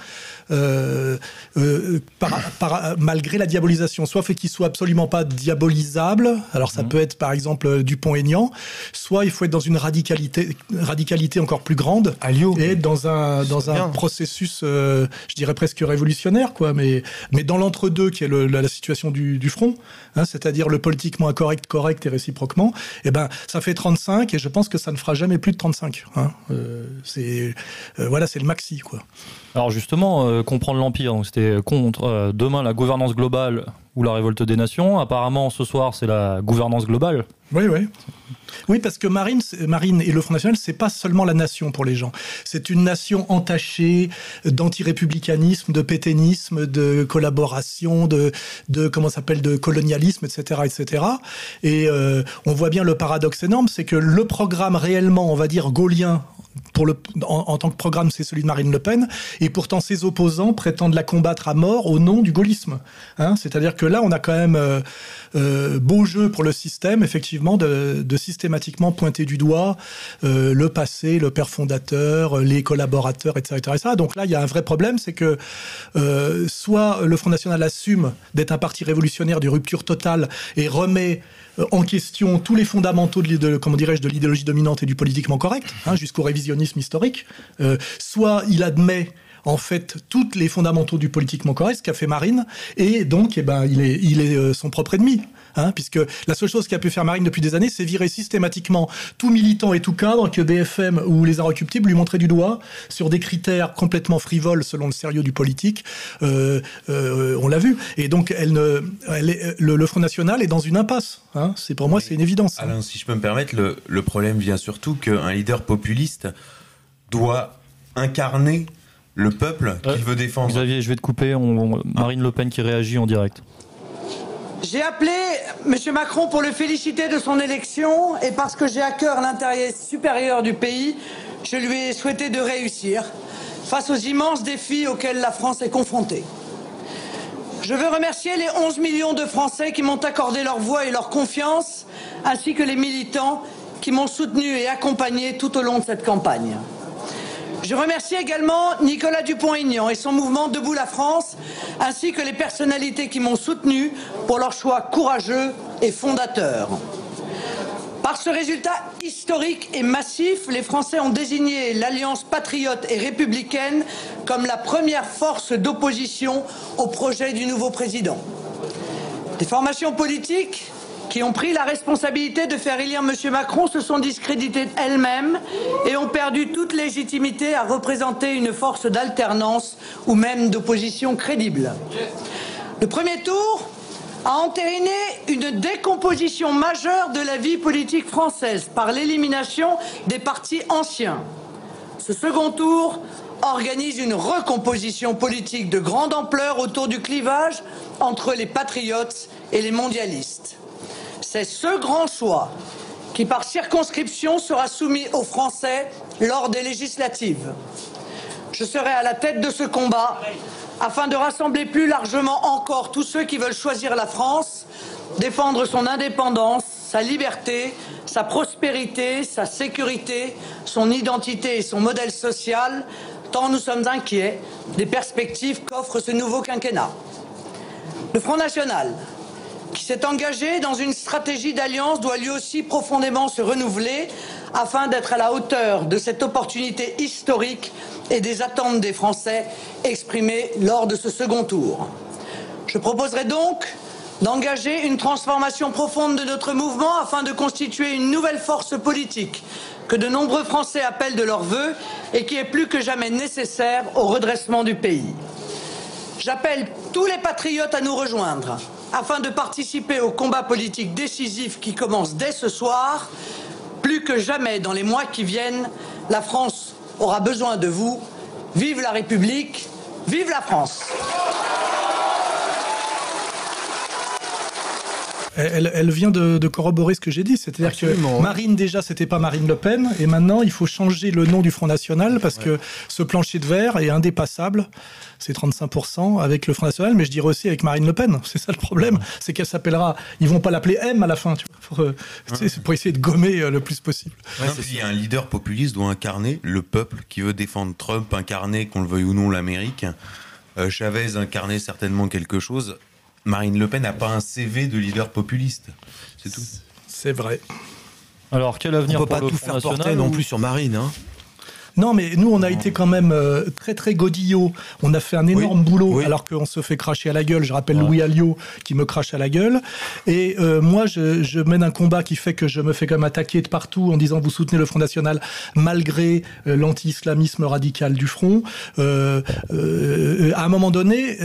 Speaker 12: euh, euh, par- par- malgré la diabolisation. Soit fait qu'il soit absolument pas diabolisable, alors ça peut être par exemple Dupont-Aignan, soit il faut être dans une radicalité, radicalité encore plus grande et être dans un, dans un processus, je dirais presque révolutionnaire, quoi, mais, mais dans l'entre-deux qui est le- la, la situation du, du front, hein, c'est-à-dire le politiquement incorrect, correct et réciproquement, eh ben, ça fait 35 et je pense que ça ne fera jamais plus de 35. Hein. Euh, c'est, euh, voilà, c'est le maxi.
Speaker 1: Alors justement, euh, comprendre l'Empire, c'était contre euh, demain la gouvernance globale ou la révolte des nations. Apparemment, ce soir, c'est la gouvernance globale.
Speaker 12: Oui, oui. Oui, parce que Marine, Marine et le Front National, c'est pas seulement la nation pour les gens. C'est une nation entachée d'antirépublicanisme, de pétainisme, de collaboration, de, comment s'appelle, de colonialisme, etc., etc. Et euh, on voit bien le paradoxe énorme, c'est que le programme réellement, on va dire, gaulien pour le, en, tant que programme, c'est celui de Marine Le Pen, et pourtant ses opposants prétendent la combattre à mort au nom du gaullisme. Hein C'est-à-dire que là, on a quand même euh, euh, beau jeu pour le système, effectivement, de, systématiquement pointer du doigt euh, le passé, le père fondateur, les collaborateurs, etc., etc. Donc là, il y a un vrai problème, c'est que soit le Front National assume d'être un parti révolutionnaire de rupture totale et remet en question tous les fondamentaux de, comment dirais-je de l'idéologie dominante et du politiquement correct, hein, jusqu'au révisionnisme historique. Euh, soit il admet en fait tous les fondamentaux du politiquement correct, ce qu'a fait Marine, et donc eh ben, il est, il est euh, son propre ennemi. Hein, puisque la seule chose qu'a pu faire Marine depuis des années, c'est virer systématiquement tout militant et tout cadre que BFM ou les Inrecuptibles lui montraient du doigt sur des critères complètement frivoles selon le sérieux du politique. Euh, euh, on l'a vu. Et donc, elle ne, elle est, le, le, Front National est dans une impasse. Hein. C'est pour moi, c'est une évidence.
Speaker 2: Alain, si je peux me permettre, le, le problème vient surtout qu'un leader populiste doit incarner le peuple qu'il veut défendre.
Speaker 1: Xavier, je vais te couper. On, Marine Le Pen qui réagit en direct.
Speaker 14: J'ai appelé M. Macron pour le féliciter de son élection et parce que j'ai à cœur l'intérêt supérieur du pays, je lui ai souhaité de réussir face aux immenses défis auxquels la France est confrontée. Je veux remercier les 11 millions de Français qui m'ont accordé leur voix et leur confiance, ainsi que les militants qui m'ont soutenu et accompagné tout au long de cette campagne. Je remercie également Nicolas Dupont-Aignan et son mouvement Debout la France, ainsi que les personnalités qui m'ont soutenu pour leur choix courageux et fondateur. Par ce résultat historique et massif, les Français ont désigné l'Alliance patriote et républicaine comme la première force d'opposition au projet du nouveau président. Des formations politiques qui ont pris la responsabilité de faire élire M. Macron se sont discréditées elles-mêmes et ont perdu toute légitimité à représenter une force d'alternance ou même d'opposition crédible. Le premier tour a entériné une décomposition majeure de la vie politique française par l'élimination des partis anciens. Ce second tour organise une recomposition politique de grande ampleur autour du clivage entre les patriotes et les mondialistes. C'est ce grand choix qui, par circonscription, sera soumis aux Français lors des législatives. Je serai à la tête de ce combat afin de rassembler plus largement encore tous ceux qui veulent choisir la France, défendre son indépendance, sa liberté, sa prospérité, sa sécurité, son identité et son modèle social, tant nous sommes inquiets des perspectives qu'offre ce nouveau quinquennat. Le Front National qui s'est engagé dans une stratégie d'alliance doit lui aussi profondément se renouveler afin d'être à la hauteur de cette opportunité historique et des attentes des Français exprimées lors de ce second tour. Je proposerai donc d'engager une transformation profonde de notre mouvement afin de constituer une nouvelle force politique que de nombreux Français appellent de leur vœu et qui est plus que jamais nécessaire au redressement du pays. J'appelle tous les patriotes à nous rejoindre afin de participer au combat politique décisif qui commence dès ce soir. Plus que jamais dans les mois qui viennent, la France aura besoin de vous. Vive la République, vive la France.
Speaker 12: Elle, elle, vient de, de, corroborer ce que j'ai dit, c'est-à-dire que Marine déjà c'était pas Marine Le Pen et maintenant il faut changer le nom du Front National parce ouais. que ce plancher de verre est indépassable, c'est 35% avec le Front National, mais je dirais aussi avec Marine Le Pen, c'est ça le problème, c'est qu'elle s'appellera, ils vont pas l'appeler M à la fin, tu vois, pour, euh, ouais. pour essayer de gommer euh, le plus possible.
Speaker 2: Ouais, si un leader populiste doit incarner le peuple qui veut défendre Trump, incarner qu'on le veuille ou non l'Amérique. Euh, Chavez incarnait certainement quelque chose. Marine Le Pen n'a pas un CV de leader populiste. C'est tout.
Speaker 12: C'est vrai.
Speaker 1: Alors, quel avenir
Speaker 15: On peut pas tout faire porter ou... non plus sur Marine. Hein.
Speaker 12: Non, mais nous, on a été quand même euh, très, très godillot. On a fait un énorme oui, boulot, oui. alors qu'on se fait cracher à la gueule. Je rappelle ouais. Louis Alliot qui me crache à la gueule. Et euh, moi, je, je, mène un combat qui fait que je me fais comme attaquer de partout en disant vous soutenez le Front National malgré euh, l'anti-islamisme radical du Front. Euh, à un moment donné,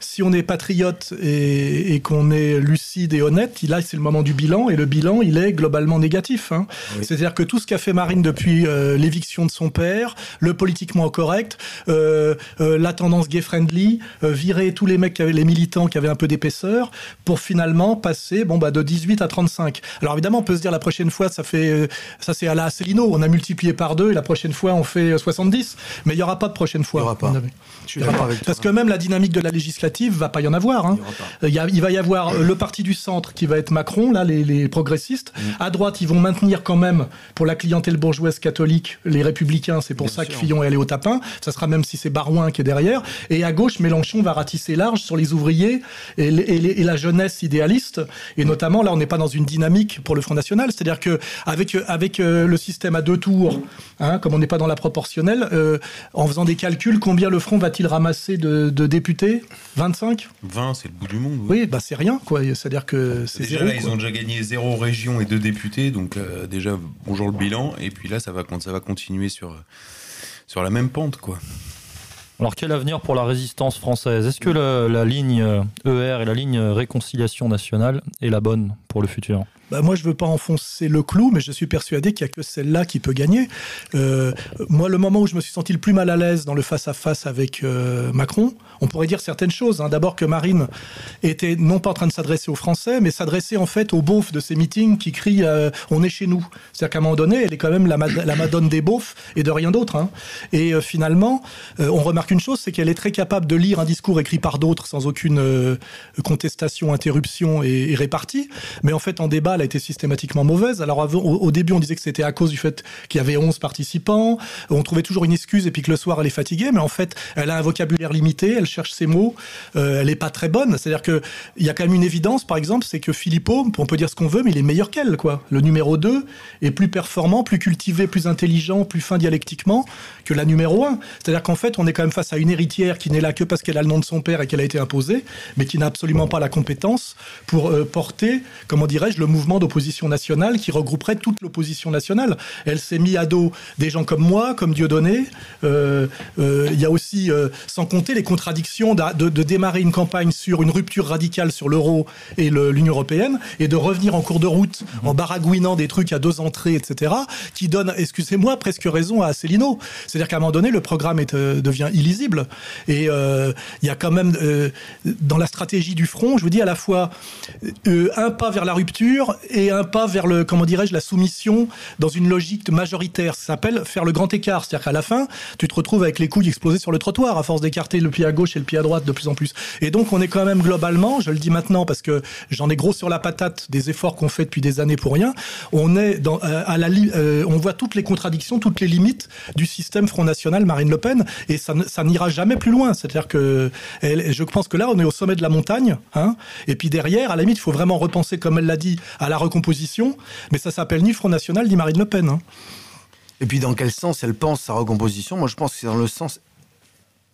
Speaker 12: si on est patriote et, et qu'on est lucide et honnête, là, c'est le moment du bilan. Et le bilan, il est globalement négatif. Hein. Oui. C'est-à-dire que tout ce qu'a fait Marine depuis l'éviction de son père, le politiquement correct, la tendance gay-friendly, virer tous les mecs qui avaient les militants qui avaient un peu d'épaisseur, pour finalement passer bon, bah, de 18 à 35. Alors évidemment, on peut se dire la prochaine fois, ça fait ça c'est à la Asselineau, on a multiplié par deux, et la prochaine fois, on fait 70. Mais il n'y aura pas de prochaine fois.
Speaker 15: Il n'y aura pas.
Speaker 12: Parce que même la dynamique de la législative va pas y en avoir. Hein. Il, va y avoir le parti du centre qui va être Macron, là, les, progressistes. Mm. À droite, ils vont maintenir quand même, pour la clientèle bourgeoise catholique, les républicains. C'est pour ça que Fillon est allé au tapin. Ça sera même si c'est Barouin qui est derrière. Et à gauche, Mélenchon va ratisser large sur les ouvriers et, la jeunesse idéaliste. Et notamment, là, on n'est pas dans une dynamique pour le Front National. C'est-à-dire que avec, avec euh, le système à deux tours, hein, comme on n'est pas dans la proportionnelle, euh, en faisant des calculs, combien le Front va-t-il ramasser de, députés? 25
Speaker 2: 20, c'est le bout du monde.
Speaker 12: Oui, bah c'est rien, quoi. C'est-à-dire que c'est
Speaker 2: Déjà, là, ils ont déjà gagné zéro région et deux députés, donc euh, déjà, bonjour le bilan. Et puis là, ça va, ça va continuer sur, sur la même pente, quoi.
Speaker 1: Alors quel avenir pour la résistance française? Est-ce que la, ligne ER et la ligne réconciliation nationale est la bonne pour le futur?
Speaker 12: Bah moi, je veux pas enfoncer le clou, mais je suis persuadé qu'il y a que celle-là qui peut gagner. Euh, moi, le moment où je me suis senti le plus mal à l'aise dans le face-à-face avec euh, Macron, on pourrait dire certaines choses. Hein. D'abord que Marine était non pas en train de s'adresser aux Français, mais s'adresser en fait aux beaufs de ces meetings qui crient euh, On est chez nous ». C'est-à-dire qu'à un moment donné, elle est quand même la, la madone des beaufs et de rien d'autre. Hein. Et finalement, on remarque une chose, c'est qu'elle est très capable de lire un discours écrit par d'autres sans aucune contestation, interruption et répartie. Mais en fait, en débat, elle a été systématiquement mauvaise. Alors au, début, on disait que c'était à cause du fait qu'il y avait 11 participants. On trouvait toujours une excuse et puis que le soir, elle est fatiguée. Mais en fait, elle a un vocabulaire limité, elle cherche ses mots, euh, elle n'est pas très bonne. C'est-à-dire qu'il y a quand même une évidence, par exemple, c'est que Philippot, on peut dire ce qu'on veut, mais il est meilleur qu'elle. quoi. Le numéro 2 est plus performant, plus cultivé, plus intelligent, plus fin dialectiquement que la numéro 1. C'est-à-dire qu'en fait, on est quand même face à une héritière qui n'est là que parce qu'elle a le nom de son père et qu'elle a été imposée, mais qui n'a absolument pas la compétence pour euh, porter, comment dirais-je, le mouvement d'opposition nationale qui regrouperait toute l'opposition nationale. Elle s'est mise à dos des gens comme moi, comme Dieudonné. Euh, euh, il y a aussi, euh, sans compter les contradictions de, démarrer une campagne sur une rupture radicale sur l'euro et l'Union européenne et de revenir en cours de route en baragouinant des trucs à deux entrées, etc., qui donne, excusez-moi, presque raison à Asselineau. C'est-à-dire qu'à un moment donné, le programme devient illisible. Et il y a quand même, dans la stratégie du front, je vous dis à la fois un pas vers la rupture et un pas vers le, comment dirais-je, la soumission dans une logique majoritaire. Ça s'appelle faire le grand écart. C'est-à-dire qu'à la fin, tu te retrouves avec les couilles explosées sur le trottoir à force d'écarter le pied à gauche et le pied à droite de plus en plus. Et donc, on est quand même globalement, je le dis maintenant parce que j'en ai gros sur la patate des efforts qu'on fait depuis des années pour rien. On est euh, à la, euh, on voit toutes les contradictions, toutes les limites du système Front National Marine Le Pen et ça, n'ira jamais plus loin. C'est-à-dire que je pense que là, on est au sommet de la montagne, hein, et puis derrière, à la limite, il faut vraiment repenser, comme elle l'a dit, la recomposition, mais ça s'appelle ni Front National ni Marine Le Pen. Hein.
Speaker 15: Et puis dans quel sens elle pense sa recomposition? Moi je pense que c'est dans le sens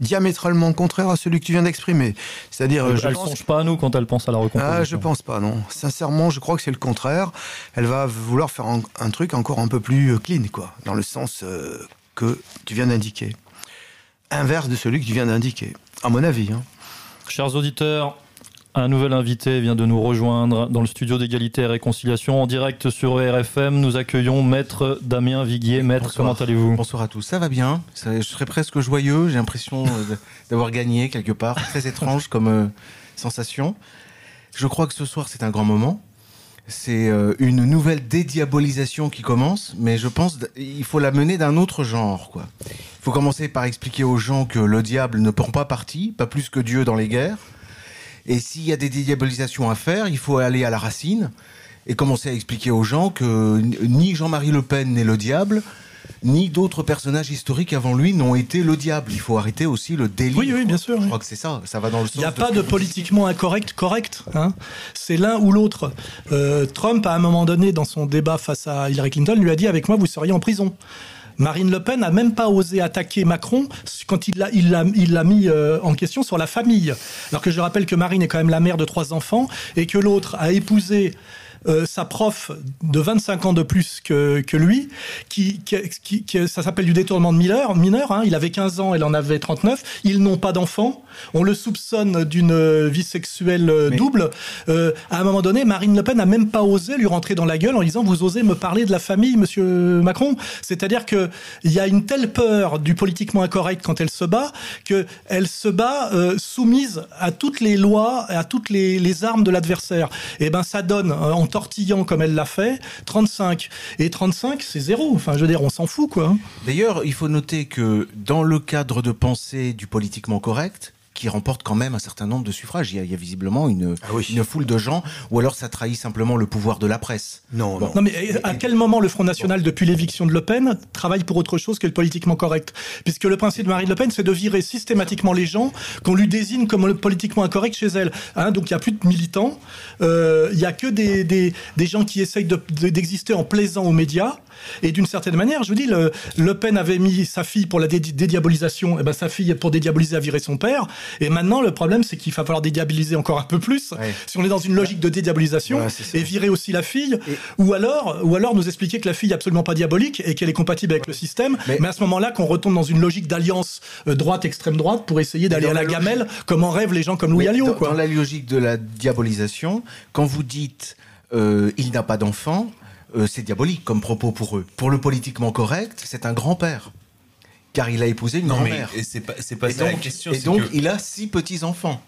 Speaker 15: diamétralement contraire à celui que tu viens d'exprimer. C'est-à-dire,
Speaker 1: elle ne songe pas à nous quand elle pense à la recomposition.
Speaker 15: Ah, je pense pas, non. Sincèrement, je crois que c'est le contraire. Elle va vouloir faire un, truc encore un peu plus clean, quoi, dans le sens euh, que tu viens d'indiquer. Inverse de celui que tu viens d'indiquer, à mon avis. Hein.
Speaker 1: Chers auditeurs, un nouvel invité vient de nous rejoindre dans le studio d'égalité et réconciliation en direct sur RFM. Nous accueillons Maître Damien Viguier. Maître, comment allez-vous?
Speaker 16: Bonsoir à tous. Ça va bien. Je serais presque joyeux. J'ai l'impression euh, d'avoir gagné quelque part. Très étrange comme euh, sensation. Je crois que ce soir, c'est un grand moment. C'est euh, une nouvelle dédiabolisation qui commence, mais je pense qu'il faut la mener d'un autre genre. Quoi. Il faut commencer par expliquer aux gens que le diable ne prend pas parti, pas plus que Dieu dans les guerres et s'il y a des dédiabolisations à faire, il faut aller à la racine et commencer à expliquer aux gens que ni Jean-Marie Le Pen n'est le diable, ni d'autres personnages historiques avant lui n'ont été le diable. Il faut arrêter aussi le délire.
Speaker 12: Oui, oui, bien sûr.
Speaker 16: Je crois que c'est ça. Ça va dans le sens.
Speaker 12: Il n'y a pas de politiquement incorrect, correct. Hein c'est l'un ou l'autre. Euh, Trump, à un moment donné, dans son débat face à Hillary Clinton, lui a dit avec moi, vous seriez en prison. Marine Le Pen n'a même pas osé attaquer Macron quand il l'a mis euh, en question sur la famille. Alors que je rappelle que Marine est quand même la mère de trois enfants et que l'autre a épousé euh, sa prof de 25 ans de plus que, que lui, qui, qui, qui, ça s'appelle du détournement de mineur, mineur hein, il avait 15 ans, elle en avait 39, ils n'ont pas d'enfants, on le soupçonne d'une vie sexuelle euh, double. Euh, à un moment donné, Marine Le Pen n'a même pas osé lui rentrer dans la gueule en disant vous osez me parler de la famille, monsieur Macron. C'est-à-dire que il y a une telle peur du politiquement incorrect quand elle se bat que elle se bat euh, soumise à toutes les lois, à toutes les, les armes de l'adversaire. Et ben ça donne en tortillant comme elle l'a fait 35 et 35 c'est zéro. Enfin je veux dire on s'en fout quoi.
Speaker 16: D'ailleurs, il faut noter que dans le cadre de pensée du politiquement correct, qui remporte quand même un certain nombre de suffrages. Il y a, il y a visiblement une, une foule de gens, ou alors ça trahit simplement le pouvoir de la presse.
Speaker 6: Non,
Speaker 12: non. mais à quel moment le Front National, depuis l'éviction de Le Pen, travaille pour autre chose que le politiquement correct? Puisque le principe de Marine Le Pen, c'est de virer systématiquement les gens qu'on lui désigne comme le politiquement incorrect chez elle. Hein, donc il n'y a plus de militants, euh, il n'y a que des, des, des, gens qui essayent d'exister de, en plaisant aux médias. Et d'une certaine manière, je vous dis, le, le, Pen avait mis sa fille pour la dé dédiabolisation, et ben sa fille pour dédiaboliser a viré son père. Et maintenant, le problème, c'est qu'il va falloir dédiaboliser encore un peu plus. Ouais. Si on est dans une logique de dédiabolisation, ouais, et virer aussi la fille, et... ou alors, ou alors nous expliquer que la fille est absolument pas diabolique et qu'elle est compatible avec le système. Mais, mais à ce moment-là, qu'on retombe dans une logique d'alliance euh, droite extrême droite pour essayer d'aller à la, la gamelle, comme en rêvent les gens comme Louis Alliot.
Speaker 16: Dans,
Speaker 12: quoi.
Speaker 16: dans la logique de la diabolisation, quand vous dites euh, il n'a pas d'enfant, euh, c'est diabolique comme propos pour eux. Pour le politiquement correct, c'est un grand-père. Car il a épousé une grand-mère.
Speaker 2: Et c'est pas, pas
Speaker 16: et
Speaker 2: ça
Speaker 16: donc,
Speaker 2: la question.
Speaker 16: Et donc, que... il a six petits-enfants.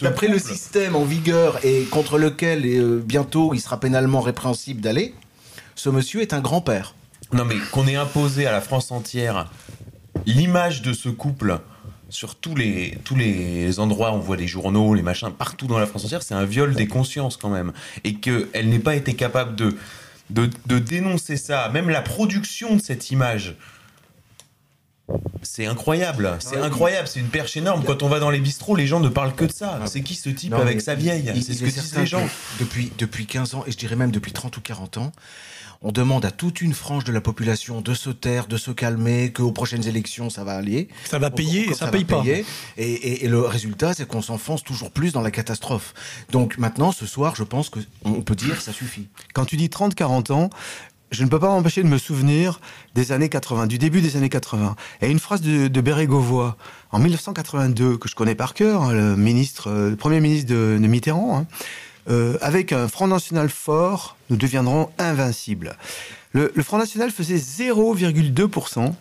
Speaker 2: D'après
Speaker 16: le système en vigueur et contre lequel euh, bientôt il sera pénalement répréhensible d'aller, ce monsieur est un grand-père.
Speaker 2: Non mais qu'on ait imposé à la France entière l'image de ce couple sur tous les, tous les endroits, on voit des journaux, les machins, partout dans la France entière, c'est un viol des consciences quand même. Et qu'elle n'ait pas été capable de, de, de, dénoncer ça, même la production de cette image. C'est incroyable, c'est incroyable, c'est une perche énorme. Quand on va dans les bistrots, les gens ne parlent que de ça. C'est qui ce type non, avec sa vieille? C'est ce que disent les gens.
Speaker 16: Depuis, depuis 15 ans, et je dirais même depuis 30 ou 40 ans, on demande à toute une frange de la population de se taire, de se calmer, qu'aux prochaines élections, ça va aller.
Speaker 12: Ça va payer
Speaker 16: on,
Speaker 12: et ça, ça paye pas.
Speaker 16: Et, et, et, le résultat, c'est qu'on s'enfonce toujours plus dans la catastrophe. Donc maintenant, ce soir, je pense qu'on peut dire ça suffit.
Speaker 6: Quand tu dis 30-40 ans, je ne peux pas m'empêcher de me souvenir des années 80, du début des années 80. Et une phrase de, de Bérégovoy, en 1982, que je connais par cœur, le, ministre, le premier ministre de, de Mitterrand, hein, euh, avec un Front National fort, nous deviendrons invincibles. Le, le Front National faisait 0,2%.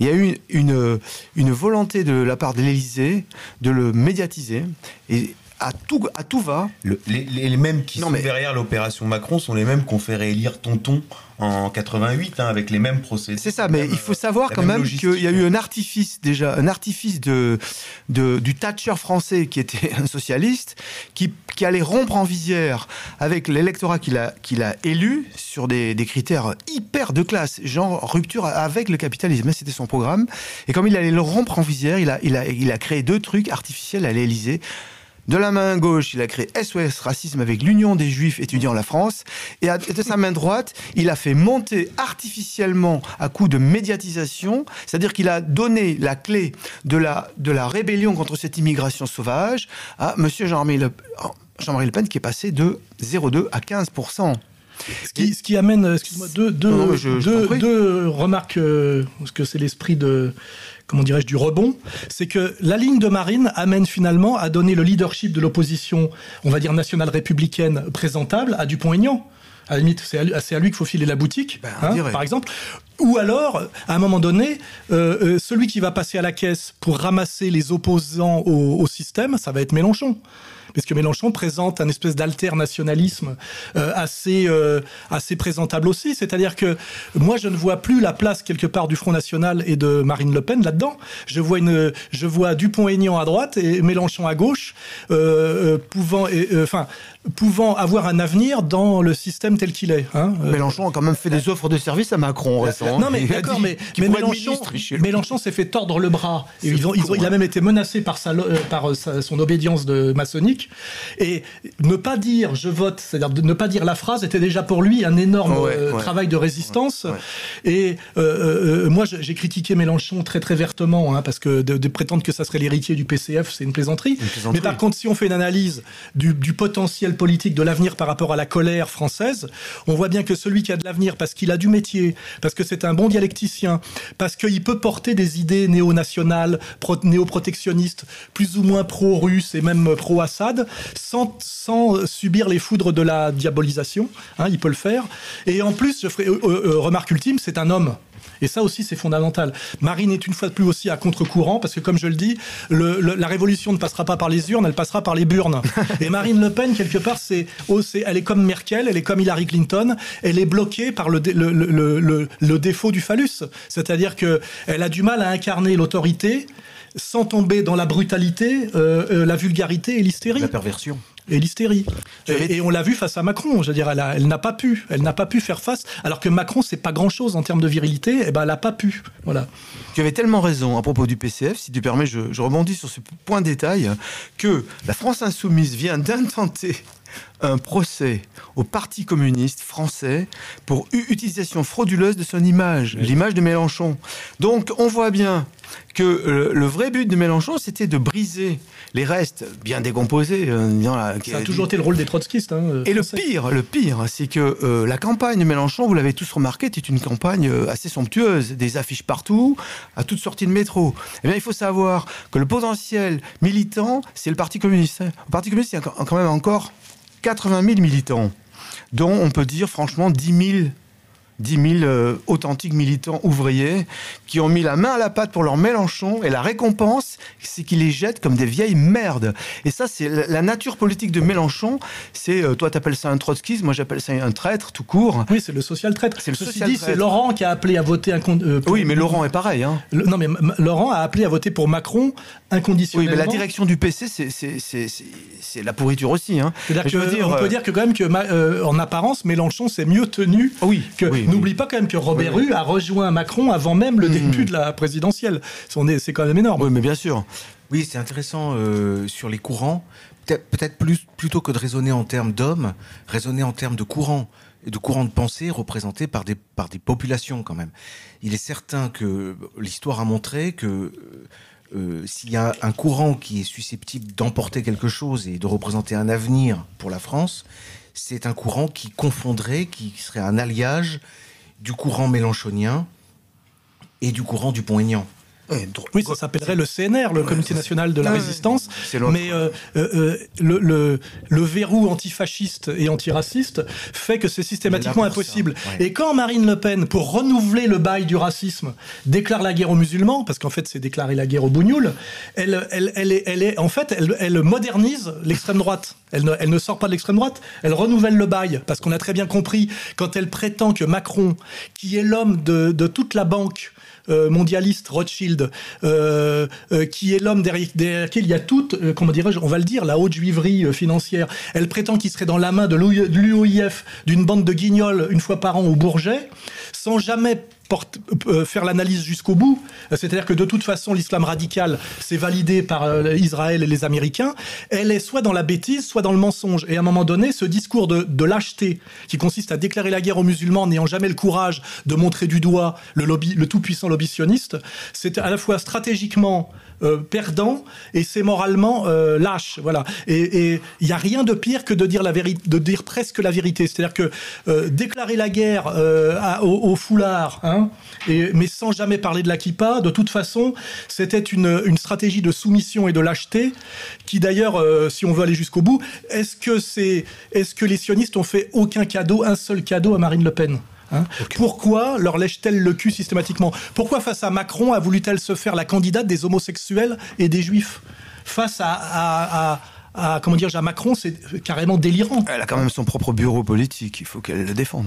Speaker 6: Il y a eu une, une volonté de la part de l'Élysée de le médiatiser. Et à tout, à tout va.
Speaker 2: Le, les, les, mêmes qui non, sont mais... derrière l'opération Macron sont les mêmes qu'on fait réélire Tonton en 88 hein, avec les mêmes procédés.
Speaker 6: C'est ça, mais il faut savoir quand même qu'il y a eu un artifice déjà, un artifice de, de du Thatcher français qui était un socialiste, qui, qui allait rompre en visière avec l'électorat qu'il a, qu'il a élu sur des, des critères hyper de classe, genre rupture avec le capitalisme, c'était son programme. Et comme il allait le rompre en visière, il a, il a, il a créé deux trucs artificiels à l'Élysée. De la main gauche, il a créé SOS Racisme avec l'Union des Juifs étudiant la France. Et de sa main droite, il a fait monter artificiellement à coup de médiatisation, c'est-à-dire qu'il a donné la clé de la, de la rébellion contre cette immigration sauvage à M. Jean-Marie Le, Jean Le Pen qui est passé de 0,2 à 15
Speaker 12: ce qui, ce qui, amène, excuse-moi, deux, deux, non, non, je, deux, je deux remarques, euh, parce que c'est l'esprit de, comment dirais-je, du rebond, c'est que la ligne de Marine amène finalement à donner le leadership de l'opposition, on va dire nationale républicaine présentable à Dupont-Aignan. À la limite, c'est à, à, lui qu'il faut filer la boutique, ben, hein, par exemple. Ou alors, à un moment donné, euh, euh, celui qui va passer à la caisse pour ramasser les opposants au, au système, ça va être Mélenchon puisque Mélenchon présente un espèce d'alternationalisme euh, assez, euh, assez présentable aussi. C'est-à-dire que moi, je ne vois plus la place quelque part du Front National et de Marine Le Pen là-dedans. Je vois, une, je vois Dupont-Aignan à droite et Mélenchon à gauche, euh, pouvant, enfin, pouvant avoir un avenir dans le système tel qu'il est. Hein.
Speaker 6: Mélenchon a quand même fait des offres de service à Macron récemment.
Speaker 12: Non mais d'accord, mais, mais Mélenchon, Mélenchon s'est fait tordre le bras. Et ils ont, ils ont, il a même été menacé par, sa, par sa, son obédience de maçonnique. Et ne pas dire je vote, c'est-à-dire ne pas dire la phrase, était déjà pour lui un énorme euh, travail de résistance. Et euh, euh, moi, j'ai critiqué Mélenchon très très vertement, hein, parce que de, prétendre que ça serait l'héritier du PCF, c'est une plaisanterie. Mais par contre, si on fait une analyse du, du potentiel politique de l'avenir par rapport à la colère française, on voit bien que celui qui a de l'avenir, parce qu'il a du métier, parce que c'est un bon dialecticien, parce qu'il peut porter des idées néo-nationales, néo-protectionnistes, plus ou moins pro-russes et même pro-Assad, sans, subir les foudres de la diabolisation. Hein, il peut le faire. Et en plus, je ferai euh, euh, remarque ultime, c'est un homme. Et ça aussi, c'est fondamental. Marine est une fois de plus aussi à contre-courant, parce que comme je le dis, le, la révolution ne passera pas par les urnes, elle passera par les burnes. Et Marine Le Pen, quelque part, c'est, oh, elle est comme Merkel, elle est comme Hillary Clinton, elle est bloquée par le défaut du phallus. C'est-à-dire qu'elle a du mal à incarner l'autorité sans tomber dans la brutalité, euh, euh, la vulgarité et l'hystérie.
Speaker 16: La perversion
Speaker 12: et l'hystérie. Et, on l'a vu face à Macron. Je veux dire, elle, elle n'a pas pu. Elle n'a pas pu faire face. Alors que Macron, c'est pas grand chose en termes de virilité. Et eh ben, elle n'a pas pu. Voilà.
Speaker 6: Tu avais tellement raison à propos du PCF. Si tu permets, je, je rebondis sur ce point de détail que la France insoumise vient d'intenter un procès au Parti communiste français pour utilisation frauduleuse de son image, l'image de Mélenchon. Donc on voit bien que euh, le vrai but de Mélenchon, c'était de briser les restes bien décomposés.
Speaker 12: Euh, Ça a toujours été le rôle des trotskistes. Hein,
Speaker 6: et le pire, le pire, c'est que euh, la campagne de Mélenchon, vous l'avez tous remarqué, était une campagne assez somptueuse, des affiches partout, à toutes sorties de métro. Eh bien, il faut savoir que le potentiel militant, c'est le Parti communiste. Le Parti communiste, il y a quand même encore 80 000 militants, dont on peut dire franchement 10 000 10 000 euh, authentiques militants ouvriers qui ont mis la main à la pâte pour leur Mélenchon et la récompense, c'est qu'ils les jettent comme des vieilles merdes. Et ça, c'est la nature politique de Mélenchon. C'est, euh, toi, t'appelles ça un trotskiste, moi, j'appelle ça un traître, tout court.
Speaker 12: Oui, c'est le social traître. C'est le social dit, c'est Laurent qui a appelé à voter un.
Speaker 6: Euh, oui, mais Laurent est pareil. Hein.
Speaker 12: non, mais Laurent a appelé à voter pour Macron inconditionnellement.
Speaker 6: Oui, mais la direction du PC, c'est la pourriture aussi. Hein.
Speaker 12: dire, on peut dire que quand même que, en apparence, Mélenchon s'est mieux tenu
Speaker 6: oui,
Speaker 12: que
Speaker 6: oui,
Speaker 12: N'oublie pas quand même que Robert Rue a rejoint Macron avant même le début de la présidentielle. C'est quand même énorme.
Speaker 6: Oui, mais bien sûr.
Speaker 16: Oui, c'est intéressant euh, sur les courants. Peut-être plus plutôt que de raisonner en termes d'hommes, raisonner en termes de courants et de courants de pensée représentés par des, par des populations quand même. Il est certain que l'histoire a montré que euh, s'il y a un courant qui est susceptible d'emporter quelque chose et de représenter un avenir pour la France, c'est un courant qui confondrait, qui serait un alliage du courant mélanchonien et du courant du Pont-Aignan.
Speaker 12: Oui, ça s'appellerait le CNR, le Comité national de la résistance. Mais euh, euh, euh, le, le, le, verrou antifasciste et antiraciste fait que c'est systématiquement impossible. Et quand Marine Le Pen, pour renouveler le bail du racisme, déclare la guerre aux musulmans, parce qu'en fait c'est déclarer la guerre aux bougnoules, elle, elle, elle, est, elle est, en fait, elle, elle modernise l'extrême droite. Elle ne, elle ne sort pas de l'extrême droite, elle renouvelle le bail, parce qu'on a très bien compris, quand elle prétend que Macron, qui est l'homme de, de toute la banque, mondialiste Rothschild, euh, euh, qui est l'homme derrière, qui il y a toute, comment dirais-je, on va le dire, la haute juiverie financière. Elle prétend qu'il serait dans la main de l'UOIF, d'une bande de guignols une fois par an au Bourget, sans jamais euh, faire l'analyse jusqu'au bout. C'est-à-dire que de toute façon, l'islam radical, c'est validé par euh, Israël et les Américains. Elle est soit dans la bêtise, soit dans le mensonge. Et à un moment donné, ce discours de, de lâcheté, qui consiste à déclarer la guerre aux musulmans, n'ayant jamais le courage de montrer du doigt le, lobby, le tout-puissant lobby sioniste, c'est à la fois stratégiquement euh, perdant et c'est moralement euh, lâche. Voilà. Et il n'y a rien de pire que de dire presque la vérité. C'est-à-dire que euh, déclarer la guerre au, foulard, hein, mais sans jamais parler de la kippa, de toute façon, c'était une, stratégie de soumission et de lâcheté qui d'ailleurs, si on veut aller jusqu'au bout, est-ce que c'est, est-ce que les sionistes ont fait aucun cadeau, un seul cadeau à Marine Le Pen? Hein Pourquoi leur lèche-t-elle le cul systématiquement? Pourquoi face à Macron a voulu-t-elle se faire la candidate des homosexuels et des juifs? Face à, comment dire, à Macron, c'est carrément délirant.
Speaker 6: Elle a quand même son propre bureau politique, il faut qu'elle le défende.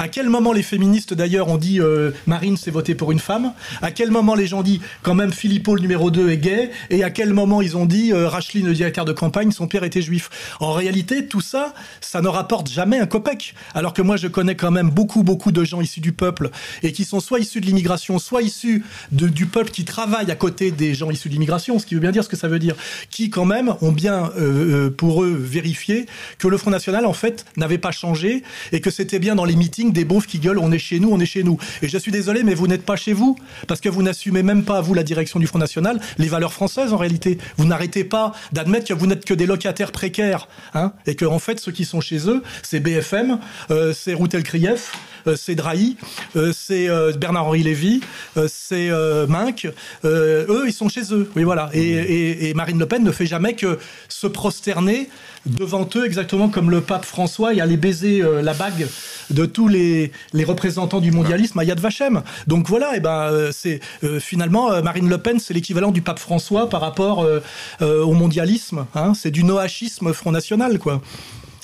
Speaker 12: À quel moment les féministes d'ailleurs ont dit euh, Marine s'est votée pour une femme? À quel moment les gens disent quand même Philippot le numéro 2 est gay? Et à quel moment ils ont dit euh, Racheline le directeur de campagne son père était juif? En réalité tout ça ça ne rapporte jamais un copec. Alors que moi je connais quand même beaucoup beaucoup de gens issus du peuple et qui sont soit issus de l'immigration soit issus de, du peuple qui travaille à côté des gens issus de l'immigration, ce qui veut bien dire ce que ça veut dire, qui quand même ont bien euh, euh, pour eux vérifié que le Front National en fait n'avait pas changé et que c'était bien dans les meetings des beaufs qui gueulent on est chez nous, on est chez nous. Et je suis désolé mais vous n'êtes pas chez vous parce que vous n'assumez même pas vous la direction du Front National les valeurs françaises en réalité. Vous n'arrêtez pas d'admettre que vous n'êtes que des locataires précaires hein, et que fait ceux qui sont chez eux c'est BFM, euh, c'est Routel Krief, c'est Drahi, euh, c'est euh, Bernard-Henri Lévy, euh, c'est euh, Minck. Euh, eux, ils sont chez eux. Oui, voilà. Et, et- et Marine Le Pen ne fait jamais que se prosterner devant eux, exactement comme le pape François et aller baiser euh, la bague de tous les, les représentants du mondialisme à Yad Vashem. Donc voilà, et ben euh, c'est euh, finalement euh, Marine Le Pen, c'est l'équivalent du pape François par rapport euh, euh, au mondialisme. Hein, c'est du noachisme Front National, quoi.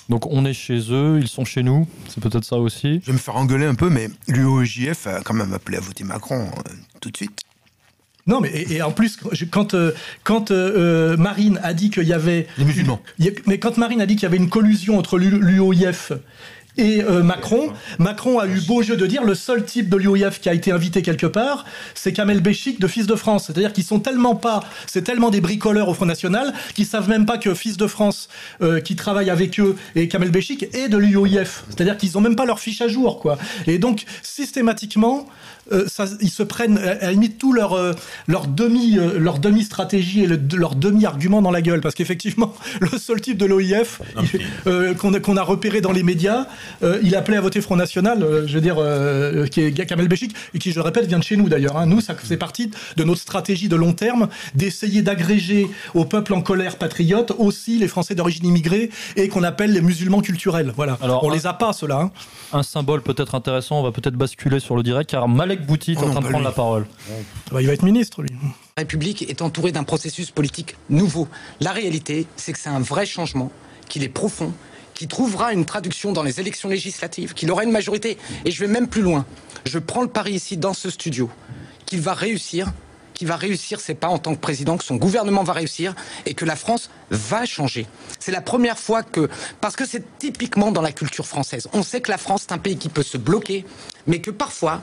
Speaker 1: Donc on est chez eux, ils sont chez nous, c'est peut-être ça aussi.
Speaker 15: Je vais me faire engueuler un peu, mais l'UOJF a quand même appelé à voter Macron euh, tout de suite.
Speaker 12: Non, mais et, et en plus, quand, euh, quand euh, euh, Marine a dit qu'il y avait. Les musulmans. mais quand Marine a dit qu'il y avait une collusion entre l'UOIF et euh, Macron, Macron a eu beau jeu de dire le seul type de l'UOIF qui a été invité quelque part, c'est Kamel Béchik de Fils de France. C'est-à-dire qu'ils sont tellement pas, c'est tellement des bricoleurs au Front National qu'ils savent même pas que Fils de France, euh, qui travaille avec eux, et Kamel Béchik est de l'UOIF. C'est-à-dire qu'ils ont même pas leur fiche à jour, quoi. Et donc systématiquement, ça, ils se prennent à la limite tout leur euh, leur demi euh, leur demi stratégie et le- leur demi argument dans la gueule parce qu'effectivement le seul type de l'OIF euh, qu'on a, qu'on a repéré dans les médias euh, il appelait à voter Front National euh, je veux dire euh, qui est Kamel Béchik et qui je le répète vient de chez nous d'ailleurs hein. nous ça fait partie de notre stratégie de long terme d'essayer d'agréger au peuple en colère patriote aussi les Français d'origine immigrée et qu'on appelle les musulmans culturels voilà
Speaker 1: Alors,
Speaker 12: on
Speaker 1: un-
Speaker 12: les a pas ceux-là hein.
Speaker 1: Un symbole peut-être intéressant, on va peut-être basculer sur le direct car Malek Bouti est en train de prendre la parole.
Speaker 12: Bah, il va être ministre lui
Speaker 17: La République est entourée d'un processus politique nouveau. La réalité, c'est que c'est un vrai changement, qu'il est profond, qui trouvera une traduction dans les élections législatives, qu'il aura une majorité. Et je vais même plus loin. Je prends le pari ici, dans ce studio, qu'il va réussir, qu'il va réussir, c'est pas en tant que président, que son gouvernement va réussir et que la France va changer. C'est la première fois que, parce que c'est typiquement dans la culture française, on sait que la France est un pays qui peut se bloquer, mais que parfois,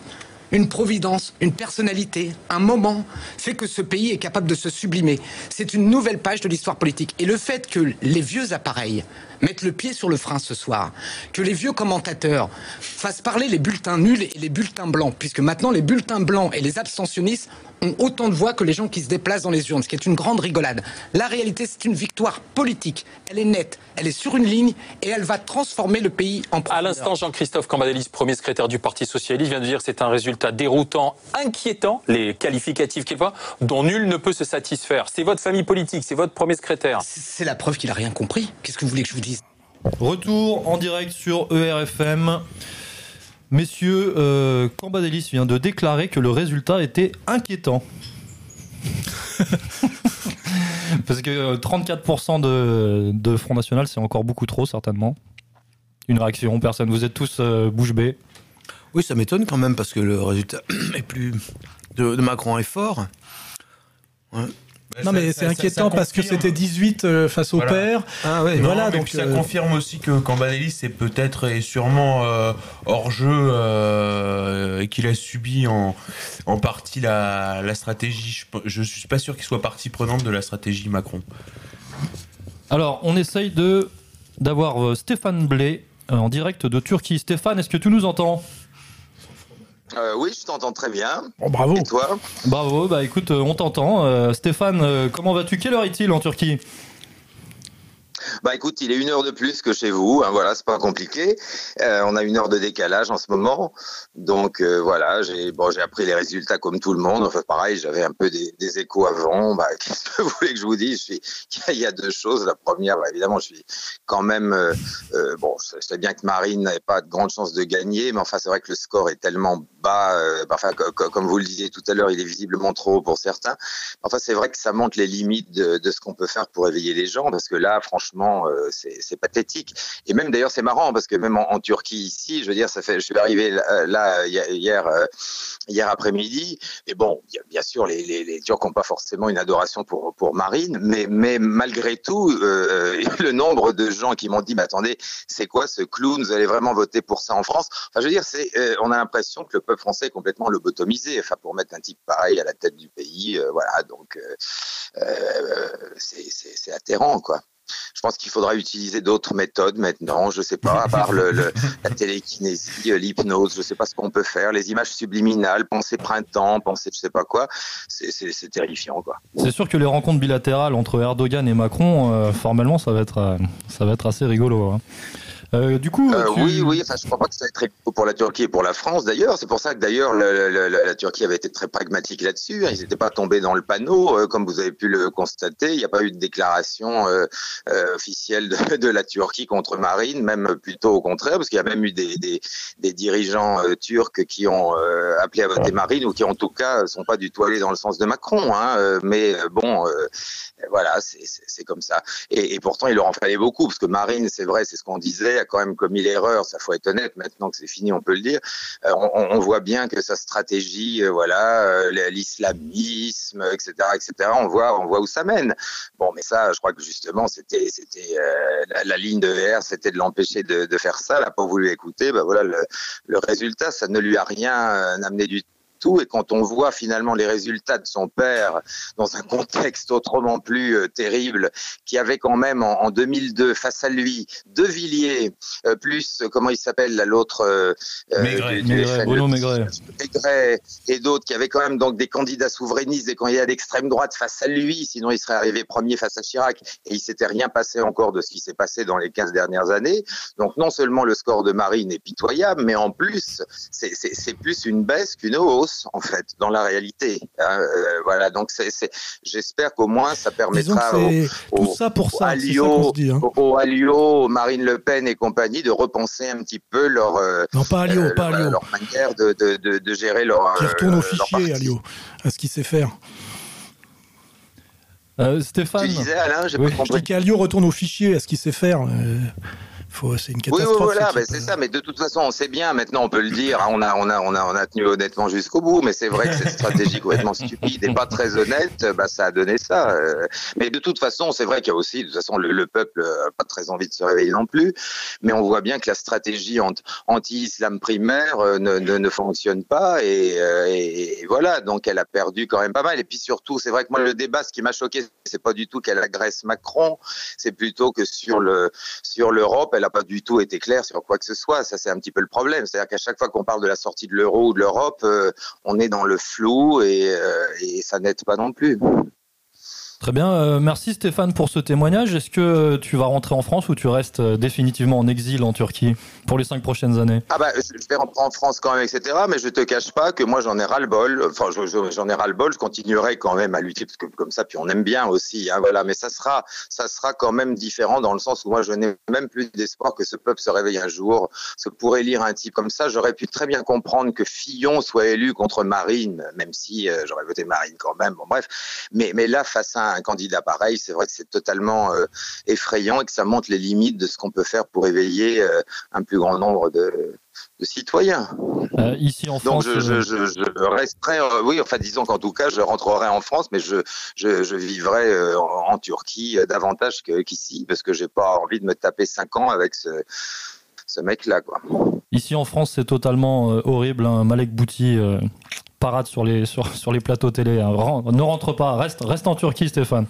Speaker 17: une providence, une personnalité, un moment fait que ce pays est capable de se sublimer. C'est une nouvelle page de l'histoire politique. Et le fait que les vieux appareils mettent le pied sur le frein ce soir, que les vieux commentateurs fassent parler les bulletins nuls et les bulletins blancs, puisque maintenant les bulletins blancs et les abstentionnistes ont autant de voix que les gens qui se déplacent dans les urnes, ce qui est une grande rigolade. La réalité, c'est une victoire politique. Elle est nette, elle est sur une ligne et elle va transformer le pays en
Speaker 10: À l'instant, Jean-Christophe Cambadélis, premier secrétaire du Parti Socialiste, vient de dire que c'est un résultat déroutant, inquiétant, les qualificatifs qu'il voit, dont nul ne peut se satisfaire. C'est votre famille politique, c'est votre premier secrétaire.
Speaker 17: C'est la preuve qu'il a rien compris. Qu'est-ce que vous voulez que je vous dise?
Speaker 1: Retour en direct sur ERFM. Messieurs, euh, Cambadélis vient de déclarer que le résultat était inquiétant. Parce que euh, 34% de, de Front National, c'est encore beaucoup trop, certainement. Une réaction, personne. Vous êtes tous euh, bouche bée.
Speaker 15: Oui, ça m'étonne quand même parce que le résultat est plus de, de Macron est fort. Ouais.
Speaker 12: Non mais c'est inquiétant parce que c'était 18 euh, face au
Speaker 2: Voilà.
Speaker 12: père
Speaker 15: Ah ouais.
Speaker 12: Et
Speaker 2: Non,
Speaker 12: voilà donc
Speaker 2: puis ça
Speaker 12: euh,
Speaker 2: confirme aussi que Cambadélis c'est peut-être et sûrement euh, hors jeu euh, et qu'il a subi en, en partie la, la stratégie. Je, je suis pas sûr qu'il soit partie prenante de la stratégie Macron.
Speaker 1: Alors, on essaye de d'avoir Stéphane Blé en direct de Turquie. Stéphane, est-ce que tu nous entends?
Speaker 18: Euh, oui, je t'entends très bien.
Speaker 12: bravo.
Speaker 18: Et toi?
Speaker 1: Bravo, bah écoute, euh, on t'entend. Euh, Stéphane, euh, comment vas-tu? Quelle heure est-il en Turquie?
Speaker 18: Bah écoute, il est une heure de plus que chez vous. hein, voilà, c'est pas compliqué. Euh, on a une heure de décalage en ce moment, donc euh, voilà. J'ai bon, j'ai appris les résultats comme tout le monde. Enfin, pareil, j'avais un peu des, échos avant. Bah, qu'est-ce que vous voulez que je vous dise? Je suis, il y a deux choses. La première, bah, évidemment, je suis quand même euh, euh, bon. Je sais bien que Marine n'avait pas de grandes chances de gagner, mais enfin, c'est vrai que le score est tellement bas. euh, enfin, co- co- comme vous le disiez tout à l'heure, il est visiblement trop haut pour certains. Enfin, c'est vrai que ça montre les limites de, de ce qu'on peut faire pour éveiller les gens, parce que là, franchement euh, c'est pathétique. Et même d'ailleurs, c'est marrant parce que même en, Turquie ici, je veux dire, ça fait, je suis arrivé là, là, hier euh, hier après-midi. Et bon, bien sûr, les, Turcs n'ont pas forcément une adoration pour Marine, mais malgré tout, euh, le nombre de gens qui m'ont dit, mais attendez, c'est quoi ce clown? Vous allez vraiment voter pour ça en France? Enfin, je veux dire, euh, on a l'impression que le peuple français est complètement lobotomisé. Enfin, pour mettre un type pareil à la tête du pays, euh, voilà. Donc, euh, euh, c'est atterrant, quoi. Je pense qu'il faudra utiliser d'autres méthodes maintenant. Je sais pas, à part la télékinésie, euh, l'hypnose, je sais pas ce qu'on peut faire. Les images subliminales, penser printemps, penser je sais pas quoi. C'est terrifiant, quoi.
Speaker 1: C'est sûr que les rencontres bilatérales entre Erdogan et Macron, euh, formellement, ça va être, euh, ça va être assez rigolo. hein. Euh, du coup,
Speaker 18: Euh,
Speaker 1: tu-
Speaker 18: Oui, oui, enfin, je crois pas que ça va être très pour la Turquie et pour la France d'ailleurs. C'est pour ça que d'ailleurs le- le- le- la Turquie avait été très pragmatique là-dessus. hein. Ils n'étaient pas tombés dans le panneau, euh, comme vous avez pu le constater. Il n'y a pas eu de déclaration euh, officielle de, de la Turquie contre Marine, même plutôt au contraire, parce qu'il y a même eu des, des, des dirigeants turcs qui ont appelé à voter Marine ou qui en tout cas sont pas du tout allés dans le sens de Macron. Hein, mais bon, euh, voilà, c'est- comme ça. Et, et pourtant, il leur en fallait beaucoup, parce que Marine, c'est vrai, c'est ce qu'on disait, quand même commis l'erreur, ça faut être honnête, maintenant que c'est fini, on peut le dire. Euh, on, voit bien que sa stratégie, euh, voilà, euh, l'islamisme, etc., etc., on voit, on voit où ça mène. Bon, mais ça, je crois que justement, c'était c'était euh, la, ligne de VR, c'était de l'empêcher de, de faire ça. Elle n'a pas voulu écouter, ben voilà, le, le résultat, ça ne lui a rien amené du tout. Et quand on voit finalement les résultats de son père dans un contexte autrement plus euh, terrible, qui avait quand même en, en 2002 face à lui De Villiers, euh, plus euh, comment il s'appelle l'autre euh,
Speaker 1: Maigret,
Speaker 18: du- du
Speaker 1: Maigret,
Speaker 18: FN,
Speaker 1: Bruno
Speaker 18: le-
Speaker 1: Maigret.
Speaker 18: Maigret et d'autres qui avaient quand même donc des candidats souverainistes, des candidats d'extrême droite face à lui, sinon il serait arrivé premier face à Chirac et il s'était rien passé encore de ce qui s'est passé dans les 15 dernières années. Donc non seulement le score de Marine est pitoyable, mais en plus c'est plus une baisse qu'une hausse en fait dans la réalité. hein. Euh, voilà, donc c'est c'est- j'espère qu'au moins ça permettra
Speaker 12: c'est
Speaker 18: aux,
Speaker 12: tout ça pour
Speaker 18: aux
Speaker 12: ça, ça
Speaker 18: Alliot,
Speaker 12: se dit. hein.
Speaker 18: aux- aux Alliot, Marine Le Pen et compagnie de repenser un petit peu leur euh,
Speaker 12: Non, pas Alliot,
Speaker 18: euh,
Speaker 12: pas
Speaker 18: leur,
Speaker 12: Alliot.
Speaker 18: leur manière de, de, de, de gérer leur
Speaker 12: Qui
Speaker 18: euh,
Speaker 12: retourne au fichier. Alio, à ce qu'il sait faire.
Speaker 1: Euh, Stéphane.
Speaker 18: Tu disais, Alain, j'ai
Speaker 1: Oui.
Speaker 18: pas
Speaker 12: Je
Speaker 18: compris.
Speaker 12: dis qu'Alio retourne au fichier, à ce qu'il sait faire. Euh, faut- C'est une
Speaker 18: Oui, oui,
Speaker 12: catastrophe.
Speaker 18: voilà, ben, c'est ça. Mais de toute façon, on sait bien. Maintenant, on peut le dire. hein, On a, on a, on a, on a tenu honnêtement jusqu'au bout. Mais c'est vrai que cette stratégie complètement stupide et pas très honnête, bah, ça a donné ça. euh. Mais de toute façon, c'est vrai qu'il y a aussi, de toute façon, le, le peuple n'a pas très envie de se réveiller non plus. Mais on voit bien que la stratégie ant- anti-islam primaire euh, ne, ne, ne fonctionne pas. Et, euh, et, et voilà. Donc, elle a perdu quand même pas mal. Et puis surtout, c'est vrai que moi, le débat, ce qui m'a choqué, c'est pas du tout qu'elle agresse Macron. C'est plutôt que sur le, sur l'Europe, elle n'a pas du tout été claire sur quoi que ce soit. Ça, c'est un petit peu le problème. C'est-à-dire qu'à chaque fois qu'on parle de la sortie de l'euro ou de l'Europe, euh, on est dans le flou et, euh, et ça n'aide pas non plus.
Speaker 1: Très bien, euh, merci Stéphane pour ce témoignage. Est-ce que tu vas rentrer en France ou tu restes euh, définitivement en exil en Turquie pour les cinq prochaines années?
Speaker 18: Ah bah, je vais rentrer en France quand même, etc. Mais je te cache pas que moi, j'en ai ras-le-bol. Enfin, je- je- j'en ai ras-le-bol. Je continuerai quand même à lutter parce que comme ça, puis on aime bien aussi. Hein, voilà. Mais ça sera, ça sera quand même différent dans le sens où moi, je n'ai même plus d'espoir que ce peuple se réveille un jour. Parce que pour élire un type comme ça, j'aurais pu très bien comprendre que Fillon soit élu contre Marine, même si euh, j'aurais voté Marine quand même. Bon, bref. Mais, mais là, face à un candidat pareil, c'est vrai que c'est totalement euh, effrayant et que ça montre les limites de ce qu'on peut faire pour éveiller euh, un plus grand nombre de, de citoyens.
Speaker 1: Euh, Ici en
Speaker 18: Donc
Speaker 1: France.
Speaker 18: je, je, je, je resterai, euh, oui, enfin disons qu'en tout cas, je rentrerai en France, mais je, vivrai euh, en, en Turquie davantage qu'ici, parce que j'ai pas envie de me taper cinq ans avec ce, ce mec-là.
Speaker 1: Ici en France, c'est totalement horrible. hein. Malek Bouti parade sur les, sur, sur les plateaux télé. hein. Ren- Ne rentre pas, reste, reste en Turquie, Stéphane.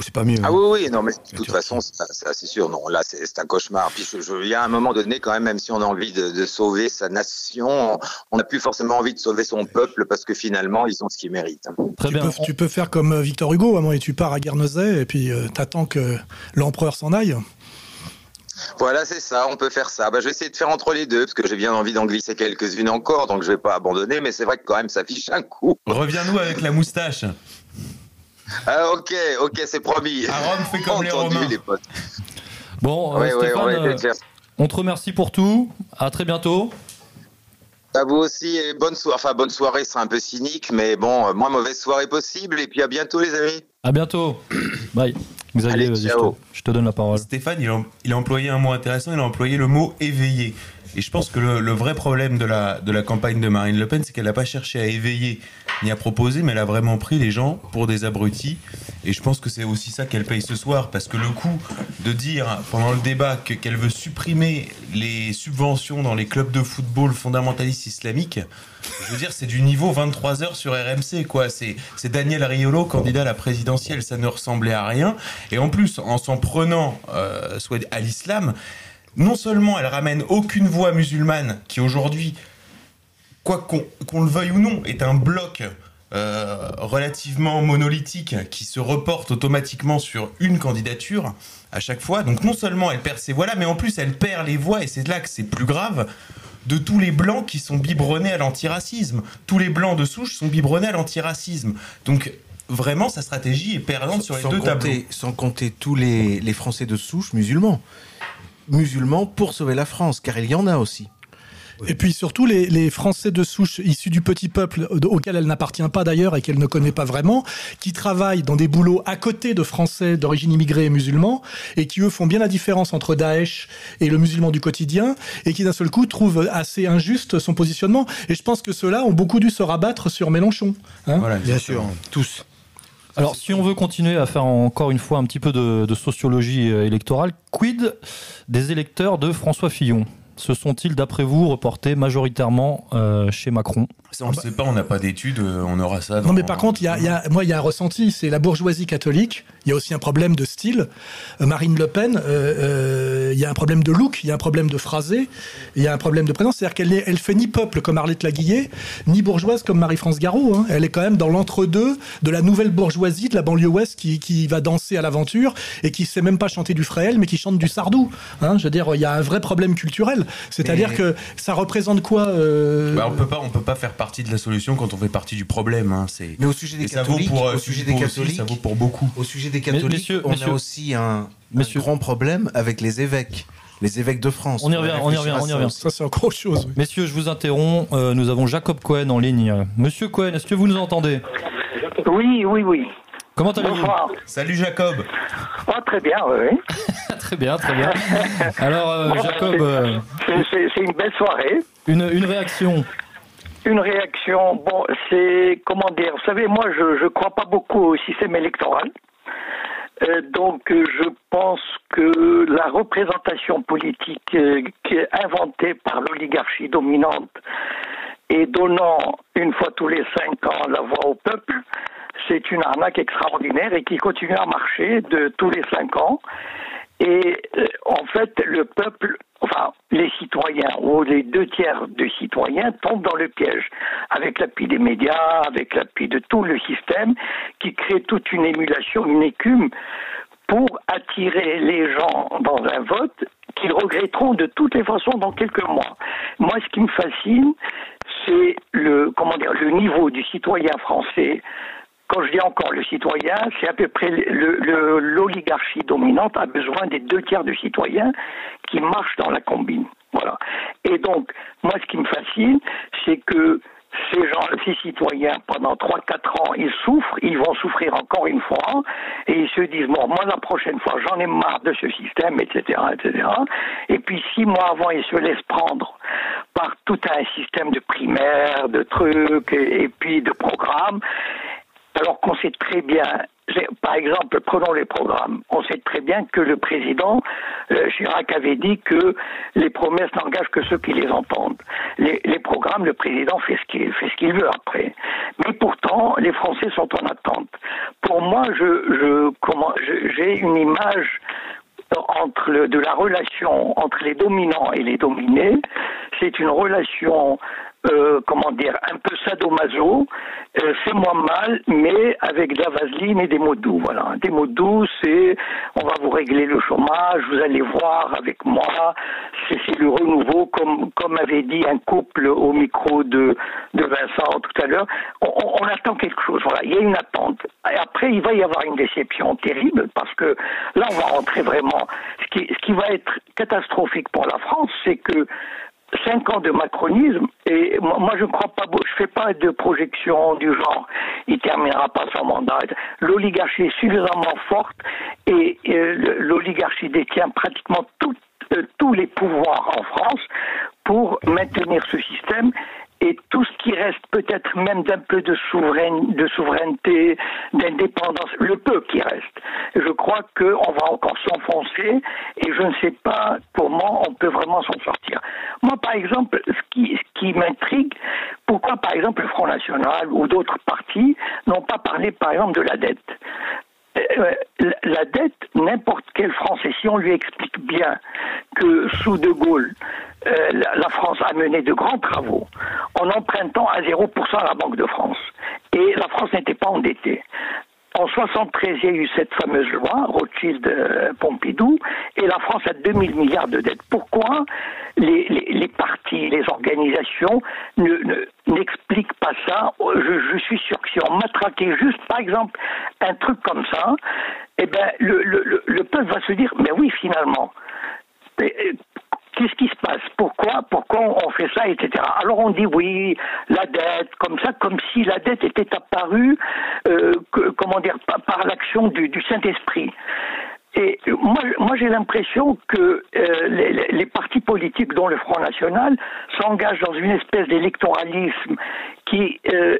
Speaker 6: c'est pas mieux.
Speaker 18: Ah oui, oui, non, mais de toute façon, c'est sûr, non, là, c'est c'est un cauchemar. Puis, je- je- il y a un moment donné, quand même, même si on a envie de, de sauver sa nation, on n'a plus forcément envie de sauver son peuple parce que finalement, ils ont ce qu'ils méritent. hein.
Speaker 1: Très
Speaker 12: tu, peux, tu peux faire comme euh, Victor Hugo, à un moment, et tu pars à Guernesey et puis euh, t'attends que l'empereur s'en aille.
Speaker 18: Voilà, c'est ça, on peut faire ça. Bah, je vais essayer de faire entre les deux, parce que j'ai bien envie d'en glisser quelques-unes encore, donc je vais pas abandonner, mais c'est vrai que quand même, ça fiche un coup.
Speaker 19: Reviens-nous avec la moustache.
Speaker 18: Ah, ok, ok, c'est promis.
Speaker 19: À Rome, fais comme les Romains.
Speaker 18: les potes.
Speaker 1: Bon,
Speaker 18: Ouais,
Speaker 1: Stéphane, euh, on te remercie pour tout. À très bientôt.
Speaker 18: À vous aussi, et bonne soirée. Enfin, bonne soirée, c'est un peu cynique, mais bon, euh, moins mauvaise soirée possible, et puis à bientôt, les amis.
Speaker 1: À bientôt. Bye. Xavier,
Speaker 18: Allez,
Speaker 1: vas-y, je
Speaker 18: ciao.
Speaker 1: te- je te donne la parole.
Speaker 2: Stéphane, il a, il a employé un mot intéressant, il a employé le mot éveillé. Et je pense que le, vrai problème de la, de la campagne de Marine Le Pen, c'est qu'elle n'a pas cherché à éveiller ni à proposer, mais elle a vraiment pris les gens pour des abrutis. Et je pense que c'est aussi ça qu'elle paye ce soir, parce que le coup de dire pendant le débat que- qu'elle veut supprimer les subventions dans les clubs de football fondamentalistes islamiques, je veux dire, c'est du niveau 23h sur RMC, quoi. C'est Daniel Riolo, candidat à la présidentielle, ça ne ressemblait à rien. Et en plus, en s'en prenant euh, soit à l'islam, non seulement elle ramène aucune voix musulmane qui aujourd'hui, quoi qu'on le veuille ou non, est un bloc euh, relativement monolithique qui se reporte automatiquement sur une candidature à chaque fois. Donc non seulement elle perd ses voix-là, mais en plus elle perd les voix, et c'est là que c'est plus grave, de tous les blancs qui sont biberonnés à l'antiracisme. Tous les blancs de souche sont biberonnés à l'antiracisme. Donc vraiment, sa stratégie est perdante sur les
Speaker 16: sans
Speaker 2: deux tableaux.
Speaker 16: compter, sans compter tous les, les Français de souche musulmans. Musulmans pour sauver la France, car il y en a aussi.
Speaker 12: Et puis surtout les, les Français de souche issus du petit peuple de- auquel elle n'appartient pas d'ailleurs et qu'elle ne connaît pas vraiment, qui travaillent dans des boulots à côté de Français d'origine immigrée et musulmans et qui eux font bien la différence entre Daesh et le musulman du quotidien et qui d'un seul coup trouvent assez injuste son positionnement. Et je pense que ceux-là ont beaucoup dû se rabattre sur Mélenchon. hein.
Speaker 6: Bien sûr, tous.
Speaker 1: Alors, si on veut continuer à faire encore une fois un petit peu de, sociologie euh, électorale, quid des électeurs de François Fillon? Se sont-ils, d'après vous, reportés majoritairement euh, chez Macron?
Speaker 2: Ça, on ne sait pas, on n'a pas d'études, euh, on aura ça.
Speaker 12: Non,
Speaker 2: dans-
Speaker 12: mais par contre, y a, il y a- moi, il y a un ressenti, c'est la bourgeoisie catholique. Il y a aussi un problème de style. Euh, Marine Le Pen, euh, euh, il y a un problème de look, il y a un problème de phrasé, il y a un problème de présence. C'est-à-dire qu'elle elle fait ni peuple comme Arlette Laguillet, ni bourgeoise comme Marie-France Garot. hein. Elle est quand même dans l'entre-deux de la nouvelle bourgeoisie de la banlieue ouest qui, qui va danser à l'aventure et qui sait même pas chanter du fréhel, mais qui chante du sardou. hein. Je veux dire, il y a un vrai problème culturel. C'est-à-dire
Speaker 2: Mais-
Speaker 12: que ça représente quoi euh,
Speaker 2: Bah, on peut pas, on peut pas faire partie de la solution quand on fait partie du problème. hein, c'est-
Speaker 16: Mais au sujet des
Speaker 2: Et ça vaut
Speaker 16: catholiques,
Speaker 2: pour,
Speaker 16: au sujet des
Speaker 2: Philippot aussi,
Speaker 16: catholiques,
Speaker 2: ça vaut pour beaucoup.
Speaker 16: Au sujet des catholiques,
Speaker 1: messieurs,
Speaker 16: on
Speaker 1: messieurs.
Speaker 16: a aussi un, un grand problème avec les évêques, les évêques de France.
Speaker 1: On y revient, on y revient, on y
Speaker 16: ça
Speaker 1: revient.
Speaker 12: Ça, c'est encore autre chose. oui.
Speaker 1: Messieurs, je vous interromps. euh, nous avons Jacob Cohen en ligne. Monsieur Cohen, est-ce que vous nous entendez?
Speaker 20: Oui, oui, oui.
Speaker 1: Comment allez-vous?
Speaker 20: Bonsoir.
Speaker 2: Salut Jacob.
Speaker 20: Ah, très bien, oui.
Speaker 1: Très bien, très bien. Alors, euh, Jacob, euh,
Speaker 20: C'est- une belle soirée.
Speaker 1: une, une réaction
Speaker 20: Une réaction, bon, c'est, comment dire, vous savez, moi, je ne crois pas beaucoup au système électoral. Euh, donc, euh, je pense que la représentation politique euh, qui est inventée par l'oligarchie dominante et donnant une fois tous les cinq ans la voix au peuple, c'est une arnaque extraordinaire et qui continue à marcher de tous les cinq ans. Et euh, en fait, le peuple, enfin les citoyens ou les deux tiers de citoyens tombent dans le piège avec l'appui des médias, avec l'appui de tout le système qui crée toute une émulation, une écume pour attirer les gens dans un vote qu'ils regretteront de toutes les façons dans quelques mois. Moi, ce qui me fascine, c'est le comment dire le niveau du citoyen français quand je dis encore le citoyen, c'est à peu près le- le- l'oligarchie dominante a besoin des deux tiers de citoyens qui marchent dans la combine. Voilà. Et donc, moi, ce qui me fascine, c'est que ces gens, ces citoyens, pendant 3-4 ans, ils souffrent, ils vont souffrir encore une fois, et ils se disent, bon, moi, la prochaine fois, j'en ai marre de ce système, etc., etc. Et puis, six mois avant, ils se laissent prendre par tout un système de primaires, de trucs, et puis de programmes, alors qu'on sait très bien, par exemple, prenons les programmes, on sait très bien que le président euh, Chirac avait dit que les promesses n'engagent que ceux qui les entendent. Les, programmes, le président fait ce qu'il ce qu'il veut après. Mais pourtant, les Français sont en attente. Pour moi, je, j'ai une image entre de la relation entre les dominants et les dominés, c'est une relation, euh, comment dire, un peu sadomaso, euh, fais-moi mal, mais avec de la vaseline et des mots doux. Voilà, des mots doux, c'est on va vous régler le chômage, vous allez voir avec moi, c'est le renouveau, comme comme avait dit un couple au micro de de Vincent tout à l'heure. On, on- on attend quelque chose. Voilà, il y a une attente. Et après, il va y avoir une déception terrible parce que là, on va rentrer vraiment. Ce qui, ce qui va être catastrophique pour la France, c'est que cinq ans de macronisme, et moi, je ne crois pas, je fais pas de projection du genre, il terminera pas son mandat. L'oligarchie est suffisamment forte et, l'oligarchie détient pratiquement euh, tous les pouvoirs en France pour maintenir ce système et tout ce qui reste peut-être même d'un peu de, souveraine- de souveraineté, d'indépendance, le peu qui reste. Je crois qu'on va encore s'enfoncer et je ne sais pas comment on peut vraiment s'en sortir. Moi, par exemple, ce qui, ce qui m'intrigue, pourquoi par exemple le Front National ou d'autres partis n'ont pas parlé par exemple de la dette? La- la dette, n'importe quel Français, si on lui explique bien que sous De Gaulle, euh, la, la France a mené de grands travaux en empruntant à 0% à la Banque de France, et la France n'était pas endettée. En 73, il y a eu cette fameuse loi, Rothschild-Pompidou, et la France a 2000 milliards de dettes. Pourquoi les, partis, les organisations ne- ne- n'expliquent pas ça? Je, suis sûr que si on matraquait juste, par exemple, un truc comme ça, eh ben, le, le, le- le peuple va se dire, mais oui, finalement, et Qu'est-ce qui se passe? Pourquoi? Pourquoi on fait ça, etc. Alors on dit oui, la dette, comme ça, comme si la dette était apparue, euh, comment dire, par, l'action du, Saint-Esprit. Et moi, moi j'ai l'impression que euh, les partis politiques, dont le Front National, s'engagent dans une espèce d'électoralisme qui, euh,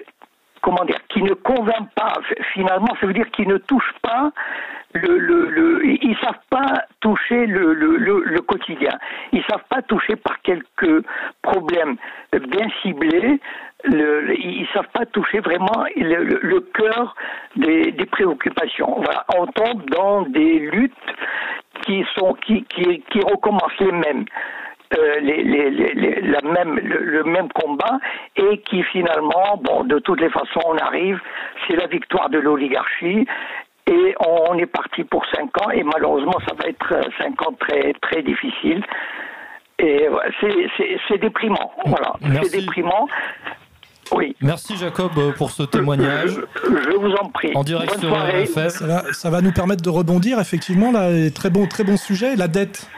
Speaker 20: comment dire, qui ne convainc pas. Finalement, ça veut dire qu'ils ne touchent pas le, le, le- ils savent pas toucher le, le, le, quotidien. Ils savent pas toucher par quelques problèmes bien ciblés. Le, ils savent pas toucher vraiment le cœur des, des préoccupations. Voilà, on tombe dans des luttes qui sont qui, qui, qui recommencent les mêmes. Euh, les, les, les, les- la même, le, le même combat et qui finalement, bon, de toutes les façons, on arrive, c'est la victoire de l'oligarchie et on est parti pour cinq ans et malheureusement, ça va être euh, cinq ans très très difficiles. Et c'est- c'est c'est déprimant, voilà,
Speaker 1: Merci.
Speaker 20: c'est déprimant. Oui.
Speaker 1: Merci Jacob euh, pour ce témoignage.
Speaker 20: Je vous en prie.
Speaker 1: En direct
Speaker 20: Bonne
Speaker 1: sur. RFM.
Speaker 12: Ça va, ça va nous permettre de rebondir, effectivement, là, très bon, très bon sujet. La dette,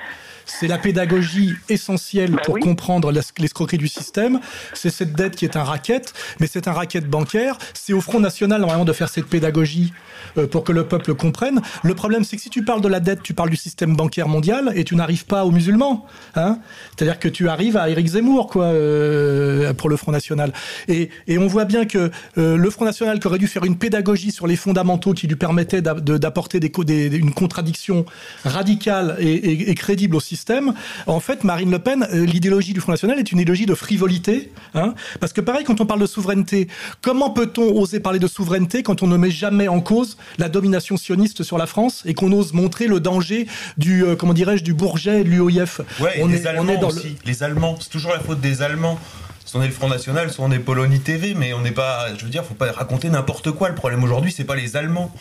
Speaker 12: c'est la pédagogie essentielle
Speaker 20: Bah
Speaker 12: pour comprendre l'es- l'escroquerie du système. C'est cette dette qui est un racket, mais c'est un racket bancaire. C'est au Front National, normalement, de faire cette pédagogie euh, pour que le peuple comprenne. Le problème, c'est que si tu parles de la dette, tu parles du système bancaire mondial et tu n'arrives pas aux musulmans. Hein C'est-à-dire que tu arrives à Éric Zemmour, quoi, euh, pour le Front National. Et, et on voit bien que euh, le Front National, qui aurait dû faire une pédagogie sur les fondamentaux qui lui de- d'apporter des, des- une contradiction radicale et, et- et crédible au système, en fait, Marine Le Pen, euh, l'idéologie du Front National est une idéologie de frivolité. Hein parce que pareil, quand on parle de souveraineté, comment peut-on oser parler de souveraineté quand on ne met jamais en cause la domination sioniste sur la France et qu'on ose montrer le danger du, euh, comment dirais-je, du Bourget et de l'UOIF
Speaker 19: Ouais,
Speaker 12: on, est,
Speaker 19: Allemands
Speaker 12: on est dans le-.
Speaker 19: Les Allemands, c'est toujours la faute des Allemands. Soit on est le Front National, soit on est Polonie TV, mais on n'est pas. Je veux dire, faut pas raconter n'importe quoi. Le problème aujourd'hui, c'est pas les Allemands.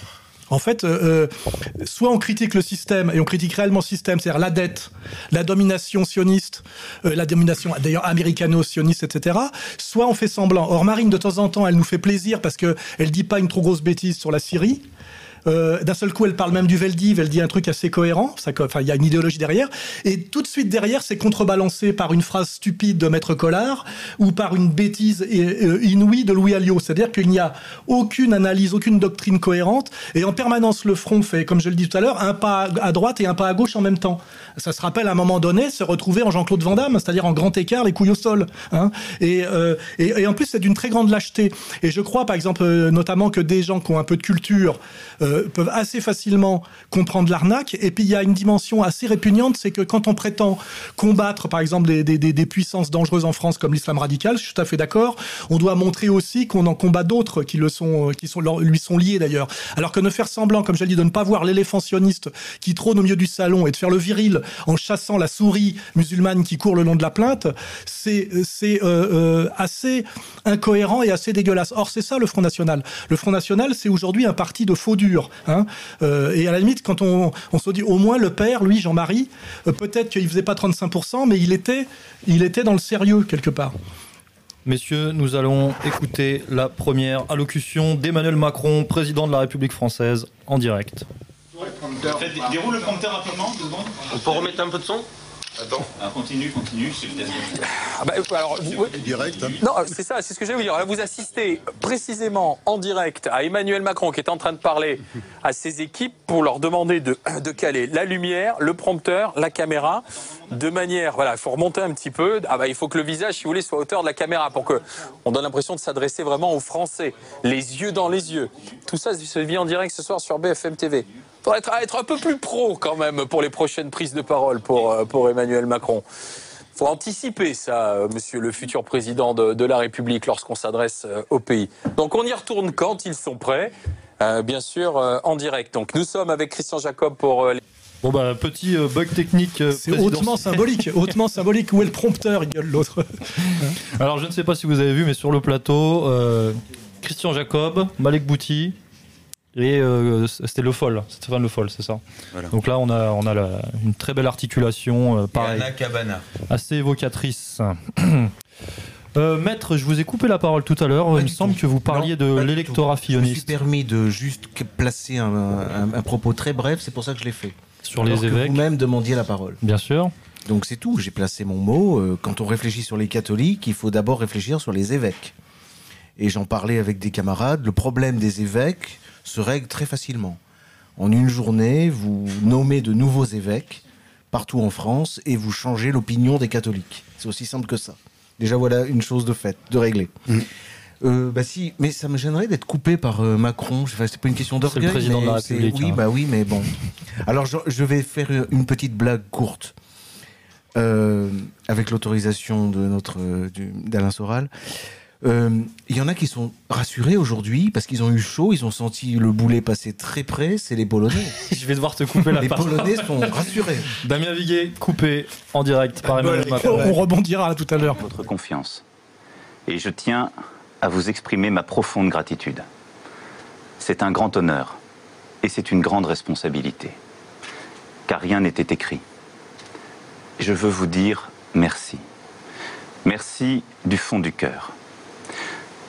Speaker 12: En fait, euh, euh, soit on critique le système et on critique réellement le système, c'est-à-dire la dette, la domination sioniste, euh, la domination d'ailleurs américano-sioniste, etc. Soit on fait semblant. Or Marine, de temps en temps, elle nous fait plaisir parce que elle dit pas une trop grosse bêtise sur la Syrie. Euh, D'un seul coup, elle parle même du Veldiv, elle dit un truc assez cohérent. Il y a une idéologie derrière. Et tout de suite derrière, c'est contrebalancé par une phrase stupide de Maître Collard ou par une bêtise euh, inouïe de Louis Alliot. C'est-à-dire qu'il n'y a aucune analyse, aucune doctrine cohérente. Et en permanence, le front fait, comme je le dis tout à l'heure, un pas à droite et un pas à gauche en même temps. Ça se rappelle à un moment donné se retrouver en Jean-Claude Van Damme, c'est-à-dire en grand écart, les couilles au sol. Hein. Et, euh, et, en plus, c'est d'une très grande lâcheté. Et je crois, par exemple, notamment que des gens qui ont un peu de culture peuvent assez facilement comprendre l'arnaque. Et puis, il y a une dimension assez répugnante, c'est que quand on prétend combattre, par exemple, des, puissances dangereuses en France comme l'islam radical, je suis tout à fait d'accord, on doit montrer aussi qu'on en combat d'autres qui le sont, qui sont, lui sont liés d'ailleurs. Alors que ne faire semblant, comme je l'ai dit, de ne pas voir l'éléphant sioniste qui trône au milieu du salon et de faire le viril en chassant la souris musulmane qui court le long de la plainte, c'est euh, euh, assez incohérent et assez dégueulasse. Or, c'est ça le Front National. Le Front National, c'est aujourd'hui un parti de faux durs. Hein Euh, et à la limite, quand on, on se dit au moins le père, lui, Jean-Marie, euh, peut-être qu'il faisait pas 35%, mais il était, il était dans le sérieux quelque part.
Speaker 1: Messieurs, nous allons écouter la première allocution d'Emmanuel Macron, président de la République française, en direct.
Speaker 10: Déroule le prompteur rapidement, deux secondes.
Speaker 21: On peut remettre un peu de son?
Speaker 10: Attends. Ah, continue, continue, c'est le
Speaker 21: ah bah, alors, direct. Hein. Non, c'est ça, c'est ce que je vais vous dire. Là, vous assistez précisément en direct à Emmanuel Macron qui est en train de parler à ses équipes pour leur demander de, de caler la lumière, le prompteur, la caméra, de manière, voilà, il faut remonter un petit peu. Ah bah, il faut que le visage, si vous voulez, soit à hauteur de la caméra pour que on donne l'impression de s'adresser vraiment aux Français, les yeux dans les yeux. Tout ça se vit en direct ce soir sur BFM TV faudrait être, être, un peu plus pro quand même pour les prochaines prises de parole pour, euh, pour Emmanuel Macron. faut anticiper ça, euh, monsieur le futur président de, de la République, lorsqu'on s'adresse euh, au pays. Donc on y retourne quand ils sont prêts, bien sûr, en direct. Donc nous sommes avec Christian Jacob pour... Les...
Speaker 1: Bon bah petit bug technique.
Speaker 12: C'est hautement symbolique, hautement symbolique. Où est le prompteur Il gueule l'autre.
Speaker 1: Alors je ne sais pas si vous avez vu, mais sur le plateau, Christian Jacob, Malek Bouti, et euh, c'était Le Foll, Stéphane Le Foll, c'est ça. Donc là, on a, on a une très belle articulation, euh, pareil, assez évocatrice. Euh, maître, je vous ai coupé la parole tout à l'heure. Il me semble que vous parliez de l'électorat filloniste. Je me suis
Speaker 16: permis de juste placer un, propos très bref, c'est pour ça que je l'ai fait.
Speaker 1: Sur les évêques.
Speaker 16: Vous-même demandiez la parole.
Speaker 1: Bien sûr.
Speaker 16: Donc c'est tout, j'ai placé mon mot. Quand on réfléchit sur les catholiques, il faut d'abord réfléchir sur les évêques. Et j'en parlais avec des camarades. Le problème des évêques, se règle très facilement. En une journée, vous nommez de nouveaux évêques partout en France et vous changez l'opinion des catholiques. C'est aussi simple que ça. Déjà, voilà une chose de faite, de réglée. Mm. Euh, bah si, mais ça me gênerait d'être coupé par euh, Macron. c'est pas une question d'orgueil.
Speaker 1: C'est le président de la République.
Speaker 16: Oui,
Speaker 1: hein.
Speaker 16: bah oui, mais bon. Alors je, vais faire une petite blague courte. Euh, avec l'autorisation de notre d'Alain Soral. Euh, il y en a qui sont rassurés aujourd'hui parce qu'ils ont eu chaud, ils ont senti le boulet passer très près, c'est les Polonais.
Speaker 1: Je vais devoir te couper la
Speaker 16: parole. Les Polonais sont rassurés.
Speaker 1: Damien Viguet, coupé en direct par Emmanuel Macron.
Speaker 12: On rebondira tout à l'heure.
Speaker 22: Votre confiance. Et je tiens à vous exprimer ma profonde gratitude. C'est un grand honneur et c'est une grande responsabilité. Car rien n'était écrit. Je veux vous dire merci. Merci du fond du cœur.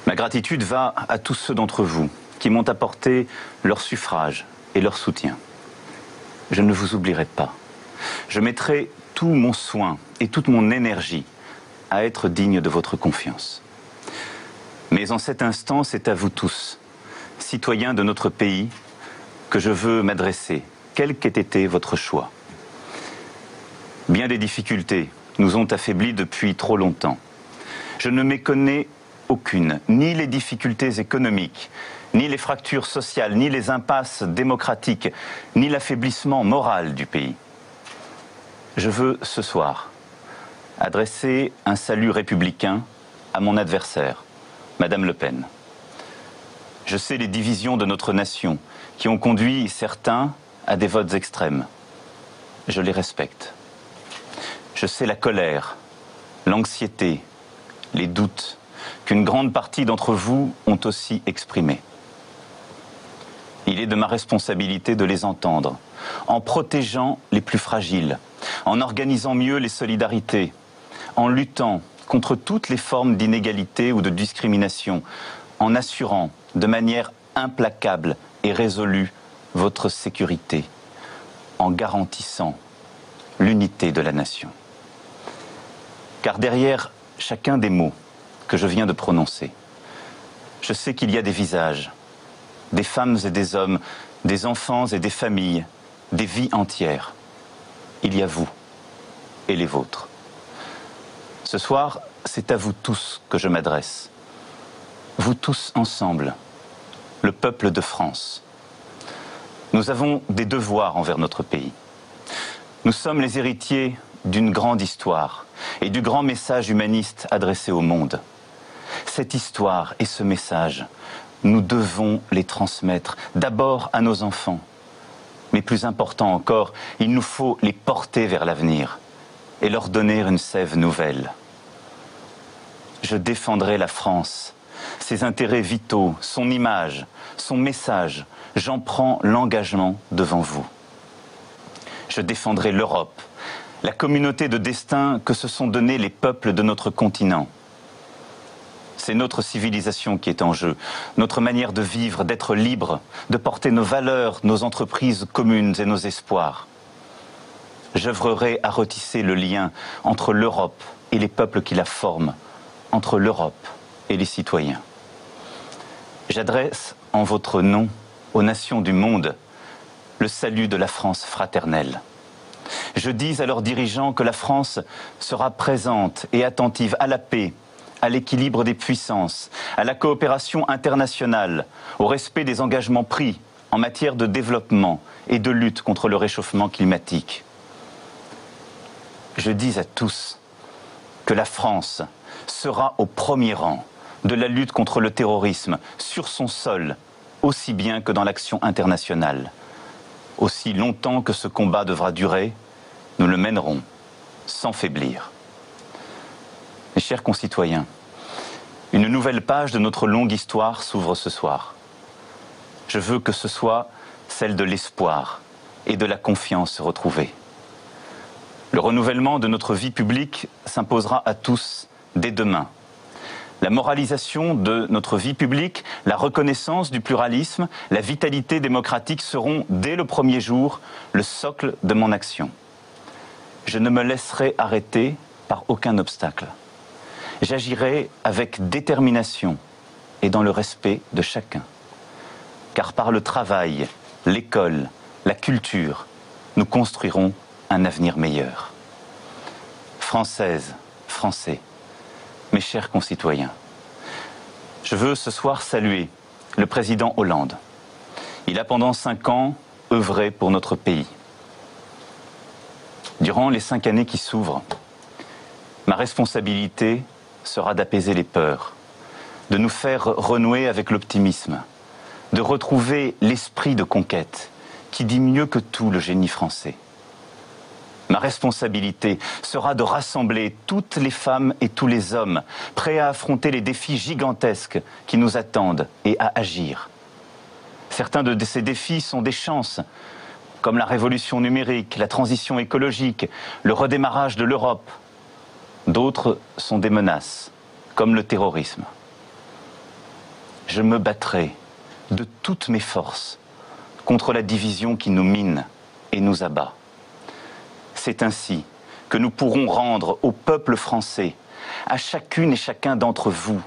Speaker 22: Ma gratitude va à tous ceux d'entre vous qui m'ont apporté leur suffrage et leur soutien. Je ne vous oublierai pas. Je mettrai tout mon soin et toute mon énergie à être digne de votre confiance. Mais en cet instant, c'est à vous tous, citoyens de notre pays, que je veux m'adresser, quel qu'ait été votre choix. Bien des difficultés nous ont affaiblis depuis trop longtemps. Je ne méconnais aucune, ni les difficultés économiques, ni les fractures sociales, ni les impasses démocratiques, ni l'affaiblissement moral du pays. Je veux ce soir adresser un salut républicain à mon adversaire, Madame Le Pen. Je sais les divisions de notre nation qui ont conduit certains à des votes extrêmes. Je les respecte. Je sais la colère, l'anxiété, les doutes, qu'une grande partie d'entre vous ont aussi exprimé. Il est de ma responsabilité de les entendre, en protégeant les plus fragiles, en organisant mieux les solidarités, en luttant contre toutes les formes d'inégalité ou de discrimination, en assurant de manière implacable et résolue votre sécurité, en garantissant l'unité de la nation. Car derrière chacun des mots, je viens de prononcer. Je sais qu'il y a des visages, des femmes et des hommes, des enfants et des familles, des vies entières. Il y a vous et les vôtres. Ce soir, c'est à vous tous que je m'adresse. Vous tous ensemble, le peuple de France. Nous avons des devoirs envers notre pays. Nous sommes les héritiers d'une grande histoire et du grand message humaniste adressé au monde. Cette histoire et ce message, nous devons les transmettre d'abord à nos enfants. Mais plus important encore, il nous faut les porter vers l'avenir et leur donner une sève nouvelle. Je défendrai la France, ses intérêts vitaux, son image, son message. J'en prends l'engagement devant vous. Je défendrai l'Europe, la communauté de destin que se sont donnés les peuples de notre continent. C'est notre civilisation qui est en jeu, notre manière de vivre, d'être libre, de porter nos valeurs, nos entreprises communes et nos espoirs. j'œuvrerai à retisser le lien entre l'Europe et les peuples qui la forment, entre l'Europe et les citoyens. J'adresse en votre nom aux nations du monde le salut de la France fraternelle. Je dis à leurs dirigeants que la France sera présente et attentive à la paix, à l'équilibre des puissances, à la coopération internationale, au respect des engagements pris en matière de développement et de lutte contre le réchauffement climatique. Je dis à tous que la France sera au premier rang de la lutte contre le terrorisme sur son sol, aussi bien que dans l'action internationale. Aussi longtemps que ce combat devra durer, nous le mènerons sans faiblir. Mes chers concitoyens, une nouvelle page de notre longue histoire s'ouvre ce soir. Je veux que ce soit celle de l'espoir et de la confiance retrouvée. Le renouvellement de notre vie publique s'imposera à tous dès demain. La moralisation de notre vie publique, la reconnaissance du pluralisme, la vitalité démocratique seront, dès le premier jour, le socle de mon action. Je ne me laisserai arrêter par aucun obstacle. J'agirai avec détermination et dans le respect de chacun. Car par le travail, l'école, la culture, nous construirons un avenir meilleur. Françaises, Français, mes chers concitoyens, je veux ce soir saluer le président Hollande. Il a pendant cinq ans œuvré pour notre pays. Durant les cinq années qui s'ouvrent, ma responsabilité sera d'apaiser les peurs, de nous faire renouer avec l'optimisme, de retrouver l'esprit de conquête qui dit mieux que tout le génie français. Ma responsabilité sera de rassembler toutes les femmes et tous les hommes prêts à affronter les défis gigantesques qui nous attendent et à agir. Certains de ces défis sont des chances, comme la révolution numérique, la transition écologique, le redémarrage de l'Europe. D'autres sont des menaces, comme le terrorisme. Je me battrai de toutes mes forces contre la division qui nous mine et nous abat. C'est ainsi que nous pourrons rendre au peuple français, à chacune et chacun d'entre vous,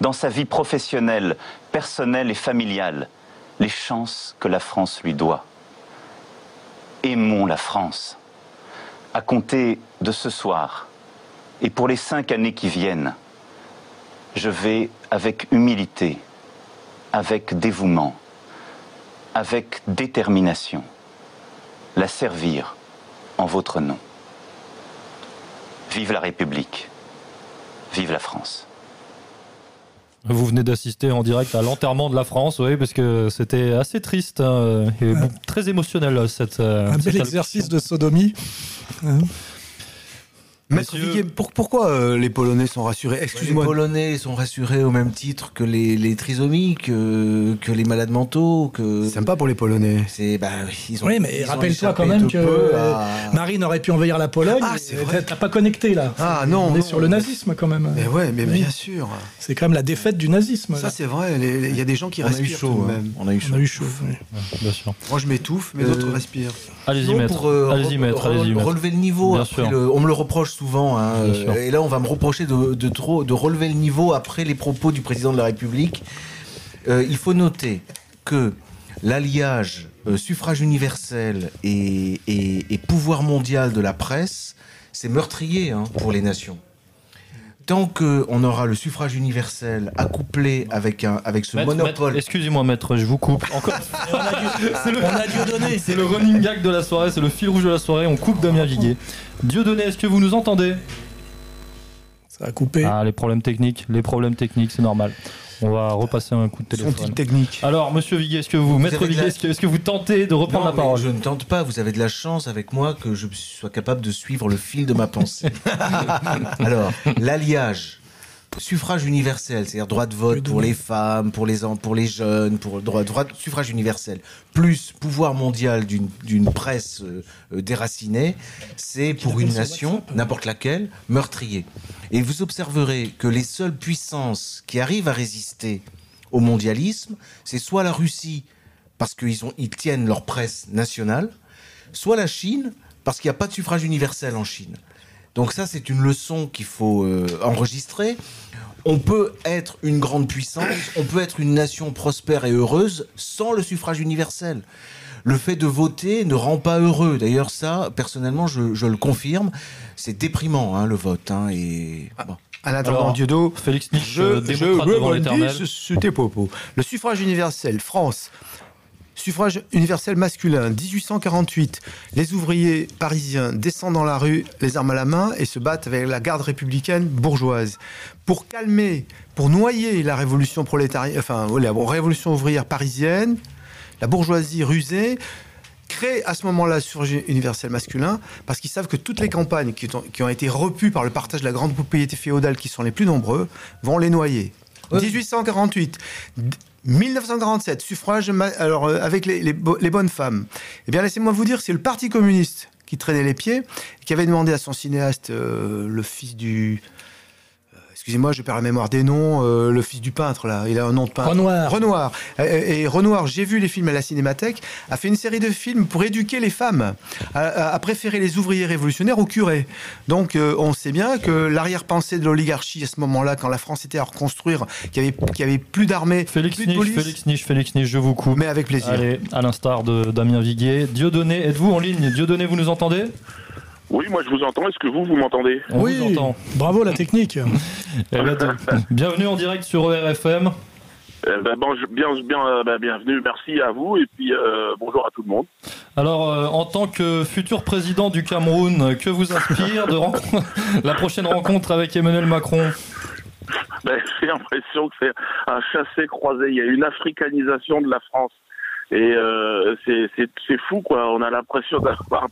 Speaker 22: dans sa vie professionnelle, personnelle et familiale, les chances que la France lui doit. Aimons la France. À compter de ce soir et pour les cinq années qui viennent, je vais avec humilité, avec dévouement, avec détermination, la servir en votre nom. Vive la République, vive la France.
Speaker 1: Vous venez d'assister en direct à l'enterrement de la France, oui, parce que c'était assez triste hein, et très émotionnel cette.
Speaker 12: Un bel exercice de sodomie. Hein.
Speaker 15: Maître Viguier, pourquoi euh, les Polonais sont rassurés?
Speaker 16: Excusez-moi. Les Polonais sont rassurés au même titre que les, les trisomiques, que, que, les malades mentaux. Que...
Speaker 15: C'est sympa pour les Polonais.
Speaker 16: C'est, bah,
Speaker 12: ils ont, oui, mais rappelle-toi quand même que Marine aurait pu envahir la Pologne. Ah, c'est vrai. T'as pas connecté là.
Speaker 15: Ah non.
Speaker 12: On est sur le nazisme quand même.
Speaker 15: Mais ouais, mais bien sûr.
Speaker 12: C'est quand même la défaite du nazisme.
Speaker 15: Ça c'est vrai. Il y a des gens qui
Speaker 16: on
Speaker 15: respirent.
Speaker 16: A eu chaud,
Speaker 15: même.
Speaker 16: On a eu chaud.
Speaker 12: On a eu chaud.
Speaker 1: bien sûr.
Speaker 15: Moi je m'étouffe, mais d'autres respirent.
Speaker 1: Allez-y maître.
Speaker 16: Pour, euh,
Speaker 1: allez-y maître. Allez-y.
Speaker 16: Relever le niveau. On me le reproche souvent. Hein, et là, on va me reprocher de, de, trop, de relever le niveau après les propos du président de la République. Euh, il faut noter que l'alliage euh, suffrage universel et, et, et, pouvoir mondial de la presse, c'est meurtrier hein, pour les nations. Tant qu'on aura le suffrage universel accouplé avec, un, avec ce
Speaker 1: maître,
Speaker 16: monopole.
Speaker 1: Excusez-moi, maître, je vous coupe. Encore.
Speaker 12: c'est le, Dieudonné.
Speaker 1: C'est le running gag de la soirée, c'est le fil rouge de la soirée. On coupe Damien Viguier. Dieudonné, est-ce que vous nous entendez?
Speaker 12: Ça a coupé.
Speaker 1: Ah, les problèmes techniques, les problèmes techniques, c'est normal. On va repasser un coup de téléphone.
Speaker 15: technique.
Speaker 1: Alors, monsieur Viguier, est-ce que vous,
Speaker 16: Vous
Speaker 1: maître
Speaker 16: la-
Speaker 1: est-ce que, est-ce que vous tentez de reprendre
Speaker 16: Non,
Speaker 1: la parole
Speaker 16: Je ne tente pas. Vous avez de la chance avec moi que je sois capable de suivre le fil de ma pensée. Alors, l'alliage suffrage universel, c'est-à-dire droit de vote pour les femmes, pour les, pour les jeunes, pour le droit, droit de suffrage universel, plus pouvoir mondial d'une presse euh, euh, déracinée, c'est pour une nation, n'importe laquelle, meurtrier. Et vous observerez que les seules puissances qui arrivent à résister au mondialisme, c'est soit la Russie, parce qu'ils ils tiennent leur presse nationale, soit la Chine, parce qu'il n'y a pas de suffrage universel en Chine. Donc ça, c'est une leçon qu'il faut euh, enregistrer. On peut être une grande puissance, on peut être une nation prospère et heureuse sans le suffrage universel. Le fait de voter ne rend pas heureux. D'ailleurs, ça, personnellement, je, le confirme. C'est déprimant, hein, le vote. Hein, et...
Speaker 6: Bon. En attendant, Dieudo,
Speaker 1: Félix Nietzsche,
Speaker 6: je, je Le suffrage universel, France, Suffrage universel masculin, 1848. Les ouvriers parisiens descendent dans la rue, les armes à la main, et se battent avec la garde républicaine bourgeoise. Pour calmer, pour noyer la révolution prolétarienne, enfin, la révolution ouvrière parisienne, la bourgeoisie rusée crée à ce moment-là le suffrage universel masculin parce qu'ils savent que toutes les campagnes qui ont, qui ont été repues par le partage de la grande propriété féodale, qui sont les plus nombreux, vont les noyer. 1848. 1947, suffrage alors, euh, avec les, bonnes femmes. Eh bien, laissez-moi vous dire, c'est le Parti communiste qui traînait les pieds, qui avait demandé à son cinéaste, euh, le fils du excusez-moi, je perds la mémoire des noms, euh, le fils du peintre, là, il a un nom de peintre.
Speaker 12: Renoir.
Speaker 6: Renoir. Et, Renoir, j'ai vu les films à la Cinémathèque, a fait une série de films pour éduquer les femmes, à, préférer les ouvriers révolutionnaires aux curés. Donc, euh, on sait bien que l'arrière-pensée de l'oligarchie à ce moment-là, quand la France était à reconstruire, qu'il n'y avait, avait, plus d'armée,
Speaker 1: Félix
Speaker 6: plus
Speaker 1: de police. Félix Niche, Félix Niche, je vous coupe.
Speaker 6: Mais avec plaisir.
Speaker 1: Allez, à l'instar de Damien Viguier. Dieudonné, êtes-vous en ligne? Dieudonné, vous nous entendez?
Speaker 23: Oui, moi je vous entends. Est-ce que vous, vous m'entendez
Speaker 12: Oui, vous entend. Bravo la technique.
Speaker 1: Eh ben, bienvenue en direct sur ERFM.
Speaker 23: Eh ben, bon, bien, bien, euh, ben, bienvenue, merci à vous et puis euh, bonjour à tout le monde.
Speaker 1: Alors, euh, en tant que futur président du Cameroun, que vous inspire de la prochaine rencontre avec Emmanuel Macron?
Speaker 23: Ben, J'ai l'impression que c'est un chassé-croisé. Il y a une africanisation de la France. Et euh, c'est fou, quoi. On a l'impression d'avoir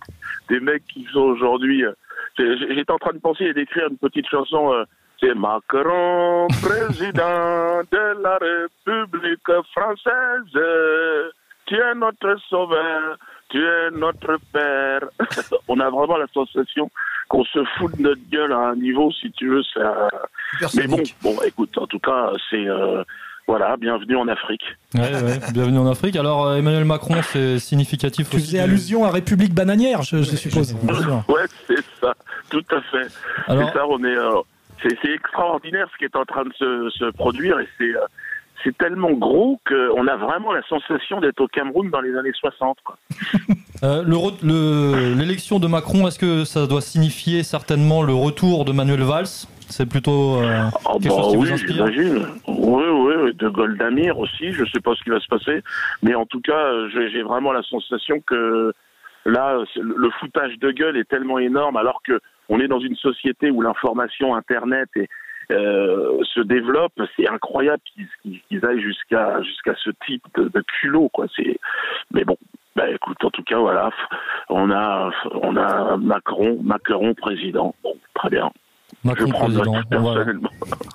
Speaker 23: des mecs qui sont aujourd'hui. Euh, j'étais en train de penser et d'écrire une petite chanson. Euh, c'est Macron, président de la République française. Tu es notre sauveur, tu es notre père. On a vraiment la sensation qu'on se fout de notre gueule à un niveau, si tu veux. Ça... Mais bon, bon, écoute, en tout cas, c'est euh, voilà, bienvenue en Afrique.
Speaker 1: bienvenue en Afrique. Alors, euh, Emmanuel Macron, c'est significatif
Speaker 12: tu aussi. Tu faisais allusion à République bananière, je, suppose.
Speaker 23: ouais, c'est ça, tout à fait. Alors... ça, on est. Euh, c'est extraordinaire ce qui est en train de se, produire et c'est. Euh, c'est tellement gros qu'on a vraiment la sensation d'être au Cameroun dans les années 60.
Speaker 1: L'élection de Macron, est-ce que ça doit signifier certainement le retour de Manuel Valls? C'est plutôt euh,
Speaker 23: quelque chose qui oui, vous inspire Oui, oui, de Goldamir aussi. Je ne sais pas ce qui va se passer, mais en tout cas, j'ai vraiment la sensation que là, le foutage de gueule est tellement énorme, alors que on est dans une société où l'information Internet euh, se développe. C'est incroyable qu'ils aillent jusqu'à jusqu'à ce type de, culot, quoi. C'est, mais bon. Bah écoute, en tout cas, voilà, on a on a Macron, Macron président. Bon, très bien.
Speaker 1: Macron président. On va,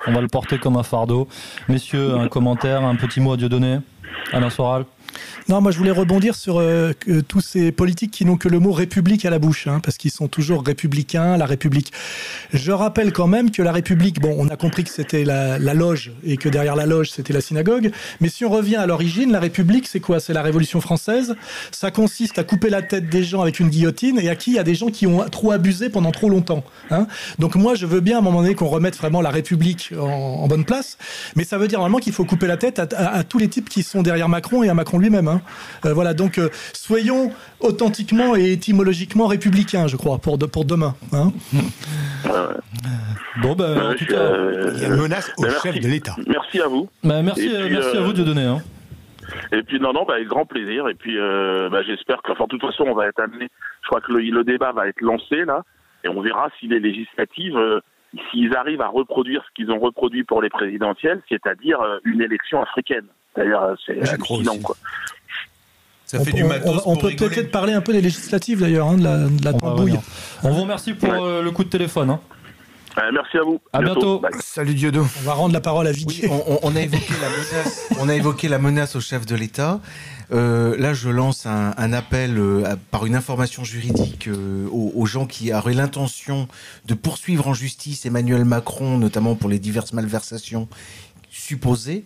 Speaker 1: on va, le porter comme un fardeau. Messieurs, un commentaire, un petit mot à Dieu donné Alain Soral
Speaker 12: non, moi je voulais rebondir sur euh, tous ces politiques qui n'ont que le mot République à la bouche, hein, parce qu'ils sont toujours républicains, la République. Je rappelle quand même que la République, bon, on a compris que c'était la, loge et que derrière la loge c'était la synagogue, mais si on revient à l'origine, la République c'est quoi? C'est la Révolution française. Ça consiste à couper la tête des gens avec une guillotine et à qui? Il y a des gens qui ont trop abusé pendant trop longtemps. Hein. Donc moi je veux bien à un moment donné qu'on remette vraiment la République en, bonne place, mais ça veut dire vraiment qu'il faut couper la tête à, tous les types qui sont derrière Macron et à Macron lui-même. Hein. Euh, voilà, donc euh, soyons authentiquement et étymologiquement républicains, je crois, pour, pour demain. Hein.
Speaker 1: bon, ben, en tout cas,
Speaker 6: il y a une menace au chef de l'État.
Speaker 23: Merci à vous.
Speaker 1: Bah, merci, merci à vous de donner. Hein.
Speaker 23: Et puis non, non, bah, avec grand plaisir. Et puis euh, bah, j'espère que, enfin, de toute façon, on va être amené. Je crois que le, le, débat va être lancé là, et on verra si les législatives, s'ils arrivent à reproduire ce qu'ils ont reproduit pour les présidentielles, c'est-à-dire une élection africaine. D'ailleurs, c'est hallucinant, quoi.
Speaker 12: Ça on, fait du matos on, peut peut-être parler un peu des législatives d'ailleurs, hein, de la, de la tambouille.
Speaker 1: On vous remercie pour euh, le coup de téléphone. Hein.
Speaker 23: merci à vous.
Speaker 1: À bientôt.
Speaker 6: Salut Diodo.
Speaker 12: On va rendre la parole à Vicky.
Speaker 16: on, a évoqué la menace, on a évoqué la menace au chef de l'État. Euh, là, je lance un, un appel euh, par une information juridique aux, aux, gens qui auraient l'intention de poursuivre en justice Emmanuel Macron, notamment pour les diverses malversations supposées.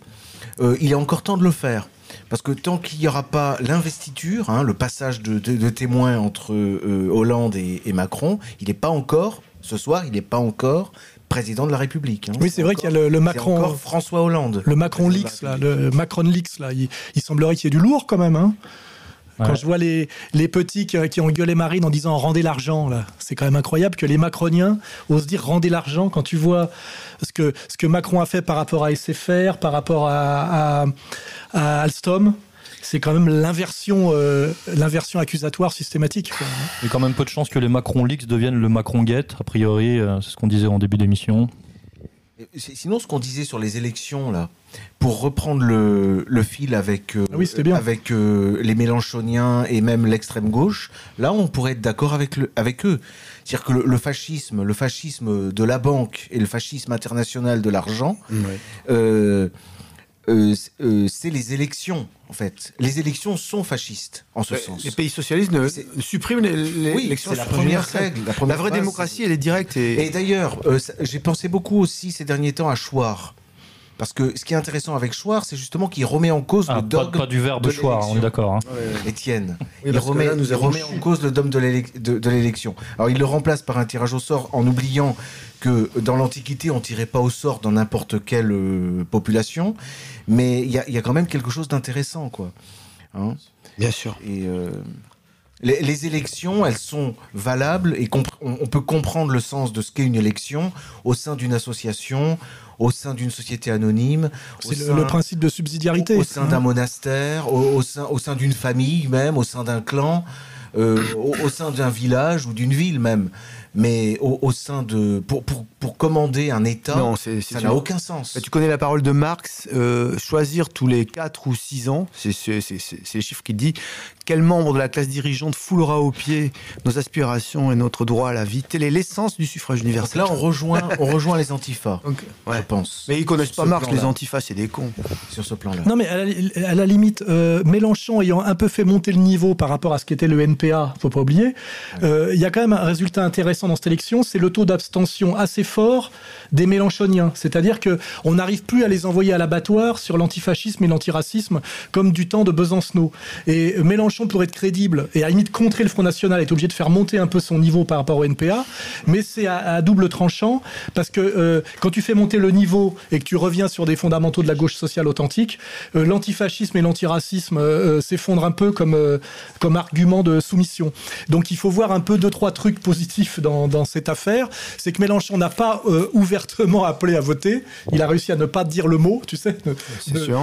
Speaker 16: Il est encore temps de le faire. Parce que tant qu'il n'y aura pas l'investiture, hein, le passage de, de, témoins entre euh, Hollande et, Macron, il n'est pas encore, ce soir, il n'est pas encore président de la République. Hein.
Speaker 12: Oui, c'est vrai qu'il y a le, Macron.
Speaker 16: François Hollande.
Speaker 12: Le Macron Lix, là, le Macron Lix, là. Il, semblerait qu'il y ait du lourd quand même. Hein. Quand je vois les, les petits qui, ont gueulé Marine en disant rendez l'argent, là, c'est quand même incroyable que les Macroniens osent dire rendez l'argent quand tu vois ce que, ce que Macron a fait par rapport à SFR, par rapport à, à, Alstom c'est quand même l'inversion euh, l'inversion accusatoire systématique.
Speaker 1: Il y a quand même peu de chances que les Macron Leaks deviennent le Macron Gate, a priori, euh, c'est ce qu'on disait en début d'émission.
Speaker 16: Sinon, ce qu'on disait sur les élections, là, pour reprendre le, le fil avec, euh, avec euh, les Mélenchoniens et même l'extrême gauche, là, on pourrait être d'accord avec, le, avec eux. C'est-à-dire que le, fascisme, le fascisme de la banque et le fascisme international de l'argent, euh, euh, euh, c'est les élections, en fait. Les élections sont fascistes, en ce sens.
Speaker 6: Les pays socialistes ne, suppriment l'élection.
Speaker 16: Oui, c'est la première règle.
Speaker 6: La, vraie démocratie, elle est directe.
Speaker 16: Et, et d'ailleurs, euh, j'ai pensé beaucoup aussi ces derniers temps à Chouard. Parce que ce qui est intéressant avec Chouard, c'est justement qu'il remet en cause
Speaker 1: ah,
Speaker 16: le dogme.
Speaker 1: Pas, du verbe de Chouard, on est d'accord. Hein.
Speaker 16: Étienne. il remet, nous remet en cause le dogme de l'élection. Alors il le remplace par un tirage au sort en oubliant que dans l'Antiquité, on tirait pas au sort dans n'importe quelle euh, population, mais il y a, quand même quelque chose d'intéressant, quoi.
Speaker 6: Hein Bien sûr.
Speaker 16: Et euh, les, élections, elles sont valables et on, peut comprendre le sens de ce qu'est une élection au sein d'une association, au sein d'une société anonyme.
Speaker 12: C'est le, principe de subsidiarité.
Speaker 16: Au, sein d'un monastère, au, sein, au sein d'une famille même, au sein d'un clan, euh, au, sein d'un village ou d'une ville même mais au, sein de pour, pour, pour, commander un État, non, ça n'a aucun sens.
Speaker 6: tu connais la parole de Marx, euh, choisir tous les 4 ou 6 ans, c'est les chiffres qu'il dit, quel membre de la classe dirigeante foulera aux pieds nos aspirations et notre droit à la vie? Telle est l'essence du suffrage universel.
Speaker 16: là, on rejoint, on rejoint les antifas, je pense.
Speaker 6: Mais ils connaissent pas Marx, les antifas, c'est des cons.
Speaker 16: Sur ce plan-là.
Speaker 12: Non, mais à la, limite, euh, Mélenchon ayant un peu fait monter le niveau par rapport à ce qu'était le NPA, faut pas oublier, euh, il y a quand même un résultat intéressant dans cette élection, c'est le taux d'abstention assez fort des Mélenchoniens. C'est-à-dire que on n'arrive plus à les envoyer à l'abattoir sur l'antifascisme et l'antiracisme comme du temps de Besancenot. Et Mélenchon, pour être crédible et à la limite contrer le Front National, est obligé de faire monter un peu son niveau par rapport au NPA. Mais c'est à, double tranchant parce que euh, quand tu fais monter le niveau et que tu reviens sur des fondamentaux de la gauche sociale authentique, euh, l'antifascisme et l'antiracisme euh, s'effondrent un peu comme, comme argument de soumission. Donc il faut voir un peu deux, trois trucs positifs dans dans, cette affaire, c'est que Mélenchon n'a pas euh, ouvertement appelé à voter. Il a réussi à ne pas dire le mot, tu sais,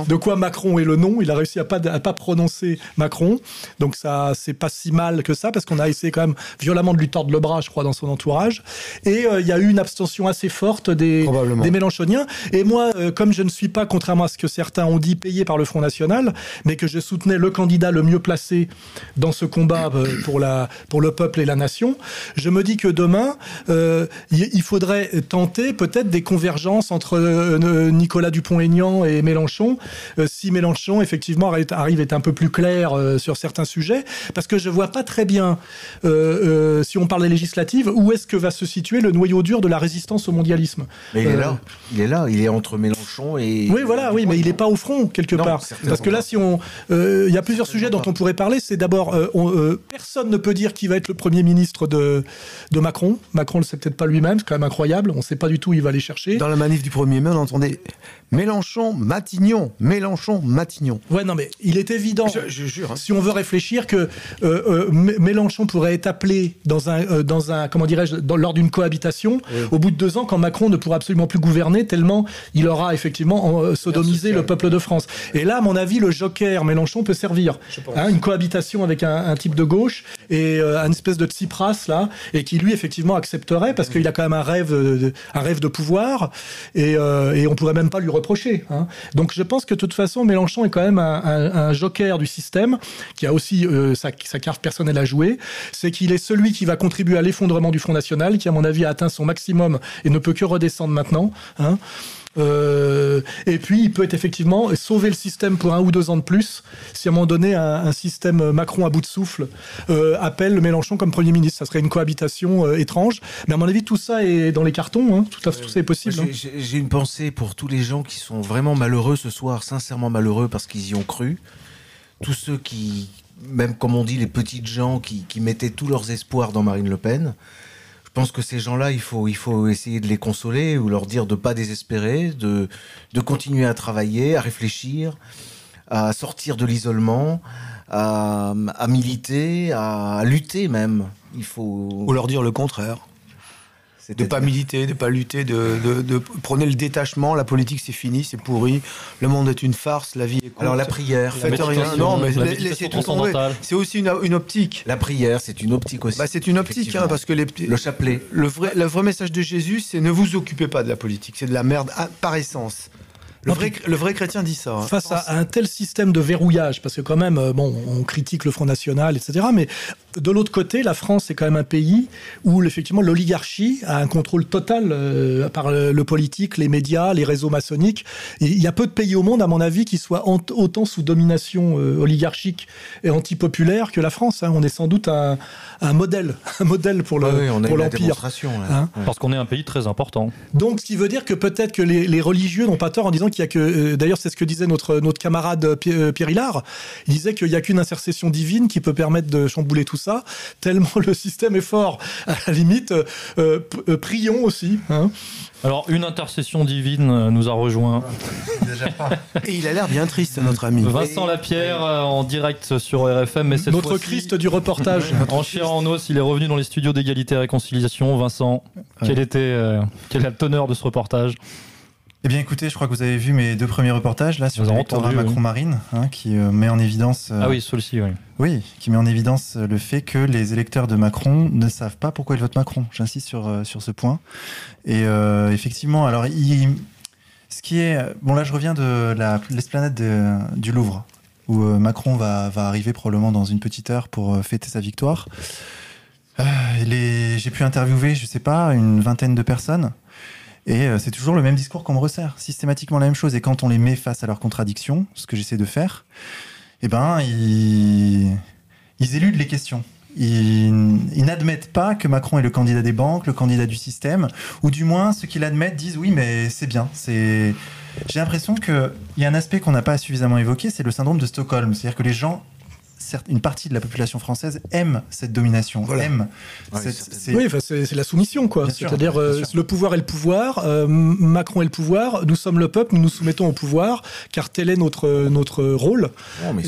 Speaker 12: de, quoi Macron est le nom. Il a réussi à pas à pas prononcer Macron. Donc ça, c'est pas si mal que ça parce qu'on a essayé quand même violemment de lui tordre le bras, je crois, dans son entourage. Et euh, il y a eu une abstention assez forte des, des Mélenchoniens. Et moi, euh, comme je ne suis pas, contrairement à ce que certains ont dit, payé par le Front National, mais que je soutenais le candidat le mieux placé dans ce combat pour la pour le peuple et la nation, je me dis que demain euh, il faudrait tenter peut-être des convergences entre euh, Nicolas Dupont-Aignan et Mélenchon, euh, si Mélenchon effectivement arrive à être un peu plus clair sur certains sujets, parce que je vois pas très bien, si on parle des législatives, où est-ce que va se situer le noyau dur de la résistance au mondialisme?
Speaker 16: Mais il est là, il est là, il est entre Mélenchon et.
Speaker 12: Oui, voilà, oui, mais il n'est pas au front quelque part. Parce que là, si on, il y a plusieurs sujets dont on pourrait parler. C'est d'abord, personne ne peut dire qui va être le premier ministre de, de Macron. Macron. Ne le sait peut-être pas lui-même, c'est quand même incroyable. On ne sait pas du tout où il va aller chercher.
Speaker 6: Dans la manif du 1er mai, on entendait Mélenchon, Matignon, Mélenchon, Matignon.
Speaker 12: Ouais, non, mais il est évident,
Speaker 6: je, jure, hein.
Speaker 12: si on veut réfléchir, que euh, euh, Mélenchon pourrait être appelé dans un, euh, dans un comment dirais-je, lors d'une cohabitation, au bout de deux ans, quand Macron ne pourra absolument plus gouverner, tellement il aura effectivement sodomisé le peuple de France. Et là, à mon avis, le joker Mélenchon peut servir. Hein, une cohabitation avec un, type de gauche et une espèce de Tsipras, là, et qui lui, effectivement, accepterait, parce qu'il a quand même un rêve, de, un rêve de pouvoir, et, et on pourrait même pas lui reprocher. Hein. Donc je pense que de toute façon, Mélenchon est quand même un, joker du système, qui a aussi euh, sa, carte personnelle à jouer. C'est qu'il est celui qui va contribuer à l'effondrement du Front National, qui à mon avis a atteint son maximum et ne peut que redescendre maintenant. Hein. Euh, et puis, il peut être effectivement sauver le système pour un ou deux ans de plus si à un moment donné un, système Macron à bout de souffle euh, appelle le Mélenchon comme Premier ministre. Ça serait une cohabitation euh, étrange. Mais à mon avis, tout ça est dans les cartons. Hein. Tout, tout, ça est possible. Hein.
Speaker 16: J'ai une pensée pour tous les gens qui sont vraiment malheureux ce soir, sincèrement malheureux parce qu'ils y ont cru. Tous ceux qui, même comme on dit, les petites gens qui, qui mettaient tous leurs espoirs dans Marine Le Pen. Je pense que ces gens-là, il faut, il faut essayer de les consoler ou leur dire de ne pas désespérer, de, de continuer à travailler, à réfléchir, à sortir de l'isolement, à, à militer, à lutter même. Il faut...
Speaker 6: Ou leur dire le contraire de pas militer, de pas lutter, de, de, de prenez le détachement. La politique, c'est fini, c'est pourri. Le monde est une farce, la vie est courte.
Speaker 16: Alors la prière,
Speaker 6: faites rien. Non, mais laissez tout tomber. C'est aussi une, une, optique.
Speaker 16: La prière, c'est une optique aussi.
Speaker 6: Bah, c'est une optique, hein, parce que les,
Speaker 16: le chapelet.
Speaker 6: Le vrai, le vrai message de Jésus, c'est ne vous occupez pas de la politique. C'est de la merde ah, par essence. Le vrai, le vrai, chrétien dit ça. Hein.
Speaker 12: Face à un tel système de verrouillage, parce que quand même, euh, bon, on critique le Front National, etc. Mais de l'autre côté, la France est quand même un pays où effectivement l'oligarchie a un contrôle total euh, par le, politique, les médias, les réseaux maçonniques. il y a peu de pays au monde, à mon avis, qui soient autant sous domination euh, oligarchique et antipopulaire que la France. Hein. On est sans doute un, modèle, un modèle pour l'empire.
Speaker 1: Hein. Parce qu'on est un pays très important.
Speaker 12: Donc, ce qui veut dire que peut-être que les, les religieux n'ont pas tort en disant qu'il y a que. Euh, d'ailleurs, c'est ce que disait notre notre camarade Pierre Hillard. Il disait qu'il n'y a qu'une intercession divine qui peut permettre de chambouler tout ça tellement le système est fort. À la limite, euh, euh, prions aussi. Hein.
Speaker 1: Alors, une intercession divine euh, nous a rejoint.
Speaker 6: Et il a l'air bien triste, notre ami.
Speaker 1: Vincent Lapierre, en direct sur RFM. Mais cette
Speaker 12: notre Christ du reportage.
Speaker 1: en chair en os, il est revenu dans les studios d'égalité et réconciliation. Vincent, quel était, quelle est la teneur de ce reportage?
Speaker 24: Eh bien, écoutez, je crois que vous avez vu mes deux premiers reportages là sur l'électorat Macron-Marine, hein, qui euh, met en évidence.
Speaker 1: Euh, ah oui, celui-ci, oui.
Speaker 24: Oui, qui met en évidence euh, le fait que les électeurs de Macron ne savent pas pourquoi ils votent Macron. J'insiste sur sur ce point. Et effectivement, alors, ce qui est bon là, je reviens de l'esplanade du Louvre où Macron va, va arriver probablement dans une petite heure pour fêter sa victoire. J'ai pu interviewer, je sais pas, une vingtaine de personnes. Et euh, c'est toujours le même discours qu'on me resserre, systématiquement la même chose. Et quand on les met face à leurs contradictions, ce que j'essaie de faire, eh ben, ils, éludent les questions. Ils, n'admettent pas que Macron est le candidat des banques, le candidat du système, ou du moins ceux qui l'admettent disent oui, mais c'est bien. J'ai l'impression qu'il y a un aspect qu'on n'a pas suffisamment évoqué, c'est le syndrome de Stockholm. C'est-à-dire que les gens une partie de la population française aime cette domination, aime.
Speaker 12: Oui, c'est la soumission, quoi. C'est-à-dire euh, le pouvoir est le pouvoir, euh, Macron est le pouvoir, nous sommes le peuple, nous nous soumettons au pouvoir, car tel est notre notre rôle,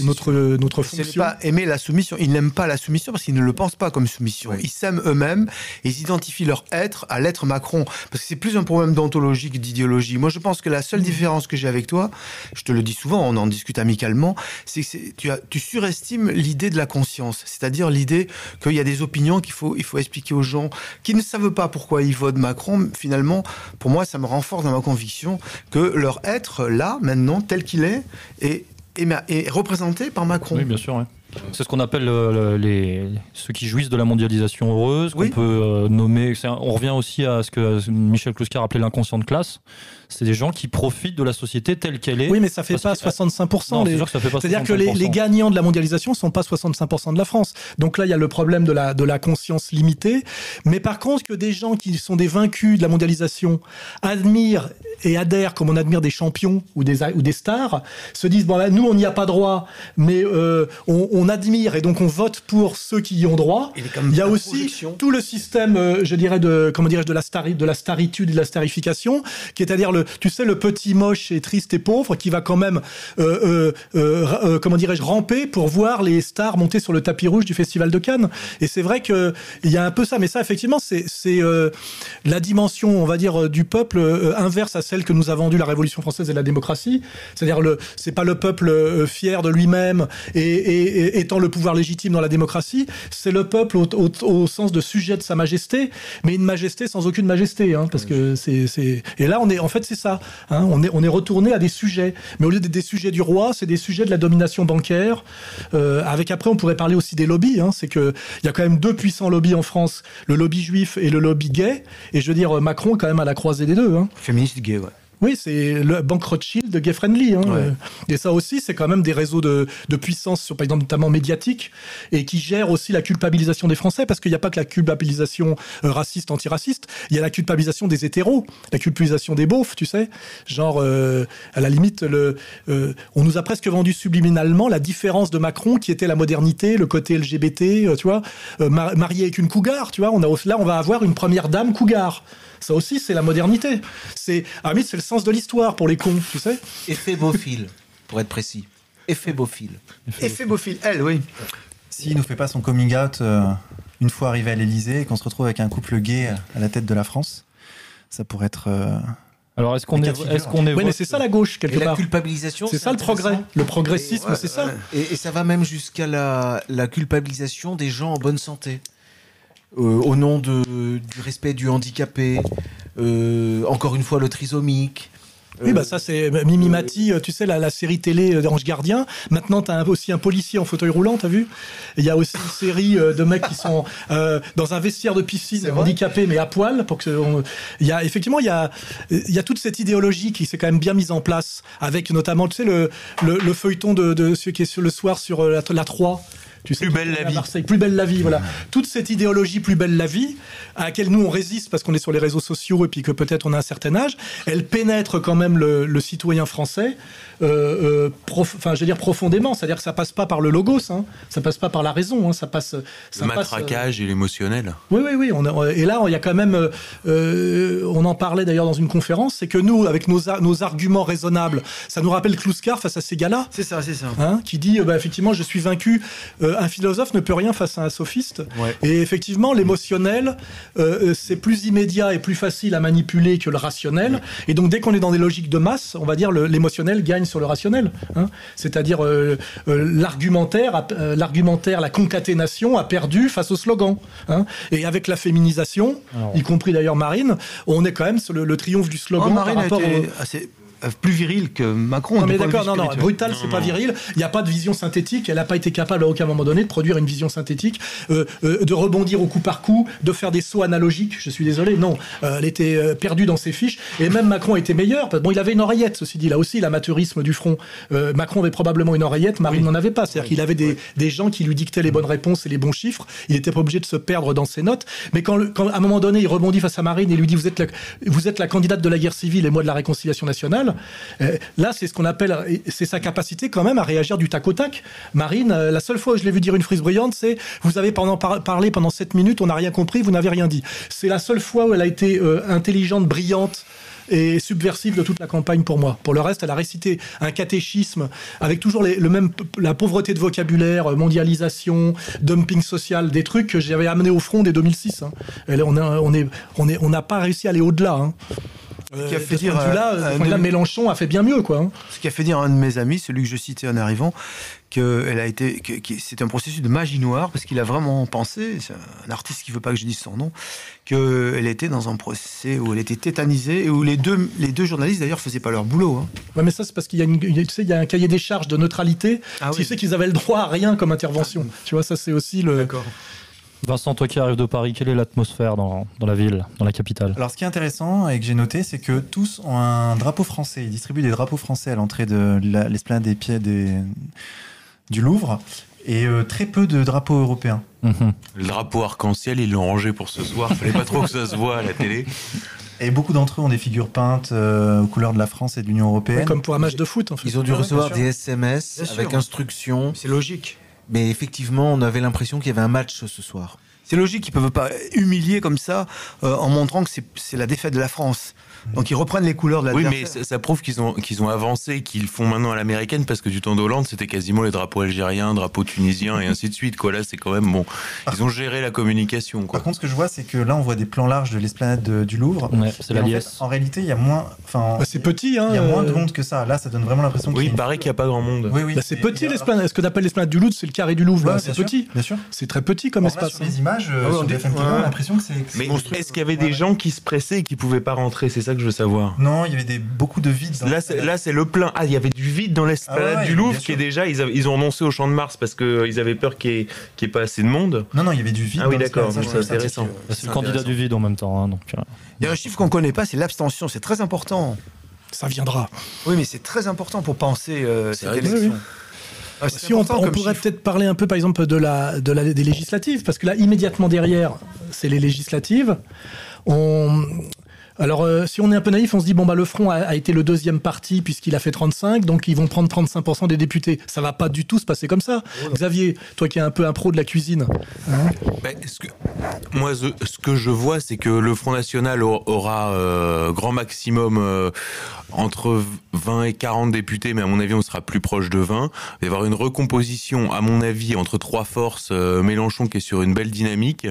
Speaker 12: notre notre fonction.
Speaker 6: pas aimer la soumission, ils n'aiment pas la soumission parce qu'ils ne le pensent pas comme soumission. Ils s'aiment eux-mêmes et ils identifient leur être à l'être Macron, parce que c'est plus un problème d'ontologie que d'idéologie. Moi, je pense que la seule mmh. différence que j'ai avec toi, je te le dis souvent, on en discute amicalement, c'est que tu, as, tu surestimes l'idée de la conscience, c'est-à-dire l'idée qu'il y a des opinions qu'il faut, il faut expliquer aux gens qui ne savent pas pourquoi ils votent Macron. Finalement, pour moi, ça me renforce dans ma conviction que leur être là, maintenant, tel qu'il est, est, est, représenté par Macron.
Speaker 1: Oui, bien sûr. C'est ce qu'on appelle euh, les, ceux qui jouissent de la mondialisation heureuse, qu'on peut euh, nommer. On revient aussi à ce que Michel Kluskar appelait l'inconscient de classe c'est des gens qui profitent de la société telle qu'elle est.
Speaker 12: Oui, mais ça fait pas 65%. C'est-à-dire que les, gagnants de la mondialisation sont pas 65% de la France. Donc là, il y a le problème de la, de la conscience limitée. Mais par contre, que des gens qui sont des vaincus de la mondialisation admirent et adhèrent comme on admire des champions ou des, ou des stars, se disent, bon, là, nous, on n'y a pas droit, mais euh, on, admire et donc on vote pour ceux qui y ont droit. Il, y a aussi tout le système, euh, je dirais, de, comment dirais-je, de la, star, de la staritude et de la starification, qui est à dire tu sais, le petit moche et triste et pauvre qui va quand même, euh, euh, euh, comment dirais-je, ramper pour voir les stars monter sur le tapis rouge du Festival de Cannes. Et c'est vrai que il y a un peu ça, mais ça, effectivement, c'est la dimension, on va dire, du peuple inverse à celle que nous a vendue la Révolution française et la démocratie. C'est-à-dire, le, c'est pas le peuple fier de lui-même et, étant le pouvoir légitime dans la démocratie, c'est le peuple au, sens de sujet de sa majesté, mais une majesté sans aucune majesté, hein, parce que c'est, c'est, et là, on est, en fait, c'est ça. Hein. on, est, on est retourné à des sujets. Mais au lieu des, des sujets du roi, c'est des sujets de la domination bancaire. Euh, avec après, on pourrait parler aussi des lobbies. Hein. c'est qu'il y a quand même deux puissants lobbies en France le lobby juif et le lobby gay. Et je veux dire, Macron quand même à la croisée des deux.
Speaker 6: Féministe gay, ouais.
Speaker 12: Oui, c'est le Bank Rothschild de Gay Friendly. Hein.
Speaker 6: Ouais.
Speaker 12: Et ça aussi, c'est quand même des réseaux de, de puissance, sur, par exemple, notamment médiatique, et qui gèrent aussi la culpabilisation des Français, parce qu'il n'y a pas que la culpabilisation euh, raciste, antiraciste, il y a la culpabilisation des hétéros, la culpabilisation des beaufs, tu sais. Genre, euh, à la limite, le, euh, on nous a presque vendu subliminalement la différence de Macron, qui était la modernité, le côté LGBT, euh, tu vois, euh, ma- marié avec une cougar, tu vois. On a, là, on va avoir une première dame cougar. Ça aussi, c'est la modernité. C'est, la c'est le sens de l'histoire pour les cons, tu sais.
Speaker 16: Effet Beaufil, pour être précis. Effet Beaufil.
Speaker 6: Effet Beaufil, elle, oui.
Speaker 24: S'il nous fait pas son coming out euh, une fois arrivé à l'Elysée et qu'on se retrouve avec un couple gay à la tête de la France, ça pourrait être. euh,
Speaker 1: Alors, est-ce qu'on est, est-ce qu'on est
Speaker 12: Oui, mais c'est ça la gauche, quelque
Speaker 16: Et la
Speaker 12: part.
Speaker 16: culpabilisation,
Speaker 12: C'est ça le progrès. Le progressisme, c'est ça.
Speaker 16: Et, et ça va même jusqu'à la, la culpabilisation des gens en bonne santé. Euh, au nom de, du respect du handicapé, euh, encore une fois le trisomique.
Speaker 12: Oui, bah ça c'est Mimi Mati, euh, tu sais, la, la série télé euh, d'Ange Gardien. Maintenant, tu as aussi un policier en fauteuil roulant, t'as vu? Il y a aussi une série euh, de mecs qui sont euh, dans un vestiaire de piscine, handicapés mais à poil. Pour que on- il y a effectivement, il y a, il y a toute cette idéologie qui s'est quand même bien mise en place, avec notamment, tu sais, le, le, le feuilleton de, de celui qui est sur le soir sur euh, la, la 3. Tu sais,
Speaker 2: Plus belle la vie.
Speaker 12: Marseille. Plus belle la vie, voilà. Toute cette idéologie plus belle la vie, à laquelle nous on résiste parce qu'on est sur les réseaux sociaux et puis que peut-être on a un certain âge, elle pénètre quand même le, le citoyen français, euh, euh, enfin je veux dire profondément. C'est-à-dire que ça passe pas par le logos, hein. ça passe pas par la raison, hein. ça passe.
Speaker 2: Le
Speaker 12: Ça passe, euh,
Speaker 2: matraquage et l'émotionnel.
Speaker 12: oui, oui, oui. On a- et là, il y a quand même, euh, euh, on en parlait d'ailleurs dans une conférence, c'est que nous, avec nos, ar- nos arguments raisonnables, ça nous rappelle Kluskar face à ces gars-là.
Speaker 6: C'est ça, c'est ça.
Speaker 12: Hein, qui dit, euh, bah, effectivement, je suis vaincu. Un philosophe ne peut rien face à un sophiste. Et effectivement, l'émotionnel, euh, euh, c'est plus immédiat et plus facile à manipuler que le rationnel. Et donc, dès qu'on est dans des logiques de masse, on va dire l'émotionnel gagne sur le rationnel. hein. C'est-à-dire euh, euh, l'argumentaire, euh, la concaténation a perdu face au slogan. hein. Et avec la féminisation,
Speaker 6: Alors.
Speaker 12: y compris d'ailleurs Marine, on est quand même sur le, le triomphe du slogan
Speaker 6: Oh, Marine
Speaker 12: par
Speaker 6: a
Speaker 12: rapport
Speaker 6: été
Speaker 12: au...
Speaker 6: assez plus viril que Macron.
Speaker 12: Non mais d'accord, non, non, brutal, c'est pas viril. Il n'y a pas de vision synthétique. Elle n'a pas été capable à aucun moment donné de produire une vision synthétique, euh, euh, de rebondir au coup par coup, de faire des sauts analogiques. Je suis désolé, non. Euh, elle était euh, perdue dans ses fiches. Et même Macron était meilleur. Bon, il avait une oreillette, ceci dit. Là aussi, l'amateurisme du front. Euh, Macron avait probablement une oreillette, Marine n'en avait pas. C'est-à-dire qu'il avait des, des gens qui lui dictaient les bonnes réponses et les bons chiffres. Il n'était pas obligé de se perdre dans ses notes. Mais quand, le- quand à un moment donné, il rebondit face à Marine et lui dit vous êtes la, vous êtes la candidate de la guerre civile et moi de la réconciliation nationale. Euh, là, c'est ce qu'on appelle, c'est sa capacité quand même à réagir du tac au tac. Marine, euh, la seule fois où je l'ai vu dire une frise brillante, c'est vous avez pendant par- parlé pendant 7 minutes, on n'a rien compris, vous n'avez rien dit. C'est la seule fois où elle a été euh, intelligente, brillante et subversive de toute la campagne pour moi. Pour le reste, elle a récité un catéchisme avec toujours le même la pauvreté de vocabulaire, mondialisation, dumping social, des trucs que j'avais amené au front dès 2006. hein. On n'a pas réussi à aller au-delà. hein.
Speaker 6: Qui a
Speaker 12: Euh,
Speaker 6: fait dire
Speaker 12: point de vue-là,
Speaker 6: à-
Speaker 12: de ce
Speaker 6: à
Speaker 12: point de vue-là,
Speaker 6: un de-
Speaker 12: Mélenchon a fait bien mieux, quoi. hein.
Speaker 6: Ce qui a fait dire à un de mes amis, celui que je citais en arrivant, que elle a été, que, que c'est un processus de magie noire parce qu'il a vraiment pensé, c'est un artiste qui veut pas que je dise son nom, qu'elle était dans un procès où elle était tétanisée et où les deux, les deux journalistes d'ailleurs faisaient pas leur boulot. hein.
Speaker 12: Ouais, mais ça, c'est parce qu'il y, a une- tu sais, il y a un cahier des charges de neutralité.
Speaker 6: Ah
Speaker 12: qui
Speaker 6: oui.
Speaker 12: fait qu'ils avaient le droit à rien comme intervention. Tu vois, ça, c'est aussi le.
Speaker 1: Vincent, toi qui arrives de Paris, quelle est l'atmosphère dans, dans la ville, dans la capitale?
Speaker 24: Alors, ce qui est intéressant et que j'ai noté, c'est que tous ont un drapeau français. Ils distribuent des drapeaux français à l'entrée de la- l'esplanade des pieds des, du Louvre et euh, très peu de drapeaux européens.
Speaker 2: Le drapeau arc-en-ciel, ils l'ont rangé pour ce soir. Fallait pas trop que ça se voit à la télé.
Speaker 24: Et beaucoup d'entre eux ont des figures peintes euh, aux couleurs de la France et de l'Union européenne.
Speaker 12: Ouais, comme pour un match de foot, en fait.
Speaker 16: Ils ont dû
Speaker 24: Ouais,
Speaker 16: recevoir des SMS
Speaker 6: Bien sûr.
Speaker 16: avec instructions.
Speaker 6: C'est logique.
Speaker 16: Mais effectivement, on avait l'impression qu'il y avait un match ce soir.
Speaker 6: C'est logique qu'ils peuvent pas humilier comme ça euh, en montrant que c'est la défaite de la France. Donc ils reprennent les couleurs de
Speaker 2: Oui,
Speaker 6: l'adversaire.
Speaker 2: mais ça, ça prouve qu'ils ont, qu'ils ont avancé, qu'ils font maintenant à l'américaine, parce que du temps d'Hollande, c'était quasiment les drapeaux algériens, drapeaux tunisiens et ainsi de suite. Quoi. Là, c'est quand même bon. Ils ont géré la communication. Quoi.
Speaker 24: Par contre, ce que je vois, c'est que là, on voit des plans larges de l'esplanade de- du Louvre.
Speaker 1: Ouais, c'est la
Speaker 24: en, fait, en réalité, il y a moins. Enfin,
Speaker 12: Bah, c'est petit, hein.
Speaker 24: il y a moins de
Speaker 12: euh,
Speaker 24: monde que ça. Là, ça donne vraiment l'impression qu'il
Speaker 2: Oui, il
Speaker 24: une-
Speaker 2: paraît qu'il n'y a pas grand monde.
Speaker 24: Oui, oui.
Speaker 12: bah, c'est
Speaker 24: Et-
Speaker 12: petit
Speaker 24: et-
Speaker 12: l'esplanade. Ce que t'appelles l'esplanade du Louvre, c'est le carré du Louvre. c'est petit.
Speaker 24: Bien sûr.
Speaker 12: C'est très petit comme espace.
Speaker 24: sur
Speaker 12: hein.
Speaker 24: les images, euh,
Speaker 6: on
Speaker 24: a l'impression que c'est. que
Speaker 2: Mais est-ce qu'il y avait des gens qui se pressaient et qui pouvaient pas rentrer? C'est ça que je veux savoir.
Speaker 24: Non, il y avait des, beaucoup de vide. dans
Speaker 2: Là, c'est,
Speaker 24: salle.
Speaker 2: là, c'est le plein. Ah, il y avait du vide dans l'esplanade
Speaker 24: Ah ouais, ouais,
Speaker 2: du Louvre, qui est déjà. Ils, avaient- ils ont renoncé au champ de Mars parce qu'ils avaient peur qu'il n'y ait, pas assez de monde.
Speaker 24: Non, non, il y avait du vide.
Speaker 2: Ah oui, d'accord, c'est intéressant.
Speaker 1: C'est le candidat du vide en même temps. hein, donc, euh.
Speaker 6: Il y a un chiffre qu'on connaît pas, c'est l'abstention. C'est très important.
Speaker 12: Ça viendra.
Speaker 15: Oui, mais c'est très important pour penser euh, cette élection.
Speaker 12: Ah, si on, on pourrait peut-être parler un peu, par exemple, de la, de la, des législatives, parce que là, immédiatement derrière, c'est les législatives. On, alors, euh, si on est un peu naïf, on se dit bon bah le Front a, été le deuxième parti puisqu'il a fait 35, donc ils vont prendre 35% des députés. Ça va pas du tout se passer comme ça. Xavier, toi qui es un peu un pro de la cuisine. Hein
Speaker 2: ce que, moi, ce que je vois, c'est que le Front National aura euh, grand maximum euh, entre 20 et 40 députés, mais à mon avis, on sera plus proche de 20. Il va y avoir une recomposition, à mon avis, entre trois forces. Mélenchon qui est sur une belle dynamique,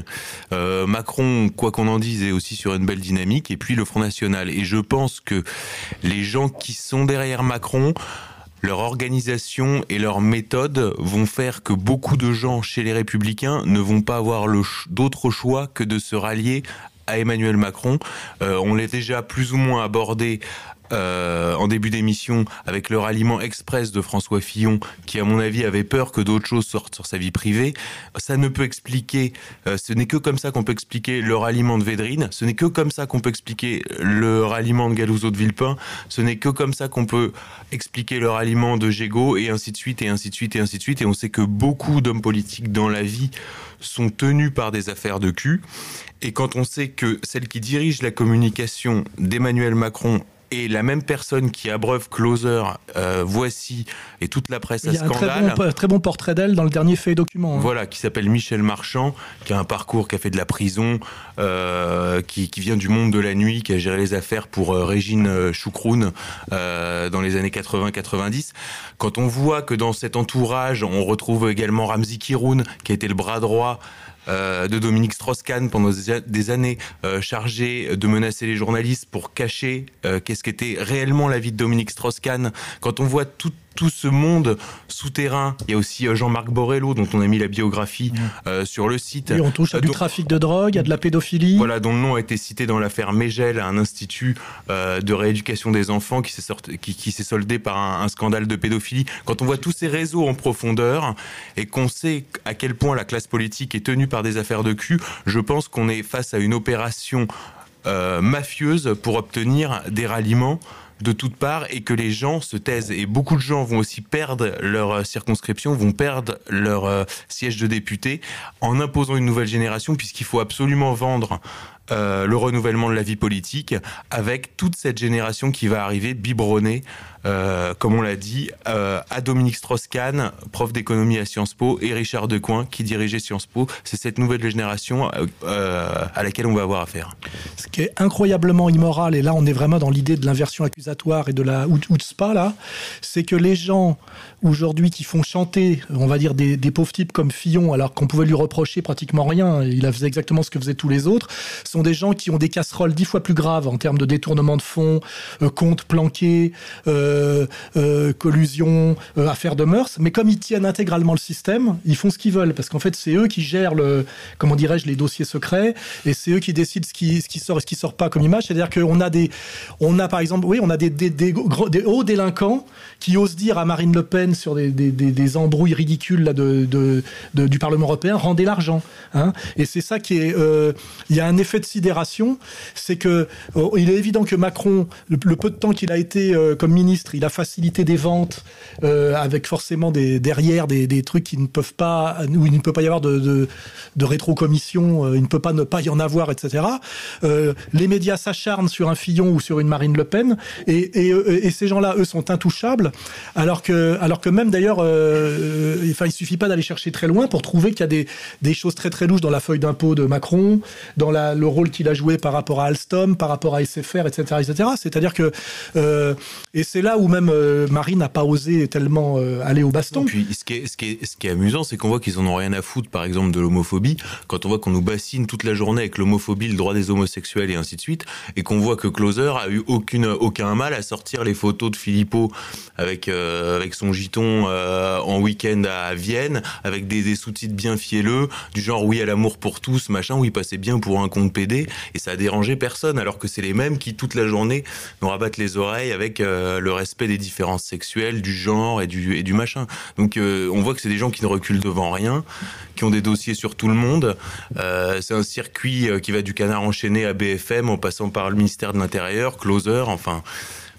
Speaker 2: Macron, quoi qu'on en dise, est aussi sur une belle dynamique, et puis le Front National. Et je pense que les gens qui sont derrière Macron, leur organisation et leur méthode vont faire que beaucoup de gens chez les Républicains ne vont pas avoir d'autre choix que de se rallier à Emmanuel Macron. Euh, on l'a déjà plus ou moins abordé euh, en début d'émission avec le ralliement express de François Fillon, qui à mon avis avait peur que d'autres choses sortent sur sa vie privée. Ça ne peut expliquer, euh, ce n'est que comme ça qu'on peut expliquer le ralliement de Védrine, ce n'est que comme ça qu'on peut expliquer le ralliement de Galouzeau de Villepin, ce n'est que comme ça qu'on peut expliquer le ralliement de Gégaud, et ainsi de suite, et ainsi de suite, et ainsi de suite. Et on sait que beaucoup d'hommes politiques dans la vie sont tenus par des affaires de cul. Et quand on sait que celle qui dirige la communication d'Emmanuel Macron et la même personne qui abreuve Closer, euh, voici, et toute la presse à scandale.
Speaker 12: Il y a un très bon, très bon portrait d'elle dans le dernier fait document. Hein.
Speaker 2: Voilà, qui s'appelle Michel Marchand, qui a un parcours, qui a fait de la prison, euh, qui, qui, vient du monde de la nuit, qui a géré les affaires pour euh, Régine Choucroune dans les années 80-90. Quand on voit que dans cet entourage, on retrouve également Ramzi Kiroun, qui a été le bras droit euh, de Dominique Strauss-Kahn pendant des années, euh, chargé de menacer les journalistes pour cacher euh, qu'est-ce qu'était réellement la vie de Dominique Strauss-Kahn. Quand on voit tout tout ce monde souterrain. Il y a aussi euh, Jean-Marc Borello, dont on a mis la biographie euh, sur le site.
Speaker 12: Et on touche à du trafic de drogue, à de la pédophilie.
Speaker 2: Voilà, dont le nom a été cité dans l'affaire Megel, un institut euh, de rééducation des enfants qui s'est qui, s'est soldé par un, scandale de pédophilie. Quand on voit tous ces réseaux en profondeur et qu'on sait à quel point la classe politique est tenue par des affaires de cul, je pense qu'on est face à une opération mafieuse pour obtenir des ralliements de toutes parts et que les gens se taisent. Et beaucoup de gens vont aussi perdre leur euh, circonscription, vont perdre leur euh, siège de député en imposant une nouvelle génération puisqu'il faut absolument vendre euh, le renouvellement de la vie politique avec toute cette génération qui va arriver biberonnée euh, comme on l'a dit, euh, à Dominique Strauss-Kahn, prof d'économie à Sciences Po, et Richard Decoing, qui dirigeait Sciences Po. C'est cette nouvelle génération à laquelle on va avoir affaire.
Speaker 12: Ce qui est incroyablement immoral, et là on est vraiment dans l'idée de l'inversion accusatoire et de la spa là, c'est que les gens aujourd'hui qui font chanter, on va dire, des, pauvres types comme Fillon, alors qu'on pouvait lui reprocher pratiquement rien, il a fait exactement ce que faisaient tous les autres, sont des gens qui ont des casseroles dix fois plus graves en termes de détournement de fonds, comptes planqués, euh, euh, collusion, euh, affaires de mœurs. Mais comme ils tiennent intégralement le système, ils font ce qu'ils veulent parce qu'en fait c'est eux qui gèrent le, comment dirais-je, les dossiers secrets et c'est eux qui décident ce qui, sort et ce qui sort pas comme image. C'est-à-dire qu'on a des, on a par exemple, oui, on a des, hauts délinquants qui osent dire à Marine Le Pen sur des, des embrouilles ridicules là, de, du Parlement européen, rendez l'argent. Hein et c'est ça qui est, il y a un effet de sidération, c'est que oh, il est évident que Macron, le peu de temps qu'il a été comme ministre il a facilité des ventes euh, avec forcément derrière des, trucs qui ne peuvent pas, où il ne peut pas y avoir de, de, de rétrocommission, euh, il ne peut pas ne pas y en avoir, etc. Euh, les médias s'acharnent sur un Fillon ou sur une Marine Le Pen, et, ces gens-là, eux, sont intouchables, alors que, que même d'ailleurs, enfin, il suffit pas d'aller chercher très loin pour trouver qu'il y a des, des choses très très louches dans la feuille d'impôt de Macron, dans la, le rôle qu'il a joué par rapport à Alstom, par rapport à SFR, etc., etc. C'est-à-dire que, et c'est là où même euh, Marie n'a pas osé tellement euh, aller au baston.
Speaker 2: puis ce qui est, ce qui est, ce qui est amusant, c'est qu'on voit qu'ils en ont rien à foutre, par exemple, de l'homophobie. Quand on voit qu'on nous bassine toute la journée avec l'homophobie, le droit des homosexuels et ainsi de suite, et qu'on voit que Closer a eu aucune, aucun mal à sortir les photos de Philippot avec, euh, avec son giton en week-end à Vienne, avec des, sous-titres bien fielleux, du genre oui à l'amour pour tous, machin, où il passait bien pour un compte PD, et ça a dérangé personne, alors que c'est les mêmes qui toute la journée nous rabattent les oreilles avec le reste respect des différences sexuelles, du genre et du, machin. Donc euh, on voit que c'est des gens qui ne reculent devant rien, qui ont des dossiers sur tout le monde. Euh, c'est un circuit euh, qui va du canard enchaîné à BFM en passant par le ministère de l'Intérieur, Closer, enfin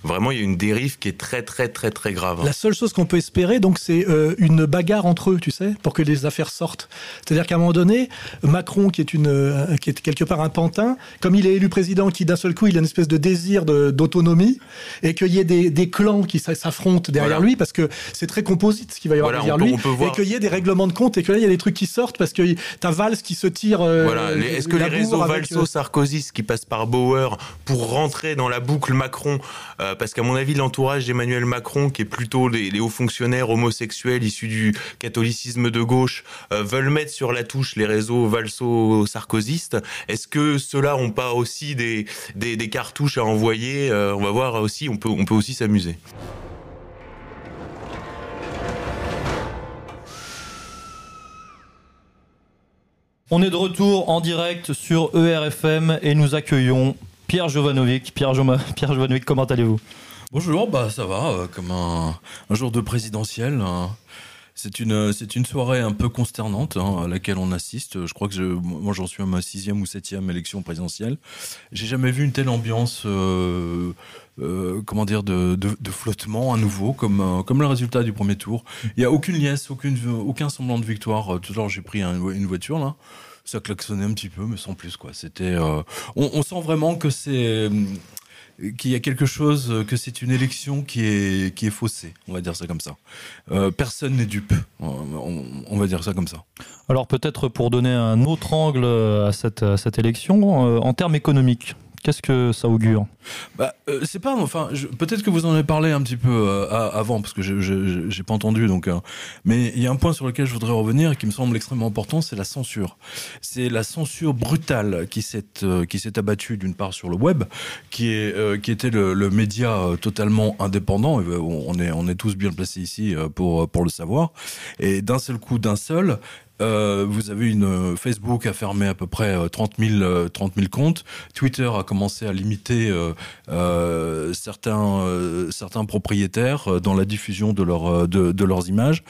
Speaker 19: vraiment, il y a une dérive qui est très, très, très, très grave.
Speaker 12: La seule chose qu'on peut espérer, donc, c'est euh, une bagarre entre eux, tu sais, pour que les affaires sortent. C'est-à-dire qu'à un moment donné, Macron, qui est, une, euh, qui est quelque part un pantin, comme il est élu président, qui d'un seul coup, il a une espèce de désir d'autonomie, et qu'il y ait des, des clans qui s'affrontent derrière lui, parce que c'est très composite ce qu'il va y avoir derrière lui, et qu'il y ait des règlements de compte, et que là, il y a des trucs qui sortent, parce que t'as Valls qui se tire. Euh,
Speaker 19: voilà. Est-ce que les réseaux Valso-Sarkozy, qui passent par Bauer, pour rentrer dans la boucle Macron, parce qu'à mon avis, l'entourage d'Emmanuel Macron, qui est plutôt les, hauts fonctionnaires homosexuels issus du catholicisme de gauche, euh, veulent mettre sur la touche les réseaux valso-sarkozystes. Est-ce que ceux-là n'ont pas aussi des, cartouches à envoyer? Euh, On va voir aussi, on peut aussi s'amuser.
Speaker 1: On est de retour en direct sur ERFM et nous accueillons Pierre Jovanovic. Pierre, Pierre Jovanovic, comment allez-vous?
Speaker 25: Bonjour, bah ça va, euh, comme un, jour de présidentiel. Hein. C'est une, c'est une soirée un peu consternante hein, à laquelle on assiste. Je crois que moi j'en suis à ma sixième ou septième élection présidentielle. J'ai jamais vu une telle ambiance, euh, euh, comment dire, de, de, flottement à nouveau, comme, comme le résultat du premier tour. Il n'y a aucune liesse, aucune, aucun semblant de victoire. Tout à l'heure j'ai pris une voiture là ça klaxonnait un petit peu, mais sans plus quoi. C'était, euh, on, sent vraiment que c'est euh, qu'il y a quelque chose, que c'est une élection qui est qui est faussée, on va dire ça comme ça. Euh, personne n'est dupe, on, va dire ça comme ça.
Speaker 1: Alors peut-être pour donner un autre angle à cette, à cette élection, en termes économiques, Qu'est-ce que ça augure
Speaker 25: bah, euh, C'est pas, enfin, peut-être que vous en avez parlé un petit peu euh, avant, parce que j'ai pas entendu. Donc, euh, mais il y a un point sur lequel je voudrais revenir qui me semble extrêmement important, c'est la censure. C'est la censure brutale qui s'est qui abattue d'une part sur le web, qui est qui était le, le média totalement indépendant. on est on est tous bien placés ici pour pour le savoir. Et d'un seul coup, d'un seul, euh, vous avez une euh, Facebook a fermé à peu près 30 000, 30 000 comptes. Twitter a commencé à limiter euh, certains, certains propriétaires dans la diffusion de, leur, de, leurs images.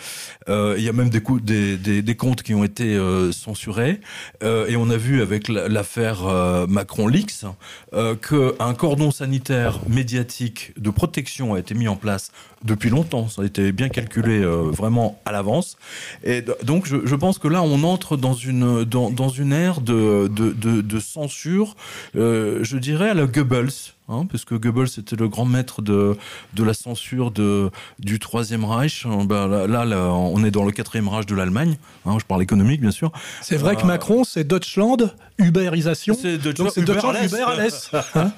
Speaker 25: Il y a même des, des, des, des, comptes qui ont été censurés. et on a vu avec l'affaire Macron Leaks qu'un cordon sanitaire médiatique de protection a été mis en place depuis longtemps. Ça a été bien calculé vraiment à l'avance. Et donc je, je pense que là, on entre dans une, dans, dans une ère de, de, de, de censure, euh, je dirais à la Goebbels. Hein, parce que Goebbels était le grand maître de, de la censure de, du Troisième Reich. Ben, là, là, on est dans le quatrième Reich de l'Allemagne. Hein, je parle économique, bien sûr.
Speaker 12: C'est vrai que euh, Macron, c'est Deutschland, Uberisation. C'est Uber,
Speaker 25: hein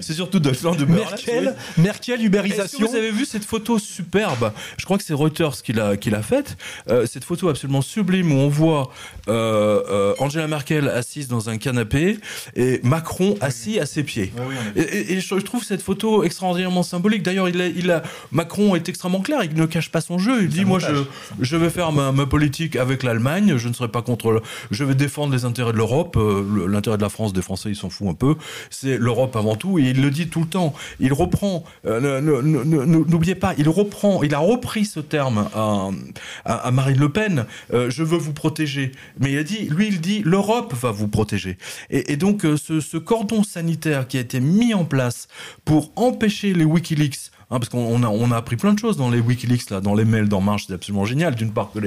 Speaker 25: c'est surtout Deutschland, Uber
Speaker 12: Merkel, Merkel, Uberisation.
Speaker 25: vous avez vu cette photo superbe? Je crois que c'est Reuters qui l'a qui l'a faite. Euh, cette photo absolument sublime où on voit euh, euh, Angela Merkel assise dans un canapé et Macron assis à ses pieds. et, et, je trouve cette photo extraordinairement symbolique. D'ailleurs, il, il a, Macron est extrêmement clair. Il ne cache pas son jeu. Il dit moi, je, je vais faire ma, ma politique avec l'Allemagne. Je ne serai pas contre. Je vais défendre les intérêts de l'Europe. Euh, l'intérêt de la France, des Français, ils s'en foutent un peu. C'est l'Europe avant tout. Et il le dit tout le temps. Il reprend. Euh, n'oubliez pas, il reprend. Il a repris ce terme à, Marine Le Pen. Euh, je veux vous protéger. Mais il a dit, lui, il dit, l'Europe va vous protéger. Et, donc, ce cordon sanitaire qui a été mis en place pour empêcher les Wikileaks Hein, parce qu'on a, on a appris plein de choses dans les Wikileaks, là, dans les mails d'En Marche, c'est absolument génial. D'une part, que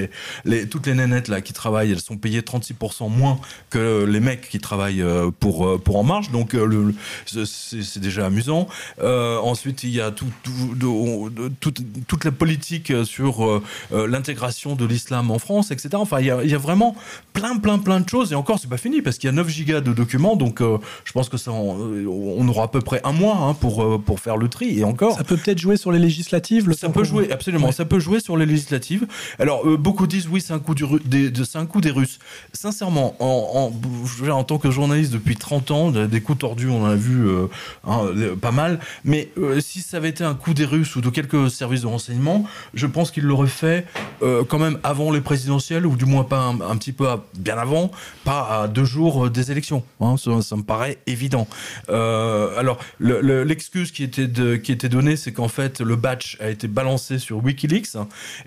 Speaker 25: toutes les nénettes là, qui travaillent, elles sont payées 36% moins que les mecs qui travaillent euh, pour, euh, pour En Marche, donc euh, c'est déjà amusant. Ensuite, il y a tout, tout, tout, toute la politique sur l'intégration de l'islam en France, etc. Enfin, il y, a, il y, a, vraiment plein, plein, plein de choses. Et encore, c'est pas fini, parce qu'il y a 9 gigas de documents, donc je pense que ça, on, aura à peu près un mois hein, pour, pour faire le tri. Et encore.
Speaker 12: Ça peut jouer sur les législatives le
Speaker 25: Ça peut jouer, absolument. Ça peut jouer sur les législatives. Alors, euh, beaucoup disent oui, c'est un, coup du, des, un coup des Russes. Sincèrement, en, en, en, tant que journaliste depuis 30 ans, des coups tordus, on en a vu euh, hein, pas mal. Mais euh, si ça avait été un coup des Russes ou de quelques services de renseignement, je pense qu'ils l'auraient fait quand même avant les présidentielles, ou du moins pas un, petit peu bien avant, pas à deux jours des élections. Hein, ça, me paraît évident. alors, l'excuse qui, était qui était donnée, c'est qu'en fait le batch a été balancé sur WikiLeaks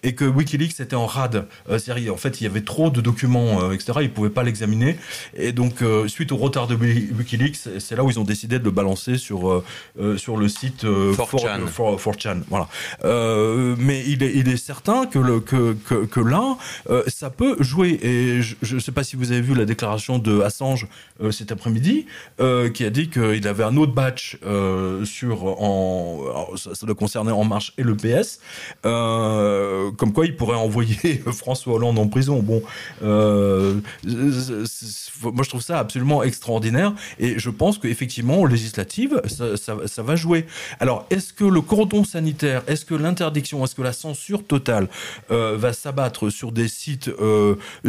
Speaker 25: et que WikiLeaks était en rade. Euh, en fait, il y avait trop de documents, euh, etc. Ils pouvaient pas l'examiner. Et donc, euh, suite au retard de Wi- WikiLeaks, c'est là où ils ont décidé de le balancer sur euh, sur le site euh,
Speaker 2: 4chan.
Speaker 25: For- for- 4chan, Voilà. Mais il est, il est certain que, le, que, que, que là, ça peut jouer. Et je ne sais pas si vous avez vu la déclaration de Assange cet après-midi, qui a dit qu'il avait un autre batch sur en alors, ça, doit concerner En Marche et le PS, euh, comme quoi il pourrait envoyer François Hollande en prison. Bon, euh, moi je trouve ça absolument extraordinaire et je pense qu'effectivement aux législatives ça, ça, ça va jouer. Alors est-ce que le cordon sanitaire, est-ce que l'interdiction, est-ce que la censure totale euh, va s'abattre sur des sites,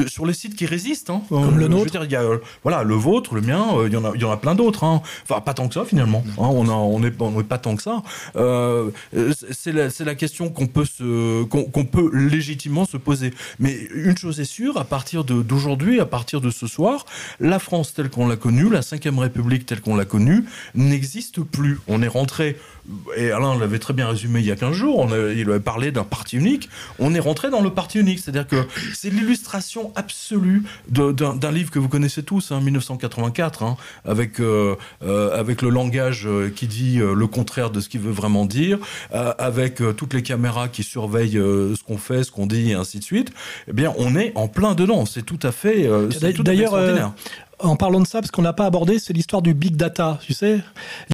Speaker 25: sur les sites qui résistent hein,
Speaker 12: Comme le
Speaker 25: je veux
Speaker 12: nôtre
Speaker 25: dire, il y a, voilà, le vôtre, le mien, il y en a, y en a plein d'autres. Hein. Enfin, pas tant que ça finalement. hein, on n'est on est pas tant que ça. Euh, c'est la, c'est la question qu'on peut peut légitimement se poser. Mais une chose est sûre, à partir d'aujourd'hui, à partir de ce soir, la France telle qu'on l'a connue, la Ve République telle qu'on l'a connue, n'existe plus. On est rentré, et Alain l'avait très bien résumé il y a 15 jours, on a- il avait parlé d'un parti unique, on est rentré dans le parti unique. C'est-à-dire que c'est l'illustration absolue d'un livre que vous connaissez tous, hein, 1984, hein, avec, euh, euh, avec le langage euh, qui dit le contraire de ce qu'il veut vraiment dire, euh, avec toutes les caméras qui surveillent ce qu'on fait, ce qu'on dit, et ainsi de suite. Eh bien, on est en plein dedans. C'est tout à fait,
Speaker 12: D'ailleurs. En parlant de ça, parce qu'on n'a pas abordé, c'est l'histoire du big data. Tu sais,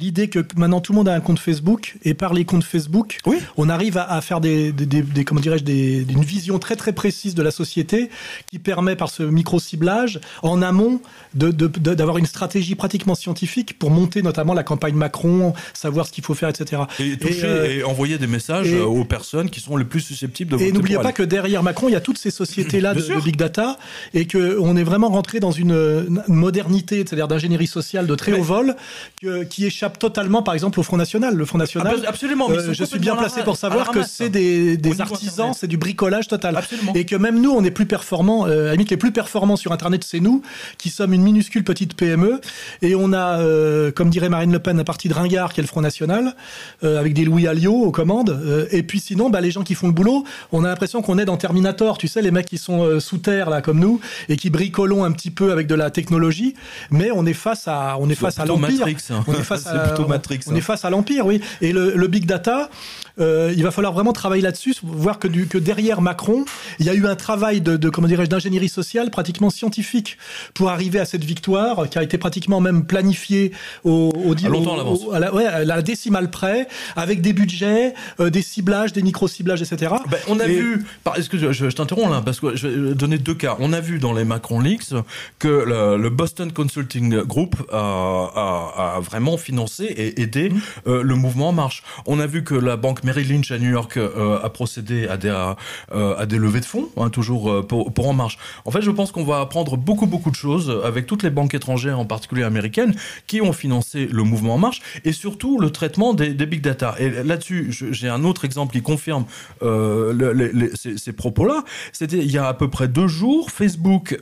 Speaker 12: l'idée que maintenant tout le monde a un compte Facebook et par les comptes Facebook, on arrive à, à faire des, des, des- des- comment dirais-je, une vision très très précise de la société qui permet par ce micro ciblage en amont de- de- de- d'avoir une stratégie pratiquement scientifique pour monter notamment la campagne Macron, savoir ce qu'il faut faire, etc.
Speaker 25: Et toucher
Speaker 12: euh,
Speaker 25: et envoyer des messages
Speaker 12: et-
Speaker 25: aux personnes qui sont les plus susceptibles de voter
Speaker 12: et n'oubliez pas que derrière Macron, il y a toutes ces sociétés-là de, big data et qu'on est vraiment rentré dans une, une modernité, c'est-à-dire d'ingénierie sociale de très haut vol, que- qui échappe totalement, par exemple, au Front National. Le Front National,
Speaker 25: Ah, absolument,
Speaker 12: euh, je suis bien placé pour savoir que c'est
Speaker 25: hein.
Speaker 12: des, artisans, c'est du bricolage total. Et que même nous, on est plus performants, euh, à la limite, les plus performants sur Internet, c'est nous, qui sommes une minuscule petite PME. Et on a, euh, comme dirait Marine Le Pen, un parti de ringard qui est le Front National, avec des Louis Alliot aux commandes. Et puis sinon, bah, les gens qui font le boulot, on a l'impression qu'on est dans Terminator, tu sais, les mecs qui sont sous terre, là, comme nous, et qui bricolons un petit peu avec de la technologie. Mais on est face à, on est face à l'empire.
Speaker 25: Matrix, hein.
Speaker 12: On est face à,
Speaker 25: plutôt
Speaker 12: on-
Speaker 25: Matrix,
Speaker 12: On
Speaker 25: hein.
Speaker 12: est face à l'empire, oui. Et le, le big data, euh, il va falloir vraiment travailler là-dessus, voir que, du, que derrière Macron, il y a eu un travail de, de comment dirais-je, d'ingénierie sociale pratiquement scientifique pour arriver à cette victoire qui a été pratiquement même planifiée au, au,
Speaker 25: À
Speaker 12: au- à la, ouais, à la décimale près, avec des budgets, euh, des ciblages, des micro-ciblages, etc.
Speaker 25: Ben, on a
Speaker 12: Et-
Speaker 25: vu, que je, je- je t'interromps là, parce que je vais donner deux cas. On a vu dans les Macron Leaks que le, le Boston Consulting Group a, a- a vraiment financé et aidé
Speaker 12: Mmh.
Speaker 25: euh, le mouvement En Marche. On a vu que la banque Merrill Lynch à New York euh, a procédé à des, à, euh, à des levées de fonds, hein, toujours euh, pour, En Marche. En fait, je pense qu'on va apprendre beaucoup, beaucoup de choses avec toutes les banques étrangères, en particulier américaines, qui ont financé le mouvement En Marche et surtout le traitement des, big data. Et là-dessus, j'ai un autre exemple qui confirme ces, ces propos-là. C'était il y a à peu près deux jours, Facebook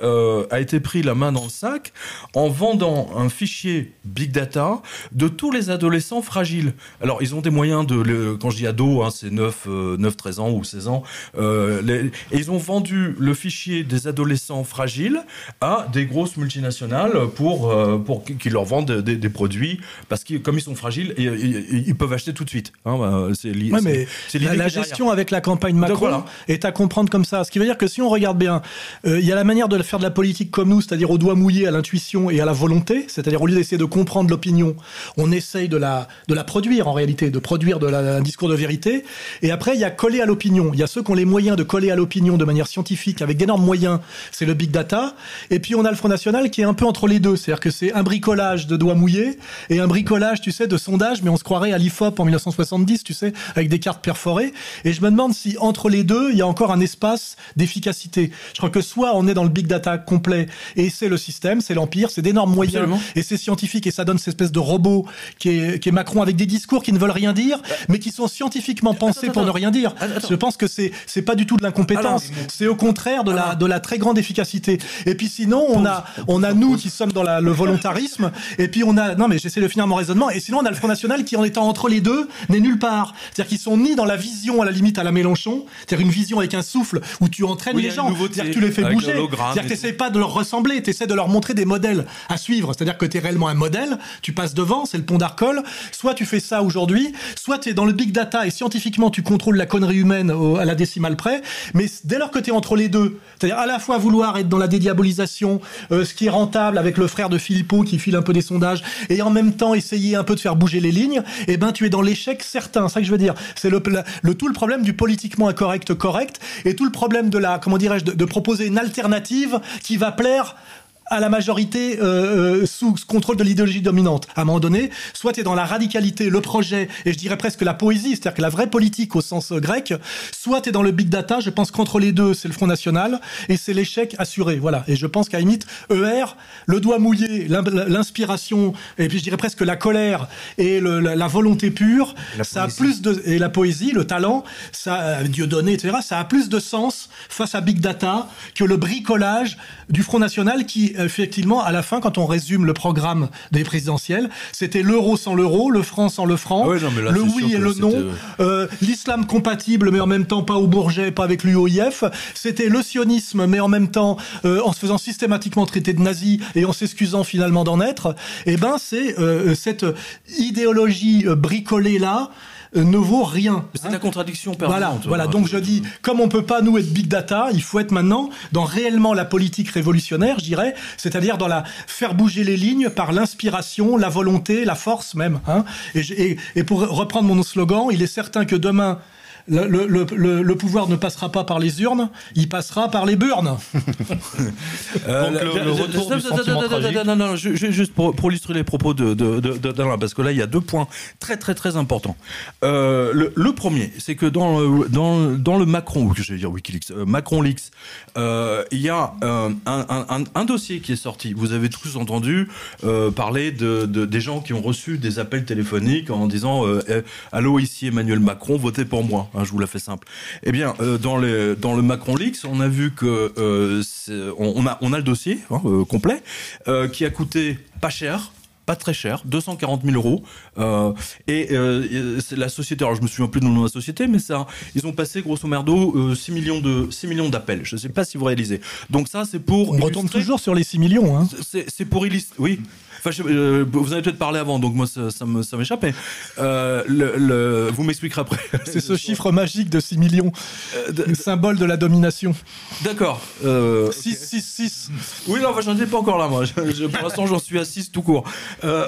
Speaker 25: a été pris la main dans le sac en vendant un fichier big data de tous les adolescents fragiles. Alors, ils ont des moyens de, le- quand je dis ado, hein, c'est 9, euh, 9, 13 ans ou 16 ans, euh, les- et ils ont vendu le fichier des adolescents fragiles à des grosses multinationales pour, euh, pour qu'ils leur vendent des, des produits parce que comme ils sont fragiles, ils, peuvent acheter tout de suite. Hein, bah, c'est li-
Speaker 12: Ouais,
Speaker 25: c'est-
Speaker 12: mais
Speaker 25: c'est
Speaker 12: la, la
Speaker 25: derrière.
Speaker 12: gestion avec la campagne Macron
Speaker 25: voilà.
Speaker 12: est à comprendre comme ça. Ce qui veut dire que si on regarde bien, euh, il y a la manière de faire de la politique comme nous, c'est-à-dire au doigt mouillé, à l'intuition et à la volonté, c'est-à-dire au lieu d'essayer de comprendre l'opinion, on essaye de la, de la produire en réalité, de produire de la- un discours de vérité. Et après, il y a coller à l'opinion. Il y a ceux qui ont les moyens de coller à l'opinion de manière scientifique, avec d'énormes moyens, c'est le big data. Et puis on a le Front National qui est un peu entre les deux, c'est-à-dire que c'est un bricolage de doigts mouillés et un bricolage, tu sais, de sondage, mais on se croirait à l'IFOP en 1970, tu sais, avec des cartes perforées. Et je me demande si entre les deux, il y a encore un espace d'efficacité. Je crois que soit on est dans le big data complet et c'est le système, c'est l'empire, c'est d'énormes moyens
Speaker 25: Absolument.
Speaker 12: et c'est scientifique et ça donne cette espèce de robot qui est, qui est Macron avec des discours qui ne veulent rien dire, mais qui sont
Speaker 25: Bah,
Speaker 12: scientifiquement pensé pour ne rien dire. Je pense que c'est c'est pas du tout de l'incompétence. C'est au contraire de la de la très grande efficacité. Et puis sinon, on a on a nous qui sommes dans la, le volontarisme. Et puis on a non mais j'essaie de finir mon raisonnement. Et sinon, on a le Front National qui, en étant entre les deux, n'est nulle part. C'est-à-dire qu'ils sont ni dans la vision à la limite à la Mélenchon, c'est-à-dire une vision avec un souffle où tu entraînes
Speaker 25: Oui,
Speaker 12: les gens, c'est-à-dire que tu les fais bouger. C'est-à-dire que t'essayes pas de leur ressembler, tu essaies de leur montrer des modèles à suivre. C'est-à-dire que tu es réellement un modèle, tu passes devant, c'est le pont d'Arcole. Soit tu fais ça aujourd'hui, soit tu es dans le big data et scientifiquement tu contrôles la connerie humaine à la décimale près. Mais dès lors que tu es entre les deux, c'est-à-dire à la fois vouloir être dans la dédiabolisation, euh, ce qui est rentable avec le frère de Philippot qui file un peu des sondages, et en même temps essayer un peu de faire bouger les lignes, et ben tu es dans l'échec certain. C'est ça que je veux dire. C'est le, tout le problème du politiquement incorrect correct, et tout le problème de la comment dirais-je de proposer une alternative qui va plaire à la majorité euh, euh, sous contrôle de l'idéologie dominante. À un moment donné, soit tu es dans la radicalité, le projet, et je dirais presque la poésie, c'est-à-dire que la vraie politique au sens euh, grec, soit tu es dans le big data, je pense qu'entre les deux, c'est le Front National, et c'est l'échec assuré. Voilà. Et je pense qu'à limite, ER, le doigt mouillé, l'inspiration, et puis je dirais presque la colère et le- la, la volonté pure, ça a plus de... Et la poésie, le talent, ça, euh, Dieu donné, etc., ça a plus de sens face à big data que le bricolage du Front National qui, effectivement, à la fin, quand on résume le programme des présidentielles, c'était l'euro sans l'euro, le franc sans le franc,
Speaker 25: Ah ouais, non, mais là,
Speaker 12: le oui et le non,
Speaker 25: c'était-
Speaker 12: euh, l'islam compatible, mais en même temps pas au Bourget, pas avec l'UOIF, c'était le sionisme, mais en même temps euh, en se faisant systématiquement traiter de nazi et en s'excusant finalement d'en être, et ben c'est euh, cette idéologie euh, bricolée là euh, ne vaut rien.
Speaker 25: C'est la contradiction
Speaker 12: Voilà,
Speaker 25: permanente.
Speaker 12: voilà. Donc je dis, comme on peut pas nous être big data, il faut être maintenant dans réellement la politique révolutionnaire, je dirais, c'est-à-dire dans la faire bouger les lignes par l'inspiration, la volonté, la force même. Hein. Et, et- et pour reprendre mon slogan, il est certain que demain. Le, le- le- le- pouvoir ne passera pas par les urnes, il passera par les burnes.
Speaker 25: Euh. Non, non, non, ju- ju- juste pour, pour illustrer les propos de, de, de- de- d'Alain, parce que là, il y a deux points très, très, très importants. Euh, le, le premier, c'est que dans le, dans, dans le Macron, ou que je vais dire Wikileaks, euh, Macron Leaks, euh, il y a euh, un, un, un, un dossier qui est sorti. Vous avez tous entendu euh, parler de, de, des gens qui ont reçu des appels téléphoniques en disant euh, Eh, Allô, ici Emmanuel Macron, votez pour moi. Hein, je vous la fais simple. Eh bien, euh, dans, le, dans le Macron Leaks, on a vu que euh, on, on a, on a le dossier hein, euh, complet qui a coûté pas cher. Pas très cher, 240 000 euros. Euh, et euh, c'est la société, alors je me souviens plus du nom de la société, mais ça, ils ont passé grosso merdo euh, 6 millions de 6 millions d'appels. Je ne sais pas si vous réalisez. Donc ça, c'est pour.
Speaker 12: On retombe toujours sur les 6 millions. Hein.
Speaker 25: C'est c'est pour illustrer. Oui. Enfin, je- euh, vous avez peut-être parlé avant, donc moi ça, ça m'échappe. mais, euh, le, le- vous m'expliquerez après.
Speaker 12: C'est ce chiffre magique de 6 millions, le symbole de la domination.
Speaker 25: D'accord. Euh,
Speaker 12: 6, 6, 6.
Speaker 25: Oui, non, enfin, j'en étais pas encore là, moi. Je- je- pour l'instant, j'en suis à 6 tout court. Euh,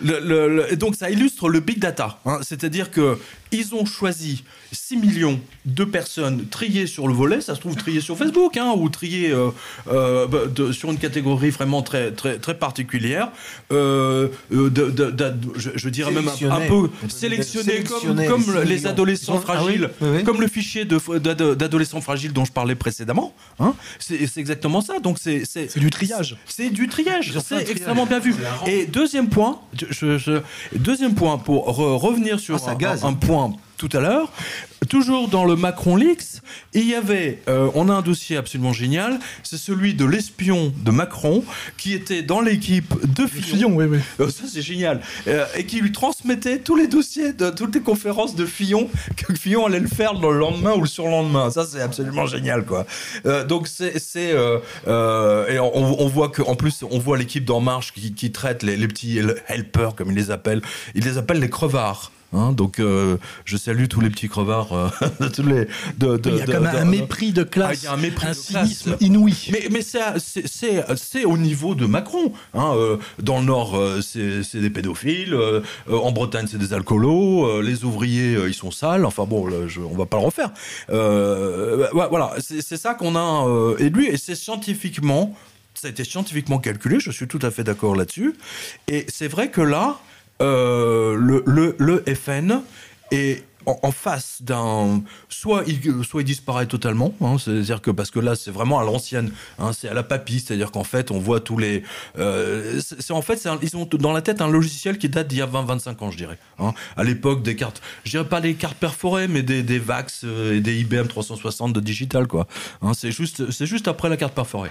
Speaker 25: le- donc, ça illustre le big data. hein. C'est-à-dire que ils ont choisi 6 millions de personnes triées sur le volet, ça se trouve triées sur Facebook, hein, ou triées euh, euh, bah, de- sur une catégorie vraiment très, très, très particulière. Euh, de- de- de- je, je dirais même un, peu sélectionnées comme,
Speaker 16: les
Speaker 25: adolescents
Speaker 16: ah oui,
Speaker 25: fragiles,
Speaker 16: oui, oui.
Speaker 25: comme le fichier d'adolescents fragiles dont je parlais précédemment. Hein c'est exactement ça. Donc c'est c'est
Speaker 12: du triage.
Speaker 25: C'est du triage. C'est
Speaker 16: triage.
Speaker 25: extrêmement bien vu. Et deuxième point, je, je- deuxième point pour re- revenir sur
Speaker 16: Ah, ça
Speaker 25: un,
Speaker 16: gaze.
Speaker 25: un point tout à l'heure. Toujours dans le Macron Leaks, il y avait, euh, on a un dossier absolument génial, c'est celui de l'espion de Macron qui était dans l'équipe de Fillon.
Speaker 12: Fillon, oui, oui.
Speaker 25: Euh, ça c'est génial. Euh, et qui lui transmettait tous les dossiers de toutes les conférences de Fillon que Fillon allait le faire le lendemain ou le surlendemain. Ça c'est absolument génial quoi. Donc c'est et on, on voit que en plus on voit l'équipe d'En Marche qui, qui traite les, les petits helpers comme ils les appellent. Ils les appellent les crevards. Hein, donc euh, je salue tous les petits crevards euh, de tous les de, de-
Speaker 12: Il y a
Speaker 25: de-
Speaker 12: quand même
Speaker 25: de-
Speaker 12: un mépris de classe,
Speaker 25: Ah, il y a un mépris
Speaker 12: un cynisme
Speaker 25: classe.
Speaker 12: inouï.
Speaker 25: Mais, mais c'est, au niveau de Macron. Hein, euh, dans le Nord, euh, c'est, des pédophiles. euh, euh, en Bretagne, c'est des alcoolos. euh, les ouvriers, euh, ils sont sales. Enfin bon, là, je, on va pas le refaire. Euh, ouais, voilà, c'est, ça qu'on a euh, élu. Et c'est scientifiquement, ça a été scientifiquement calculé. Je suis tout à fait d'accord là-dessus. Et c'est vrai que là, euh, le, le, FN et en, face d'un soit il soit il disparaît totalement hein, c'est-à-dire que parce que là c'est vraiment à l'ancienne hein, c'est à la papie c'est-à-dire qu'en fait on voit tous les euh, c'est en fait ils ont dans la tête un logiciel qui date d'il y a 20 25 ans je dirais hein, à l'époque des cartes je dirais pas les cartes perforées mais des, des Vax euh, et des IBM 360 de digital quoi c'est juste c'est juste après la carte perforée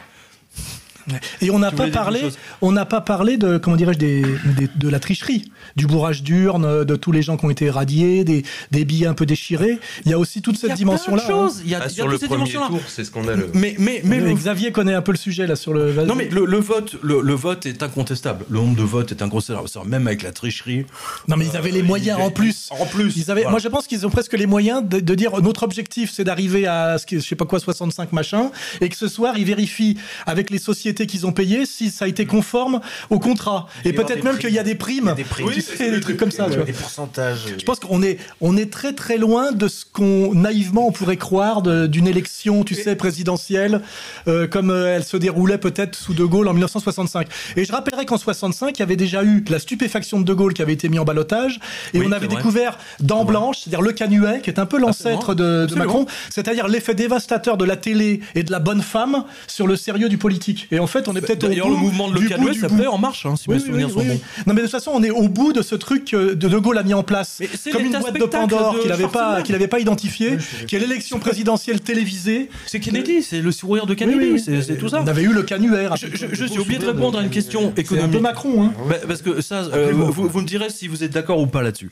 Speaker 12: Et on n'a pas parlé, on n'a pas parlé de comment dirais-je des, des- de la tricherie, du bourrage d'urnes, de tous les gens qui ont été radiés, des, des billets un peu déchirés. Il y a aussi toute cette dimension-là.
Speaker 25: de choses. Il y a-
Speaker 19: Ah,
Speaker 25: il y a
Speaker 19: sur
Speaker 25: toutes
Speaker 19: le
Speaker 25: ces
Speaker 19: premier
Speaker 25: dimensions-là.
Speaker 19: tour, c'est scandaleux.
Speaker 25: mais mais mais le-
Speaker 12: Xavier connaît un peu le sujet là sur le.
Speaker 25: Non mais le, le vote, le, le vote est incontestable. Le nombre de votes est incontestable. Même avec la tricherie.
Speaker 12: Non mais ils avaient les moyens en plus.
Speaker 25: En plus.
Speaker 12: Ils avaient,
Speaker 25: voilà.
Speaker 12: Moi je pense qu'ils ont presque les moyens de, de dire notre objectif c'est d'arriver à ce qui, je sais pas quoi 65 machin et que ce soir ils vérifient avec les sociétés qu'ils ont payées si ça a été conforme au contrat et peut-être
Speaker 16: des
Speaker 12: même qu'il y a des primes,
Speaker 16: des primes. Oui,
Speaker 12: sais,
Speaker 16: c'est
Speaker 12: des
Speaker 16: le
Speaker 12: trucs
Speaker 16: truc.
Speaker 12: comme ça. tu vois.
Speaker 16: Des pourcentages.
Speaker 12: Je pense qu'on est, on est très très loin de ce qu'on naïvement on pourrait croire d'une élection, tu sais, présidentielle, euh, comme euh, elle se déroulait peut-être sous De Gaulle en 1965. Et je rappellerai qu'en 65, il y avait déjà eu la stupéfaction de De Gaulle qui avait été mis en balotage, et
Speaker 25: Oui,
Speaker 12: on avait découvert Dent Blanche, c'est-à-dire le canuet, qui est un peu l'ancêtre de. Macron, c'est-à-dire l'effet dévastateur de la télé et de la bonne femme sur le sérieux du politique. Et en fait, on est peut-être au
Speaker 25: D'ailleurs,
Speaker 12: bout
Speaker 25: le mouvement de Canuet
Speaker 12: du
Speaker 25: s'appelait. En Marche, hein, si
Speaker 12: Oui,
Speaker 25: mes
Speaker 12: oui,
Speaker 25: souvenirs
Speaker 12: oui,
Speaker 25: sont bons.
Speaker 12: Non, mais de toute façon, on est au bout de ce truc que de De Gaulle a mis en place.
Speaker 25: c'est
Speaker 12: Comme une boîte de Pandore
Speaker 25: de
Speaker 12: qu'il n'avait pas, qu'il avait pas identifié, qui est l'élection présidentielle télévisée.
Speaker 25: C'est Kennedy, c'est le sourire de Kennedy, c'est tout ça.
Speaker 12: On avait eu le canuet.
Speaker 25: Je, suis obligé de répondre à une question économique.
Speaker 12: peu Macron, hein.
Speaker 25: Bah, parce que ça, euh, vous, me direz si vous êtes d'accord ou pas là-dessus.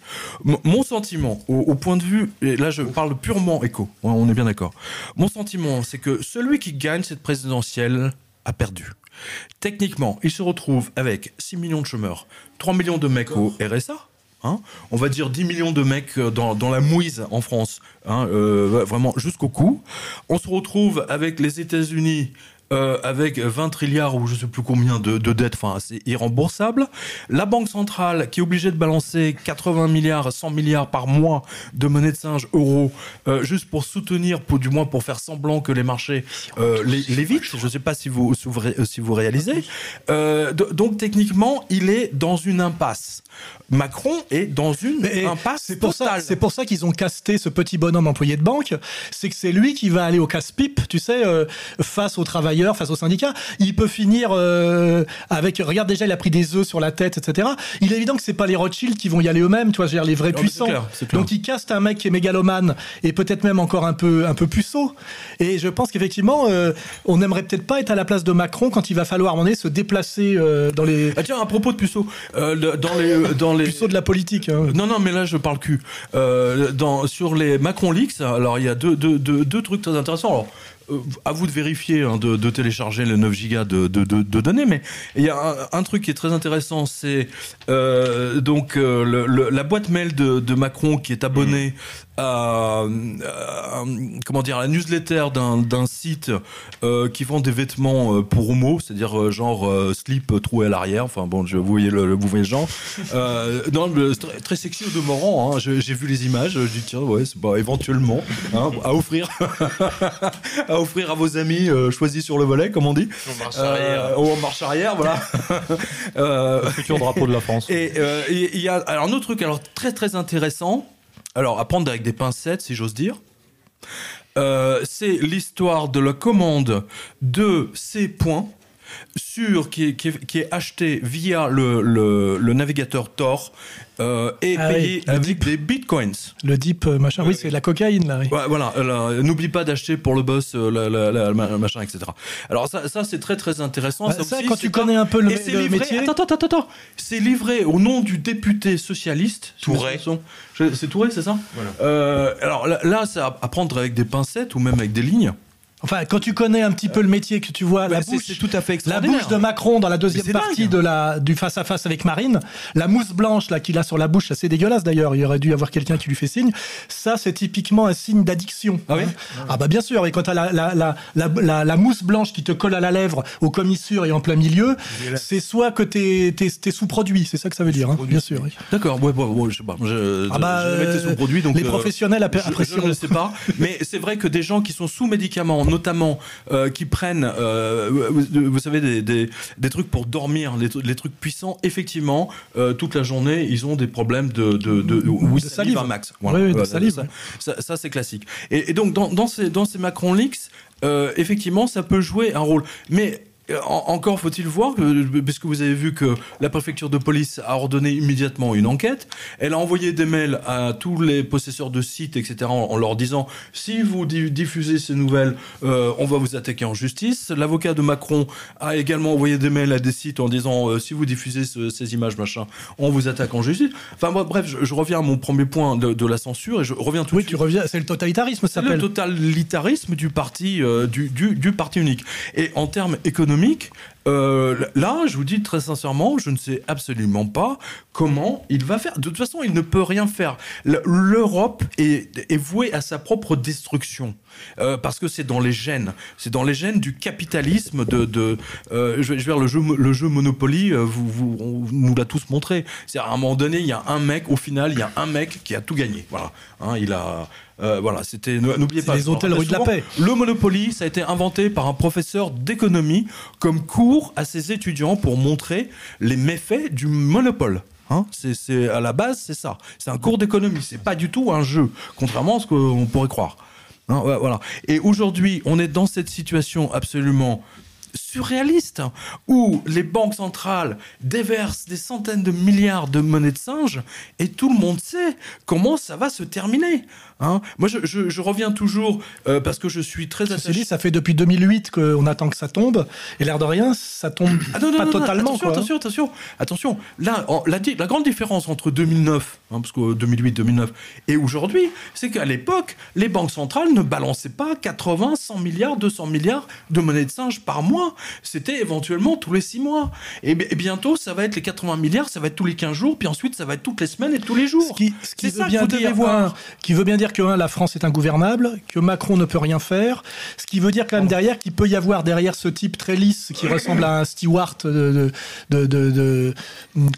Speaker 25: Mon sentiment, au, point de vue, là je parle purement éco, ouais, on est bien d'accord. Mon sentiment, c'est que celui qui gagne cette présidentielle a perdu. Techniquement, il se retrouve avec 6 millions de chômeurs, 3 millions de mecs au RSA. hein. on va dire 10 millions de mecs euh, dans, dans la mouise en France, hein, euh, vraiment jusqu'au cou. On se retrouve avec les États-Unis euh, avec 20 trilliards ou je sais plus combien de, de dettes, enfin c'est irremboursable. La Banque centrale qui est obligée de balancer 80 milliards, 100 milliards par mois de monnaie de singe euros euh, juste pour soutenir, pour, du moins pour faire semblant que les marchés euh, les, l'évitent. Je ne sais pas si vous, si vous, euh, réalisez. Do- donc techniquement, il est dans une impasse. Macron est dans une impasse
Speaker 12: C'est pour ça, c'est pour ça qu'ils ont casté ce petit bonhomme employé de banque. C'est que c'est lui qui va aller au casse-pipe, tu sais, face aux travailleurs, face aux syndicats. Il peut finir euh, avec. Regarde déjà, il a pris des œufs sur la tête, etc. Il est évident que c'est pas les Rothschild qui vont y aller eux-mêmes, tu vois, dire, les vrais puissants.
Speaker 25: clair.
Speaker 12: Donc il caste un mec qui est mégalomane et peut-être même encore un peu un peu puceau. Et je pense qu'effectivement, euh, on n'aimerait peut-être pas être à la place de Macron quand il va falloir à un moment donné se déplacer euh, dans les.
Speaker 25: Ah tiens, à propos de puceaux, le- dans les dans les
Speaker 12: puceaux de la politique. hein.
Speaker 25: Non non, mais là je parle cul. Dans sur les Macron leaks, alors il y a deux deux deux, deux trucs très intéressants. Alors à vous de vérifier, hein, de, télécharger les 9 gigas de, données, mais il y a un, truc qui est très intéressant, c'est euh, donc euh, la boîte mail de, Macron qui est abonné à, à- comment dire à la newsletter d'un site euh, qui vend des vêtements euh, pour homo, c'est-à-dire euh, genre euh, slip euh, troué à l'arrière. Enfin bon, je, vous voyez le, le- vous voyez le genre. Euh, non, le- très, très sexy au demeurant. Hein. J'ai vu les images. Je dis tiens ouais, c'est pas éventuellement hein, à offrir à offrir à vos amis euh, choisis sur le volet, comme on dit.
Speaker 19: En marche arrière.
Speaker 25: Euh, en marche arrière, voilà. Euh,
Speaker 1: Le futur drapeau de la France.
Speaker 25: et euh, et il y a alors un autre truc alors très très intéressant. Alors à prendre avec des pincettes, si j'ose dire. Euh, c'est l'histoire de la commande de ces points sur qui est, qui acheté via le navigateur Tor euh, et
Speaker 12: Ah
Speaker 25: payé
Speaker 12: oui,
Speaker 25: avec des bitcoins.
Speaker 12: Le deep euh, machin. Oui, c'est la cocaïne là. oui.
Speaker 25: Ouais, voilà, euh, n'oublie pas d'acheter pour le boss euh, la, la- la- ma- machin, etc. Alors ça, ça c'est très très intéressant.
Speaker 12: Bah, ça,
Speaker 25: aussi,
Speaker 12: quand
Speaker 25: c'est
Speaker 12: tu connais un peu le
Speaker 25: Et
Speaker 12: le
Speaker 25: livré-
Speaker 12: métier-
Speaker 25: Attends, attends, attends, attends. C'est livré au nom du député socialiste.
Speaker 19: Touré.
Speaker 25: C'est Touré, c'est ça? Euh, Alors là, là, c'est à à prendre avec des pincettes ou même avec des lignes.
Speaker 12: Enfin, quand tu connais un petit peu le métier, que tu vois la bouche,
Speaker 25: c'est tout à fait
Speaker 12: la bouche de Macron dans la deuxième partie
Speaker 25: dingue.
Speaker 12: de la du face à face avec Marine, la mousse blanche là qu'il a sur la bouche, c'est dégueulasse d'ailleurs. Il aurait dû y avoir quelqu'un qui lui fait signe. Ça, c'est typiquement un signe d'addiction.
Speaker 25: Ah oui
Speaker 12: Ah bah bien sûr. Et quand t'as la la, la, la, la, mousse blanche qui te colle à la lèvre, aux commissures et en plein milieu, c'est soit que t'es t'es sous-produit. C'est ça que ça veut dire, hein, bien sûr. oui.
Speaker 25: D'accord, ouais, ouais, je sais pas. Je,
Speaker 12: Ah bah,
Speaker 25: je
Speaker 12: euh,
Speaker 25: donc
Speaker 12: les
Speaker 25: euh,
Speaker 12: professionnels
Speaker 25: je-
Speaker 12: apprécieront.
Speaker 25: Je ne sais pas, mais c'est vrai que des gens qui sont sous médicaments, notamment euh, qui prennent, euh, vous, vous savez, des, des, des trucs pour dormir, les, les trucs puissants, effectivement, euh, toute la journée, ils ont des problèmes de, de, de, oui,
Speaker 12: De salive.
Speaker 25: max.
Speaker 12: Oui, oui, de
Speaker 25: Voilà,
Speaker 12: salive,
Speaker 25: Ça,
Speaker 12: ouais.
Speaker 25: ça, ça, c'est classique. Et, et donc, dans, dans ces, dans ces Macron Leaks, effectivement, ça peut jouer un rôle. Mais en- encore faut-il voir, que, puisque vous avez vu que la préfecture de police a ordonné immédiatement une enquête, elle a envoyé des mails à tous les possesseurs de sites, etc., en, en leur disant si vous di- diffusez ces nouvelles, euh, on va vous attaquer en justice. L'avocat de Macron a également envoyé des mails à des sites en disant euh, si vous diffusez ce- ces images, machin, on vous attaque en justice. Enfin bref, je, je reviens à mon premier point de, de la censure et je reviens tout
Speaker 12: Oui,
Speaker 25: de
Speaker 12: tu reviens, c'est le totalitarisme, ça
Speaker 25: C'est le
Speaker 12: s'appelle.
Speaker 25: totalitarisme du parti, euh, du, du, du parti unique. Et en termes économiques, euh, là, je vous dis très sincèrement, je ne sais absolument pas comment il va faire. De toute façon, il ne peut rien faire. L'Europe est vouée à sa propre destruction. Euh, parce que c'est dans les gènes. C'est dans les gènes du capitalisme de... de euh, je, vais, je vais dire, le jeu, le jeu Monopoly, euh, vous, vous, on nous l'a tous montré. C'est à un moment donné, il y a un mec, au final, il y a un mec qui a tout gagné. Voilà. Hein, il a... euh, voilà, c'était. N'oubliez pas.
Speaker 12: les hôtels rue de la Paix.
Speaker 25: Le Monopoly, ça a été inventé par un professeur d'économie comme cours à ses étudiants pour montrer les méfaits du monopole. Hein, c'est- à la base, c'est ça. C'est un cours d'économie. C'est pas du tout un jeu, contrairement à ce qu'on pourrait croire. Et aujourd'hui, on est dans cette situation absolument surréaliste où les banques centrales déversent des centaines de milliards de monnaies de singe et tout le monde sait comment ça va se terminer. Hein Moi, je, je- je reviens toujours euh, parce que je suis très
Speaker 12: Ceci
Speaker 25: attaché.
Speaker 12: dit, ça fait depuis 2008 qu'on attend que ça tombe, et l'air de rien, ça tombe
Speaker 25: Ah non, non,
Speaker 12: pas
Speaker 25: non,
Speaker 12: totalement.
Speaker 25: attention,
Speaker 12: quoi.
Speaker 25: attention, attention, attention. Là, en- la, grande différence entre 2009, hein, parce que 2008, 2009, et aujourd'hui, c'est qu'à l'époque, les banques centrales ne balançaient pas 80, 100 milliards, 200 milliards de monnaie de singe par mois. C'était éventuellement tous les 6 mois. Et, bi- et bientôt, ça va être les 80 milliards, ça va être tous les 15 jours, puis ensuite, ça va être toutes les semaines et tous les jours.
Speaker 12: Qui
Speaker 25: c'est
Speaker 12: veut
Speaker 25: ça que
Speaker 12: bien
Speaker 25: vous devez
Speaker 12: dire,
Speaker 25: voir.
Speaker 12: un, qui veut bien dire que un, la France est ingouvernable, que Macron ne peut rien faire, ce qui veut dire quand même derrière qu'il peut y avoir derrière ce type très lisse qui ressemble à un steward de, de, de, de- de-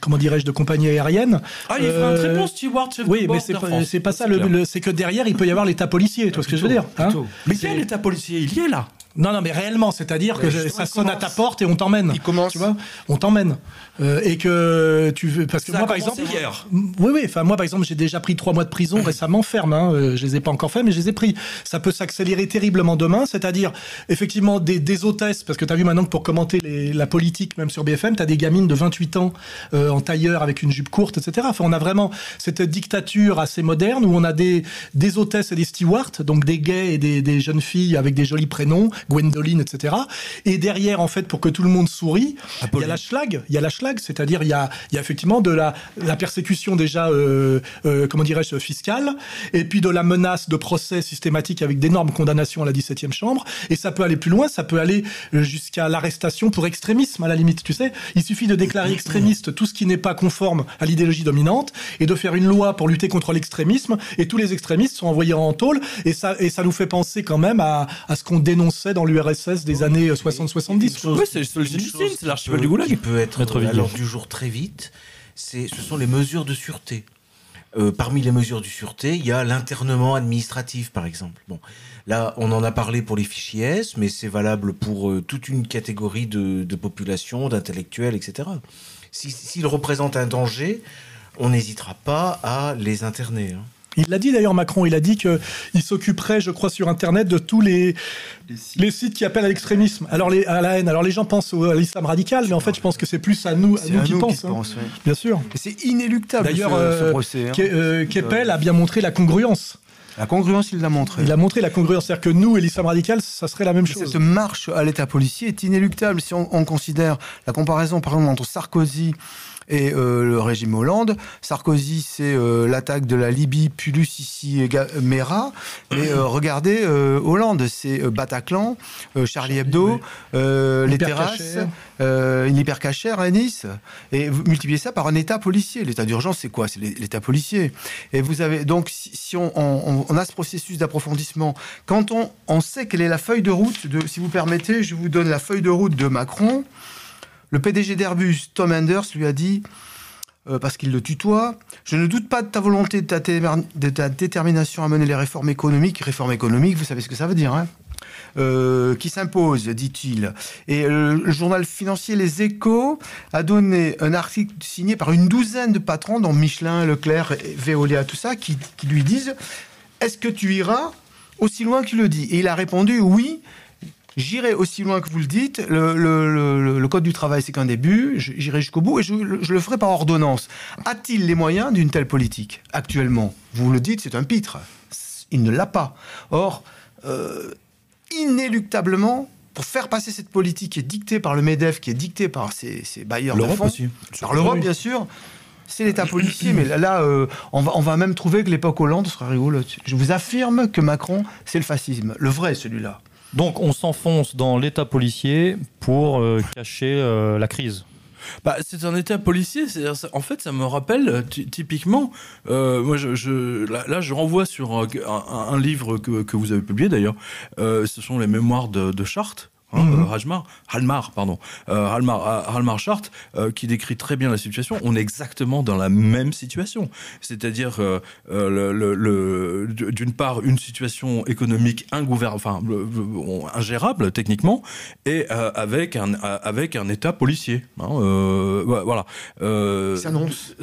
Speaker 12: comment dirais-je de compagnie aérienne.
Speaker 25: Ah, il fera un très
Speaker 12: Euh,
Speaker 25: bon steward chef de
Speaker 12: Oui,
Speaker 25: bord
Speaker 12: mais c'est pas, c'est pas ça. Le- le- C'est que derrière il peut y avoir l'état policier. Tu vois ce que je veux dire hein
Speaker 25: Mais quel état policier? Il y est là.
Speaker 12: Non, non, mais réellement, c'est-à-dire que ça sonne à ta porte et on t'emmène. Il commence. Tu vois On t'emmène. Euh, et que tu veux. Parce que
Speaker 25: Ça a
Speaker 12: moi, par exemple.
Speaker 25: hier.
Speaker 12: Oui, oui. Enfin, moi, par exemple, j'ai déjà pris trois mois de prison récemment ferme. Hein. Euh, Je les ai pas encore fait, mais je les ai pris. Ça peut s'accélérer terriblement demain. C'est-à-dire, effectivement, des, des hôtesses. Parce que tu as vu maintenant que pour commenter les- la politique, même sur BFM, tu as des gamines de 28 ans euh, en tailleur avec une jupe courte, etc. Enfin, on a vraiment cette dictature assez moderne où on a des, des hôtesses et des stewards, donc des gays et des, des jeunes filles avec des jolis prénoms, Gwendoline, etc. Et derrière, en fait, pour que tout le monde sourit, il y a la schlag. Il y a la schlag, c'est-à-dire il y a, il y a effectivement de la, la persécution déjà, euh, euh, comment dirais-je, fiscale, et puis de la menace de procès systématique avec d'énormes condamnations à la 17e chambre. Et ça peut aller plus loin, ça peut aller euh, jusqu'à l'arrestation pour extrémisme, à la limite. Tu sais, il suffit de déclarer extrémiste tout ce qui n'est pas conforme à l'idéologie dominante et de faire une loi pour lutter contre l'extrémisme. Et tous les extrémistes sont envoyés en tôle. Et ça, et ça nous fait penser quand même à, à ce qu'on dénonçait dans l'URSS des années euh, 60-70.
Speaker 25: Oui, c'est l'archipel du Goulag.
Speaker 16: Qui peut être
Speaker 25: Viguier.
Speaker 16: L'ordre du jour très vite, c'est, ce sont les mesures de sûreté. Euh, parmi les mesures de sûreté, il y a l'internement administratif, par exemple. Bon, là, on en a parlé pour les fichiers S, mais c'est valable pour euh, toute une catégorie de, de population, d'intellectuels, etc. Si- S'ils représentent un danger, on n'hésitera pas à les interner. hein.
Speaker 12: Il l'a dit d'ailleurs Macron, il a dit qu'il s'occuperait, je crois, sur Internet de tous les, les sites qui appellent à l'extrémisme, alors les, à la haine. Alors les gens pensent à l'islam radical, mais en fait je pense que c'est plus à nous, à
Speaker 6: C'est
Speaker 12: nous
Speaker 6: à
Speaker 12: qui
Speaker 6: nous
Speaker 12: pensent.
Speaker 6: se
Speaker 12: hein.
Speaker 6: pense, ouais.
Speaker 12: Bien sûr.
Speaker 6: C'est inéluctable
Speaker 12: D'ailleurs, euh,
Speaker 6: hein.
Speaker 12: Euh, Keppel a bien montré la congruence.
Speaker 6: La congruence, il l'a montré.
Speaker 12: Il a montré la congruence, c'est-à-dire que nous et l'islam radical, ça serait la même chose.
Speaker 6: Cette marche à l'état policier est inéluctable. Si on, on considère la comparaison, par exemple, entre Sarkozy et euh, le régime Hollande, Sarkozy, c'est euh, l'attaque de la Libye, Pulus, ici, Mera. Mais euh, regardez, Hollande, c'est Bataclan, Charlie Hebdo, les terrasses, une hypercachère à Nice. Et vous multipliez ça par un état policier. L'état d'urgence, c'est quoi? C'est l'é- l'état policier. Et vous avez donc, si, si on, on- on a ce processus d'approfondissement, quand on, on sait quelle est la feuille de route, de, si vous permettez, je vous donne la feuille de route de Macron. Le PDG d'Airbus, Tom Enders, lui a dit, euh, parce qu'il le tutoie, je ne doute pas de ta volonté, de ta, détermination à mener les réformes économiques. Réformes économiques, vous savez ce que ça veut dire, hein euh, qui s'impose, dit-il. Et le journal financier Les Échos a donné un article signé par une douzaine de patrons, dont Michelin, Leclerc, Veolia, tout ça, qui, lui disent Est-ce que tu iras aussi loin qu'il le dit? Et il a répondu Oui. J'irai aussi loin que vous le dites. Le, le- le- le code du travail, c'est qu'un début. J'irai jusqu'au bout et je, je le ferai par ordonnance. A-t-il les moyens d'une telle politique? Actuellement Vous le dites, c'est un pitre. Il ne l'a pas. Or, euh, inéluctablement, pour faire passer cette politique qui est dictée par le MEDEF, qui est dictée par ses, ses bailleurs de fonds,
Speaker 25: aussi.
Speaker 6: par l'Europe bien sûr, c'est l'État policier. mais là, là, euh, on, va, on va même trouver que l'époque Hollande sera rigolote. Je vous affirme que Macron, c'est le fascisme, le vrai celui-là.
Speaker 1: Donc on s'enfonce dans l'état policier pour euh, cacher euh, la crise.
Speaker 25: Bah, c'est un état policier. En fait, ça me rappelle euh, ty- typiquement. là, je renvoie sur un, livre que, vous avez publié d'ailleurs. Ce sont les mémoires de, de Chartres. Hein,
Speaker 6: Mhm.
Speaker 25: euh, Hjalmar, Halmar, pardon, euh, Halmar, euh, Halmar qui décrit très bien la situation. On est exactement dans la même situation, c'est-à-dire le- le- le- d'une part une situation économique enfin ingérable techniquement, et avec un avec un État policier. hein, voilà.
Speaker 6: S'annonce.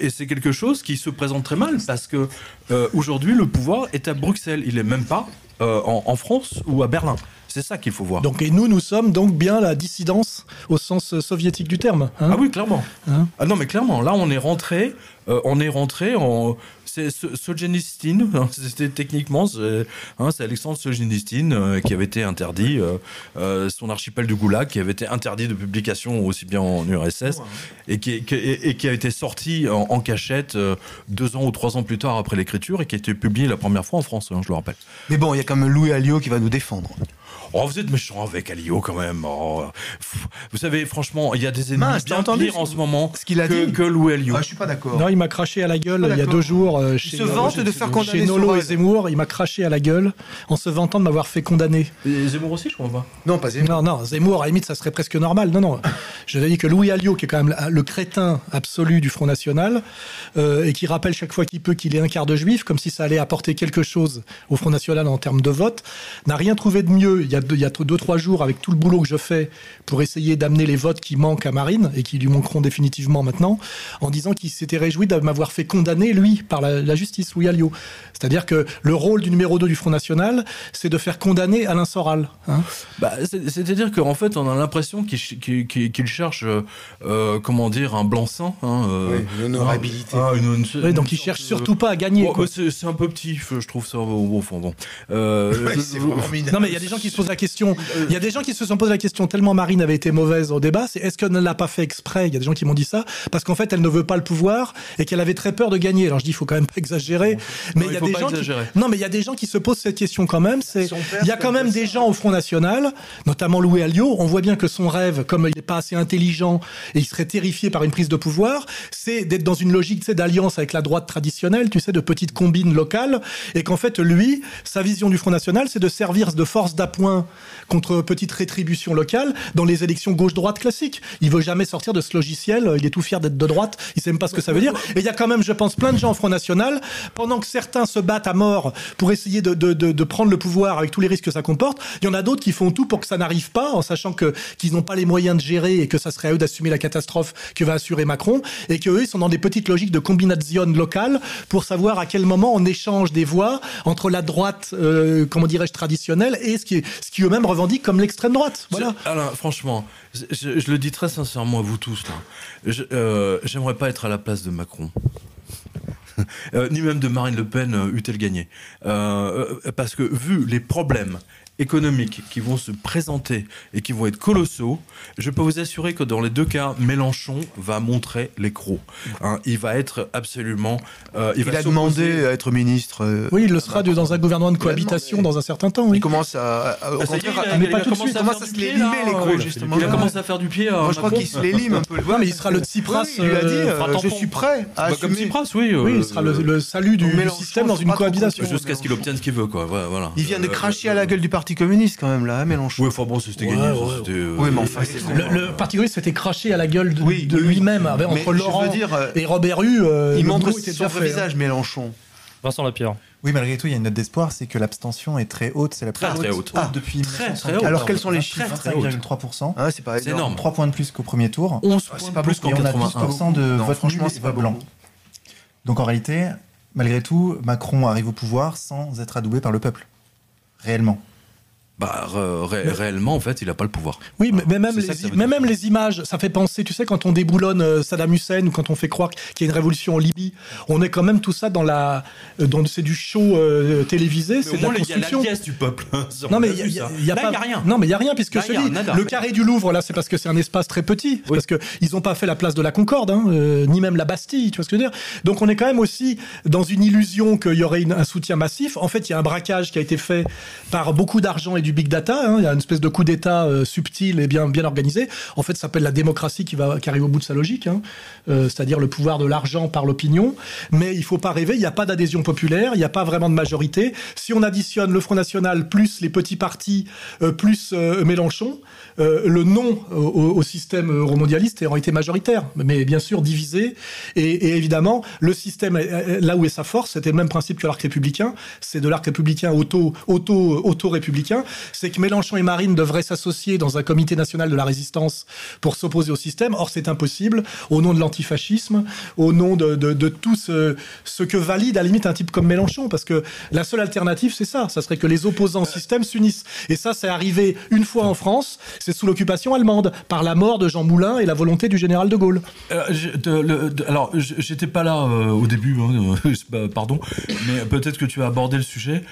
Speaker 25: Et c'est quelque chose qui se présente très mal parce que euh, aujourd'hui le pouvoir est à Bruxelles. Il est même pas euh, en, en France ou à Berlin. C'est ça qu'il faut voir.
Speaker 12: Donc, et nous, nous sommes donc bien la dissidence au sens euh, soviétique du terme. hein.
Speaker 25: Ah oui, clairement.
Speaker 12: Hein
Speaker 25: ah non, mais clairement, là, on est rentré, euh, on est rentré en. C'est So- Solzhenitsyn, hein, c'était techniquement, c'est hein, c'est Alexandre Solzhenitsyn euh, qui avait été interdit, euh, euh, son archipel du Goulag qui avait été interdit de publication aussi bien en URSS et qui, qui- et, et qui a été sorti en, en cachette euh, deux ans ou trois ans plus tard après l'écriture et qui a été publié la première fois en France, hein, je le rappelle.
Speaker 6: Mais bon, il y a quand même Louis Alliot qui va nous défendre.
Speaker 25: Oh, vous êtes méchant avec Alio quand même. Oh, vous savez, franchement, il y a des ennemis
Speaker 6: Mince,
Speaker 25: bien
Speaker 6: entendu
Speaker 25: pires en ce moment
Speaker 6: ce qu'il a
Speaker 25: que,
Speaker 6: dit
Speaker 25: que Louis Alliot.
Speaker 6: Ah, je suis pas d'accord.
Speaker 12: Non, il m'a craché à la gueule il y a deux jours euh, chez,
Speaker 6: se vante de faire condamner
Speaker 12: chez Nolo et Zemmour. Il m'a craché à la gueule en se vantant de m'avoir fait condamner.
Speaker 25: Et Zemmour aussi, je crois pas?
Speaker 6: Non, pas Zemmour.
Speaker 12: Non, non, Zemmour, à la limite, ça serait presque normal. Non, non. Je dire que Louis Alliot, qui est quand même le crétin absolu du Front National, euh, et qui rappelle chaque fois qu'il peut qu'il est un quart de juif, comme si ça allait apporter quelque chose au Front National en termes de vote, n'a rien trouvé de mieux il y a deux, il y a deux, trois jours avec tout le boulot que je fais pour essayer d'amener les votes qui manquent à Marine et qui lui manqueront définitivement maintenant, en disant qu'il s'était réjoui de m'avoir fait condamner, lui, par la, la justice, Louis Alliot. C'est-à-dire que le rôle du numéro 2 du Front National, c'est de faire condamner Alain Soral. hein.
Speaker 25: Bah, c'est- C'est-à-dire qu'en fait, on a l'impression qu'il qu'il cherche, euh, euh, comment dire, un blanc-seing. Hein, euh,
Speaker 6: Oui, une honorabilité.
Speaker 25: Ah, une- une-
Speaker 12: Oui, donc
Speaker 25: une
Speaker 12: il cherche surtout pas à gagner.
Speaker 25: Bah, c'est un peu petit, je trouve ça au, fond. Bon. Euh,
Speaker 6: Ouais.
Speaker 12: Non, mais il y a des gens qui se posent la question. Il y a des gens qui se sont posé la question tellement Marine avait été mauvaise au débat. C'est est-ce qu'elle ne l'a pas fait exprès? Il y a des gens qui m'ont dit ça parce qu'en fait elle ne veut pas le pouvoir et qu'elle avait très peur de gagner. Alors je dis il faut quand même pas exagérer. Mais
Speaker 25: Non,
Speaker 12: il y a des
Speaker 25: pas
Speaker 12: gens qui... non, mais il y a des gens qui se posent cette question quand même. C'est il y a quand même des gens au Front National, notamment Louis Alliot. On voit bien que son rêve, comme il n'est pas assez intelligent et il serait terrifié par une prise de pouvoir, c'est d'être dans une logique d'alliance avec la droite traditionnelle, tu sais, de petites combines locales, et qu'en fait, lui, sa vision du Front National, c'est de servir de force d'appoint contre petite rétribution locale dans les élections gauche-droite classiques. Il veut jamais sortir de ce logiciel, il est tout fier d'être de droite, il sait même pas ce que ça veut dire. Et il y a quand même, je pense, plein de gens au Front National, pendant que certains se battent à mort pour essayer de, prendre le pouvoir avec tous les risques que ça comporte, il y en a d'autres qui font tout pour que ça n'arrive pas, en sachant qu'ils n'ont pas les moyens de gérer et que ça serait à eux d'assumer la catastrophe que va assurer Macron, et qu'eux, ils sont dans des petites logiques de combination locale pour savoir à quel moment on échange des voix entre la droite, euh, comment dirais-je, traditionnelle et ce qui, ce qui eux-mêmes revendiquent comme l'extrême droite. Voilà.
Speaker 25: Alain, franchement, je, le dis très sincèrement à vous tous. là. Euh, J'aimerais pas être à la place de Macron. Euh, ni même de Marine Le Pen euh, eût-elle gagné. Euh, parce que vu les problèmes économiques qui vont se présenter et qui vont être colossaux, je peux vous assurer que dans les deux cas, Mélenchon va montrer les crocs. Hein, il va être absolument... euh,
Speaker 6: Il,
Speaker 25: va
Speaker 6: a demandé à être ministre. euh,
Speaker 12: Oui, il le sera de- dans un gouvernement de cohabitation dans un certain temps. Oui.
Speaker 6: Il commence à. à-
Speaker 25: Ah, il
Speaker 6: à-
Speaker 25: a-
Speaker 12: mais
Speaker 25: il
Speaker 12: pas
Speaker 25: a
Speaker 12: tout de
Speaker 25: commencé
Speaker 12: suite.
Speaker 25: à
Speaker 6: commence
Speaker 25: faire
Speaker 6: à se
Speaker 25: du
Speaker 6: les
Speaker 25: pied,
Speaker 6: limer,
Speaker 25: là,
Speaker 6: les
Speaker 25: euh,
Speaker 6: crocs, justement.
Speaker 25: Il a commencé à faire du pied. à
Speaker 6: Moi, je crois qu'il se les lime un peu.
Speaker 12: Non, mais il sera le Tsipras.
Speaker 6: Oui, il lui a dit Je suis prêt à
Speaker 25: Bah, comme. Tsipras, oui. euh,
Speaker 12: Oui, il sera le, le salut du, système dans une cohabitation.
Speaker 25: Jusqu'à ce qu'il obtienne ce qu'il veut, quoi. Voilà. voilà.
Speaker 6: Il vient de cracher à la gueule du Parti communiste, quand même, là, hein, Mélenchon.
Speaker 25: Oui, enfin bon, c'était
Speaker 12: Ouais,
Speaker 25: gagné. ça, c'était, euh,
Speaker 6: Oui, mais enfin, c'est
Speaker 12: Le, le Parti communiste s'était craché à la gueule de,
Speaker 6: Oui,
Speaker 12: de
Speaker 6: oui, oui.
Speaker 12: lui-même entre
Speaker 6: je
Speaker 12: Laurent
Speaker 6: veux dire, euh,
Speaker 12: et Robert Hue. euh,
Speaker 6: Il montre son
Speaker 12: déjà
Speaker 6: vrai
Speaker 12: fait, hein.
Speaker 6: visage, Mélenchon.
Speaker 1: Vincent Lapierre.
Speaker 24: Oui, malgré tout, il y a une note d'espoir, c'est que l'abstention est très haute. C'est la plus
Speaker 25: Très, très
Speaker 24: haute,
Speaker 25: haute.
Speaker 24: depuis
Speaker 25: Très,
Speaker 24: 1950.
Speaker 25: très haute.
Speaker 15: Alors, quels sont les chiffres
Speaker 24: très, 25,3%.
Speaker 15: Ah, c'est pas
Speaker 25: C'est énorme.
Speaker 24: 3 points de plus qu'au premier tour.
Speaker 25: 11
Speaker 15: Ah, c'est
Speaker 25: points
Speaker 15: pas
Speaker 25: plus qu'en
Speaker 24: Et on a
Speaker 25: 81.
Speaker 24: 12% de
Speaker 15: Non,
Speaker 24: vote
Speaker 15: franchement, c'est pas
Speaker 24: blanc. Donc en réalité, malgré tout, Macron arrive au pouvoir sans être adoubé par le peuple. Réellement.
Speaker 25: Bah, ré- ré- réellement, en fait, il a pas le pouvoir.
Speaker 12: Oui, mais, mais même, les, mais même les images, ça fait penser, tu sais, quand on déboulonne euh, Saddam Hussein ou quand on fait croire qu'il y a une révolution en Libye, on est quand même tout ça dans la. euh, dans- c'est du show euh, télévisé, c'est de la
Speaker 25: moins, il y a la
Speaker 12: construction.
Speaker 25: pièce du peuple. On
Speaker 12: Non mais il y a, y
Speaker 25: Là,
Speaker 12: pas
Speaker 25: y rien.
Speaker 12: Non mais il y a rien puisque
Speaker 25: Là, y a
Speaker 12: le carré du Louvre là c'est parce que c'est un espace très petit parce que ils ont pas fait la place de la Concorde hein, euh, ni même la Bastille tu vois ce que je veux dire. Donc on est quand même aussi dans une illusion qu'il y aurait une- un soutien massif. En fait il y a un braquage qui a été fait par beaucoup d'argent et du big data. hein. Il y a une espèce de coup d'État euh, subtil et bien bien organisé. En fait ça s'appelle la démocratie qui va qui arrive au bout de sa logique, hein. Euh, c'est-à-dire le pouvoir de l'argent par l'opinion. Mais il faut pas rêver, il n'y a pas d'adhésion populaire, il n'y a pas vraiment de majorité. Si on additionne le Front National plus les petits partis euh, plus Mélenchon, euh, le non au, au système euromondialiste aurait été majoritaire, mais bien sûr divisé. Et, et évidemment, le système, euh, là où est sa force, c'était le même principe que l'arc républicain, c'est de l'arc républicain auto, auto, auto-républicain, c'est que Mélenchon et Marine devraient s'associer dans un comité national de la résistance pour s'opposer au système. Or, c'est impossible au nom de l'antifascisme, au nom de, de, de tout ce, ce que valide à la limite un type comme Mélenchon, parce que la seule alternative, c'est ça, ça serait que les opposants au système s'unissent. Et ça, c'est arrivé une fois en France, sous l'occupation allemande, par la mort de Jean Moulin et la volonté du général de Gaulle.
Speaker 25: Euh, alors, j'étais pas là euh, au début, hein, euh, pardon, mais peut-être que tu as abordé le sujet.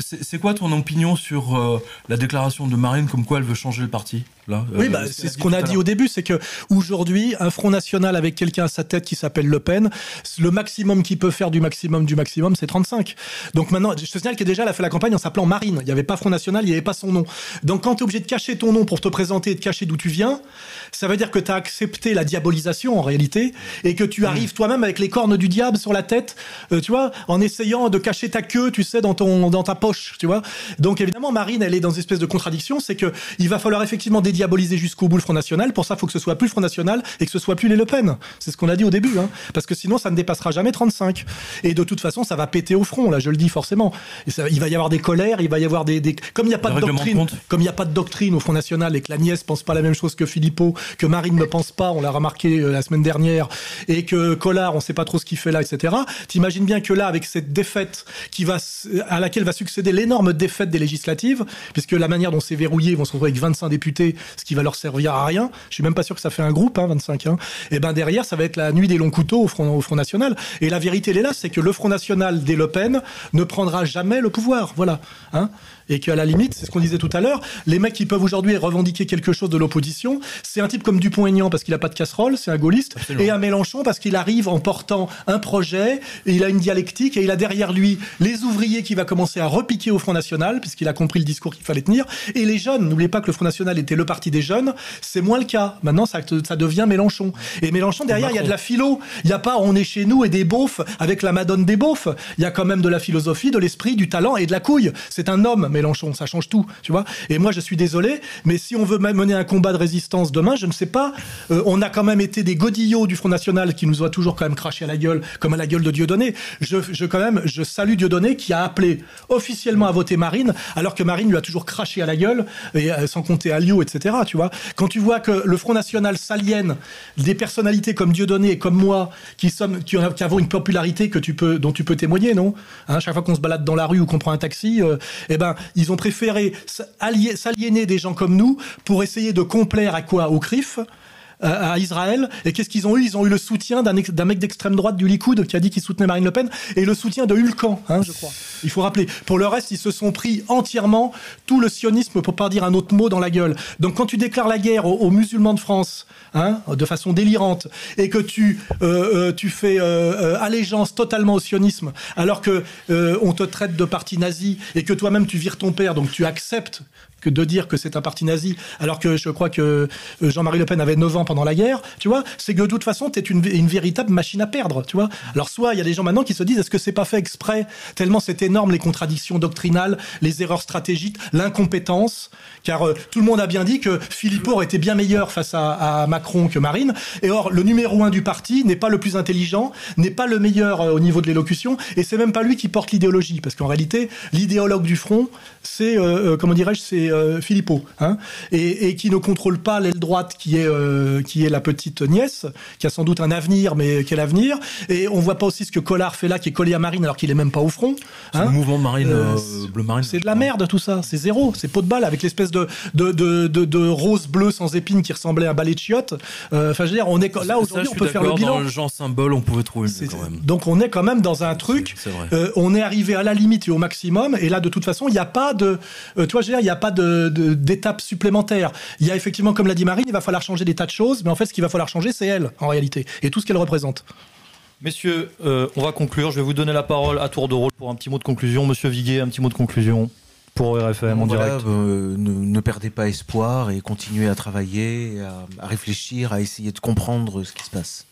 Speaker 25: C'est quoi ton opinion sur la déclaration de Marine comme quoi elle veut changer le parti? Là
Speaker 12: Oui,
Speaker 25: Euh,
Speaker 12: bah, c'est ce qu'on a dit au début, c'est que aujourd'hui, un Front National avec quelqu'un à sa tête qui s'appelle Le Pen, le maximum qu'il peut faire du maximum du maximum, c'est 35. Donc maintenant, je te signale que déjà, elle a fait la campagne en s'appelant Marine. Il n'y avait pas Front National, il n'y avait pas son nom. Donc quand tu es obligé de cacher ton nom pour te présenter et de cacher d'où tu viens, ça veut dire que tu as accepté la diabolisation en réalité et que tu arrives toi-même avec les cornes du diable sur la tête, euh, tu vois, en essayant de cacher ta queue, tu sais, dans ton dans ta poche, tu vois. Donc évidemment, Marine, elle est dans une espèce de contradiction, c'est que il va falloir effectivement dédiaboliser jusqu'au bout le Front National. Pour ça, il faut que ce soit plus le Front National et que ce soit plus les Le Pen. C'est ce qu'on a dit au début, hein, parce que sinon, ça ne dépassera jamais 35. Et de toute façon, ça va péter au front. Là, je le dis forcément. Et ça- il va y avoir des colères, il va y avoir des, des... comme il n'y a pas
Speaker 25: Le
Speaker 12: de doctrine,
Speaker 25: compte.
Speaker 12: comme il n'y a pas de doctrine au Front National et que l'Agnès pense pas la même chose que Philippot, que Marine ne pense pas, on l'a remarqué euh, la semaine dernière, et que Collard, on sait pas trop ce qu'il fait là, etc. T'imagines bien que là, avec cette défaite qui va, s- à laquelle va succéder l'énorme défaite des législatives, puisque la manière dont c'est verrouillé, ils vont se retrouver avec 25 députés, ce qui va leur servir à rien. Je suis même pas sûr que ça fait un groupe, hein, 25. Hein. Et ben derrière, ça va être la nuit des longs couteaux au Front, au Front National. Et la vérité, elle est là, c'est que le Front National des Le Pen ne prendra jamais le pouvoir. Voilà. Hein et qu'à la limite, c'est ce qu'on disait tout à l'heure, les mecs qui peuvent aujourd'hui revendiquer quelque chose de l'opposition, c'est un type comme Dupont-Aignan parce qu'il a pas de casserole, c'est un gaulliste, et un Mélenchon parce qu'il arrive en portant un projet, et il a une dialectique, et il a derrière lui les ouvriers qui va commencer à repiquer au Front National, puisqu'il a compris le discours qu'il fallait tenir, et les jeunes, n'oubliez pas que le Front National était le parti des jeunes, c'est moins le cas. Maintenant, ça, ça devient Mélenchon. Et Mélenchon, derrière, il y a de la philo. Il n'y a pas on est chez nous et des beaufs avec la madone des beaufs. Il y a quand même de la philosophie, de l'esprit, du talent et de la couille. C'est un homme, Mélenchon, ça change tout, tu vois. Et moi, je suis désolé, mais si on veut mener un combat de résistance demain, je ne sais pas. Euh, on a quand même été des godillots du Front National qui nous ont toujours quand même craché à la gueule, comme à la gueule de Dieudonné. Je, je quand même, je salue Dieudonné qui a appelé officiellement à voter Marine, alors que Marine lui a toujours craché à la gueule, euh, sans compter Alliot, etc. Tu vois. Quand tu vois que le Front National s'aliène des personnalités comme Dieudonné et comme moi, qui sommes, qui, qui avons une popularité que tu peux, dont tu peux témoigner, non? Hein, Chaque fois qu'on se balade dans la rue ou qu'on prend un taxi, euh, eh ben, ils ont préféré s'aliéner des gens comme nous pour essayer de complaire à quoi? Au CRIF à à Israël. Et qu'est-ce qu'ils ont eu? Ils ont eu le soutien d'un mec d'extrême droite du Likoud qui a dit qu'il soutenait Marine Le Pen et le soutien de Hulkan, hein, je crois. Il faut rappeler. Pour le reste, ils se sont pris entièrement tout le sionisme, pour pas dire un autre mot, dans la gueule. Donc quand tu déclares la guerre aux, musulmans de France, hein, de façon délirante, et que tu euh, euh, tu fais euh, euh, allégeance totalement au sionisme, alors que euh, on te traite de parti nazi et que toi-même tu vires ton père, donc tu acceptes de dire que c'est un parti nazi, alors que je crois que euh, Jean-Marie Le Pen avait 9 ans pendant la guerre, tu vois, c'est que de toute façon, tu es une, véritable machine à perdre, tu vois. Alors soit il y a des gens maintenant qui se disent est-ce que c'est pas fait exprès, tellement c'est énorme les contradictions doctrinales, les erreurs stratégiques, l'incompétence, car euh, tout le monde a bien dit que Philippot était bien meilleur face à, Macron que Marine, et or le numéro un du parti n'est pas le plus intelligent, n'est pas le meilleur euh, au niveau de l'élocution, et c'est même pas lui qui porte l'idéologie, parce qu'en réalité, l'idéologue du front, c'est, comment dirais-je, c'est Philippot, hein, et, et, qui ne contrôle pas l'aile droite qui est, qui est la petite nièce, qui a sans doute un avenir, mais quel avenir, et on voit pas aussi ce que Collard fait là, qui est collé à Marine alors qu'il est même pas au front.
Speaker 25: Hein. le mouvement Marine, euh, bleu Marine.
Speaker 12: C'est de la merde tout ça, c'est zéro, c'est pot de balle avec l'espèce de de, de, de, rose bleu sans épines qui ressemblait à un balai de chiottes. Euh, enfin, je veux dire, on est là aujourd'hui, on peut faire le bilan.
Speaker 25: Dans le genre symbole, on pouvait trouver quand même.
Speaker 12: Donc on est quand même dans un truc. Euh, on est arrivé à la limite et au maximum, et là de toute façon, il n'y a pas de, tu vois, je veux dire, il n'y a pas de d'étape supplémentaire. Il y a effectivement, comme l'a dit Marine, il va falloir changer des tas de choses, mais en fait, ce qu'il va falloir changer, c'est elle en réalité et tout ce qu'elle représente.
Speaker 1: Messieurs, euh, on va conclure. Je vais vous donner la parole à tour de rôle pour un petit mot de conclusion. Monsieur Viguet, un petit mot de conclusion pour RFM en direct.
Speaker 16: Euh, ne, perdez pas espoir et continuez à travailler, à, réfléchir, à essayer de comprendre ce qui se passe.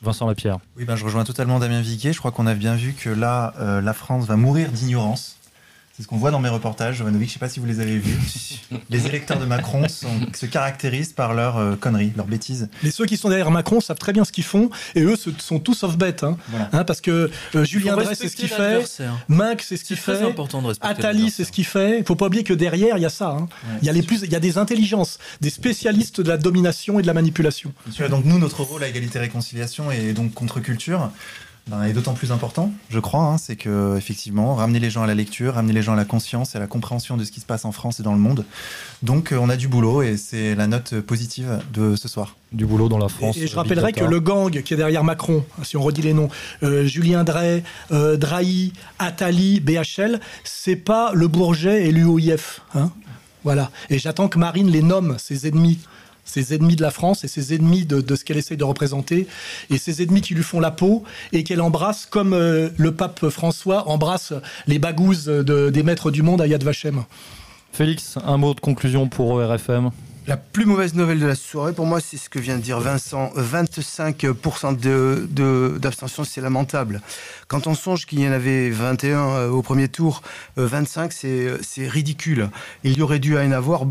Speaker 1: Vincent Lapierre.
Speaker 24: Oui, ben, je rejoins totalement Damien Viguet. Je crois qu'on a bien vu que là, euh, la France va mourir d'ignorance. C'est ce qu'on voit dans mes reportages, Jovanovic, je ne sais pas si vous les avez vus. les électeurs de Macron se caractérisent par leurs euh, conneries, leurs bêtises.
Speaker 12: Mais ceux qui sont derrière Macron savent très bien ce qu'ils font, et eux sont tous sauf bêtes. Hein. Hein, parce que euh, Julien Drey, c'est ce qu'il fait, Minck, c'est ce qu'il fait, Attali, c'est ce qu'il fait. Il ne faut pas oublier que derrière, il y a ça. Hein. il, y a les plus, il y a des intelligences, des spécialistes de la domination et de la manipulation.
Speaker 24: donc nous, notre rôle à égalité-réconciliation est donc contre-culture ben, est d'autant plus important, je crois, hein, c'est que effectivement, ramener les gens à la lecture, ramener les gens à la conscience et à la compréhension de ce qui se passe en France et dans le monde. Donc, euh, on a du boulot et c'est la note positive de ce soir.
Speaker 1: Du boulot dans la France.
Speaker 12: Et, je rappellerai que le gang qui est derrière Macron, si on redit les noms, euh, Julien Drey, euh, Drahi, Attali, BHL, c'est pas le Bourget et l'UOIF. Hein voilà. Et j'attends que Marine les nomme, ses ennemis ses ennemis de la France et ses ennemis de, ce qu'elle essaye de représenter, et ses ennemis qui lui font la peau et qu'elle embrasse comme euh, le pape François embrasse les bagouses des maîtres du monde à Yad Vashem.
Speaker 1: Félix, un mot de conclusion pour RFM
Speaker 6: la plus mauvaise nouvelle de la soirée, pour moi, c'est ce que vient de dire Vincent. 25% d'abstention, c'est lamentable. Quand on songe qu'il y en avait 21 euh, au premier tour, 25, euh, c'est ridicule. Il y aurait dû y en avoir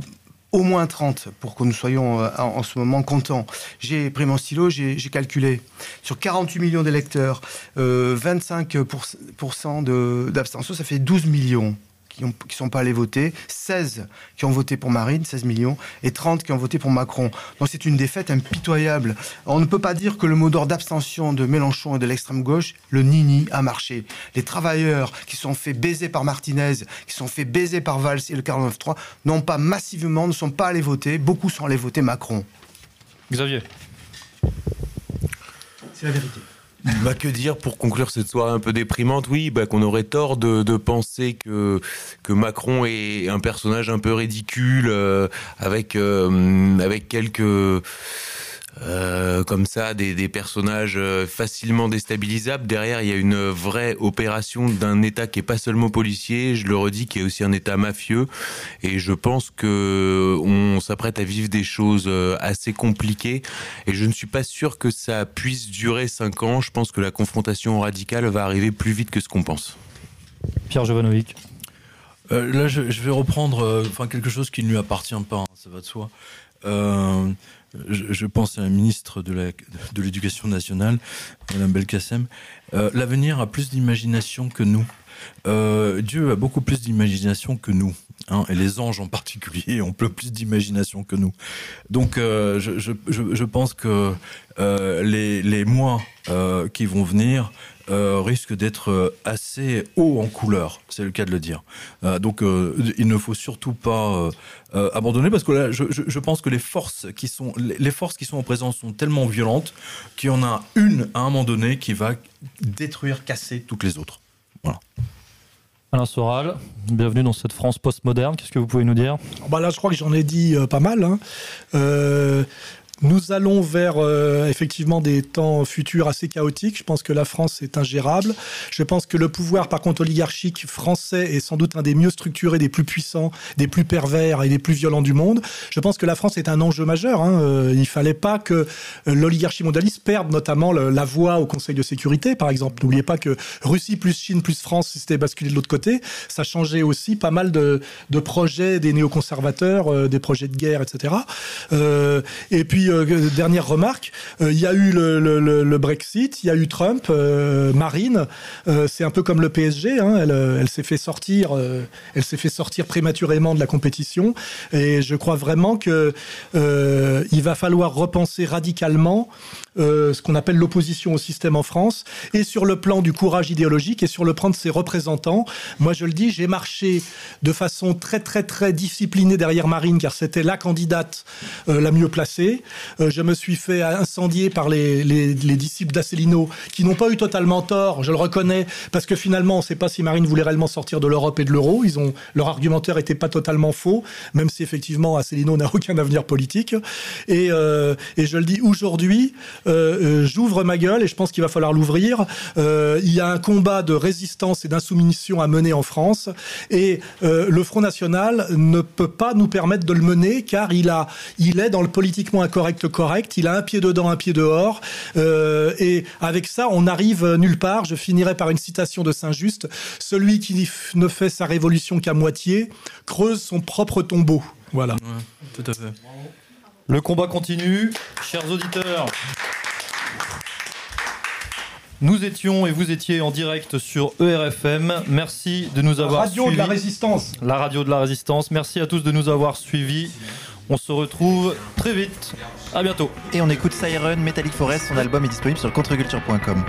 Speaker 6: au moins 30 pour que nous soyons euh, en ce moment contents. J'ai pris mon stylo, j'ai calculé. Sur 48 millions d'électeurs, 25% euh, d'abstention, ça fait 12 millions qui ne sont pas allés voter, 16 qui ont voté pour Marine, 16 millions, et 30 qui ont voté pour Macron. Donc c'est une défaite impitoyable. On ne peut pas dire que le mot d'ordre d'abstention de Mélenchon et de l'extrême gauche, le nini, a marché. Les travailleurs qui sont fait baiser par Martinez, qui sont fait baiser par Valls et le 49-3, n'ont pas massivement, ne sont pas allés voter. Beaucoup sont allés voter Macron.
Speaker 1: Xavier.
Speaker 6: C'est la vérité.
Speaker 2: Bah, que dire pour conclure cette soirée un peu déprimante? Oui, bah, qu'on aurait tort de, penser que, que Macron est un personnage un peu ridicule, euh, avec, euh, avec quelques euh, comme ça, des, des, personnages euh, facilement déstabilisables. Derrière, il y a une vraie opération d'un État qui est pas seulement policier, je le redis, qui est aussi un État mafieux. Et je pense que on s'apprête à vivre des choses euh, assez compliquées. Et je ne suis pas sûr que ça puisse durer cinq ans. Je pense que la confrontation radicale va arriver plus vite que ce qu'on pense.
Speaker 1: Pierre Jovanovic.
Speaker 25: là, je, je, vais reprendre enfin quelque chose qui ne lui appartient pas, hein, ça va de soi. Euh, je, pense à la ministre de l'Éducation nationale, Mme Belkacem. Euh, l'avenir a plus d'imagination que nous. Euh, Dieu a beaucoup plus d'imagination que nous. Hein, et les anges en particulier ont plus d'imagination que nous. Donc euh, je, pense que les, les, mois qui vont venir euh, risque d'être euh, assez haut en couleur, c'est le cas de le dire. Euh, donc il ne faut surtout pas abandonner parce que là, je, pense que les forces qui sont les forces qui sont en présence sont tellement violentes qu'il y en a une à un moment donné qui va détruire, casser toutes les autres. Voilà.
Speaker 1: Alain Soral, bienvenue dans cette France postmoderne. Qu'est-ce que vous pouvez nous dire?
Speaker 12: Bah Là, je crois que j'en ai dit pas mal. Hein. Nous allons vers euh, effectivement des temps futurs assez chaotiques. Je pense que la France est ingérable. Je pense que le pouvoir, par contre, oligarchique français est sans doute un des mieux structurés, des plus puissants, des plus pervers et des plus violents du monde. Je pense que la France est un enjeu majeur. Hein. Euh, il fallait pas que euh, l'oligarchie mondialiste perde notamment la voix au Conseil de sécurité, par exemple. N'oubliez pas que Russie plus Chine plus France, c'était basculé de l'autre côté. Ça changeait aussi pas mal de, de projets des néoconservateurs, euh, des projets de guerre, etc. Euh, et puis euh, dernière remarque, euh, il y a eu le, Brexit, il y a eu Trump, euh, Marine, c'est un peu comme le PSG, hein, elle, elle s'est fait sortir, elle s'est fait sortir prématurément de la compétition, et je crois vraiment que il va falloir repenser radicalement ce qu'on appelle l'opposition au système en France, et sur le plan du courage idéologique et sur le plan de ses représentants. Moi, je le dis, j'ai marché de façon très, très, très disciplinée derrière Marine, car c'était la candidate la mieux placée. Euh, je me suis fait incendier par les, les, les disciples d'Asselineau, qui n'ont pas eu totalement tort, je le reconnais, parce que finalement, on ne sait pas si Marine voulait réellement sortir de l'Europe et de l'euro. Ils ont leur argumentaire n'était pas totalement faux, même si effectivement Asselineau n'a aucun avenir politique. Et, euh, je le dis aujourd'hui, euh, j'ouvre ma gueule et je pense qu'il va falloir l'ouvrir. Il y a un combat de résistance et d'insoumission à mener en France et le Front National ne peut pas nous permettre de le mener car il a, il est dans le politiquement incorrect correct. Il a un pied dedans, un pied dehors Euh, et avec ça, on arrive nulle part. Je finirai par une citation de Saint-Just celui qui ne fait sa révolution qu'à moitié creuse son propre tombeau. Voilà.
Speaker 25: Tout à fait.
Speaker 1: Le combat continue, chers auditeurs. Nous étions et vous étiez en direct sur ERFM. Merci de nous avoir
Speaker 12: radio de la
Speaker 1: suivis.
Speaker 12: résistance.
Speaker 1: La radio de la résistance. Merci à tous de nous avoir suivis. On se retrouve très vite. À bientôt.
Speaker 24: Et on écoute Siren Metallic Forest, son album est disponible sur contreculture.com.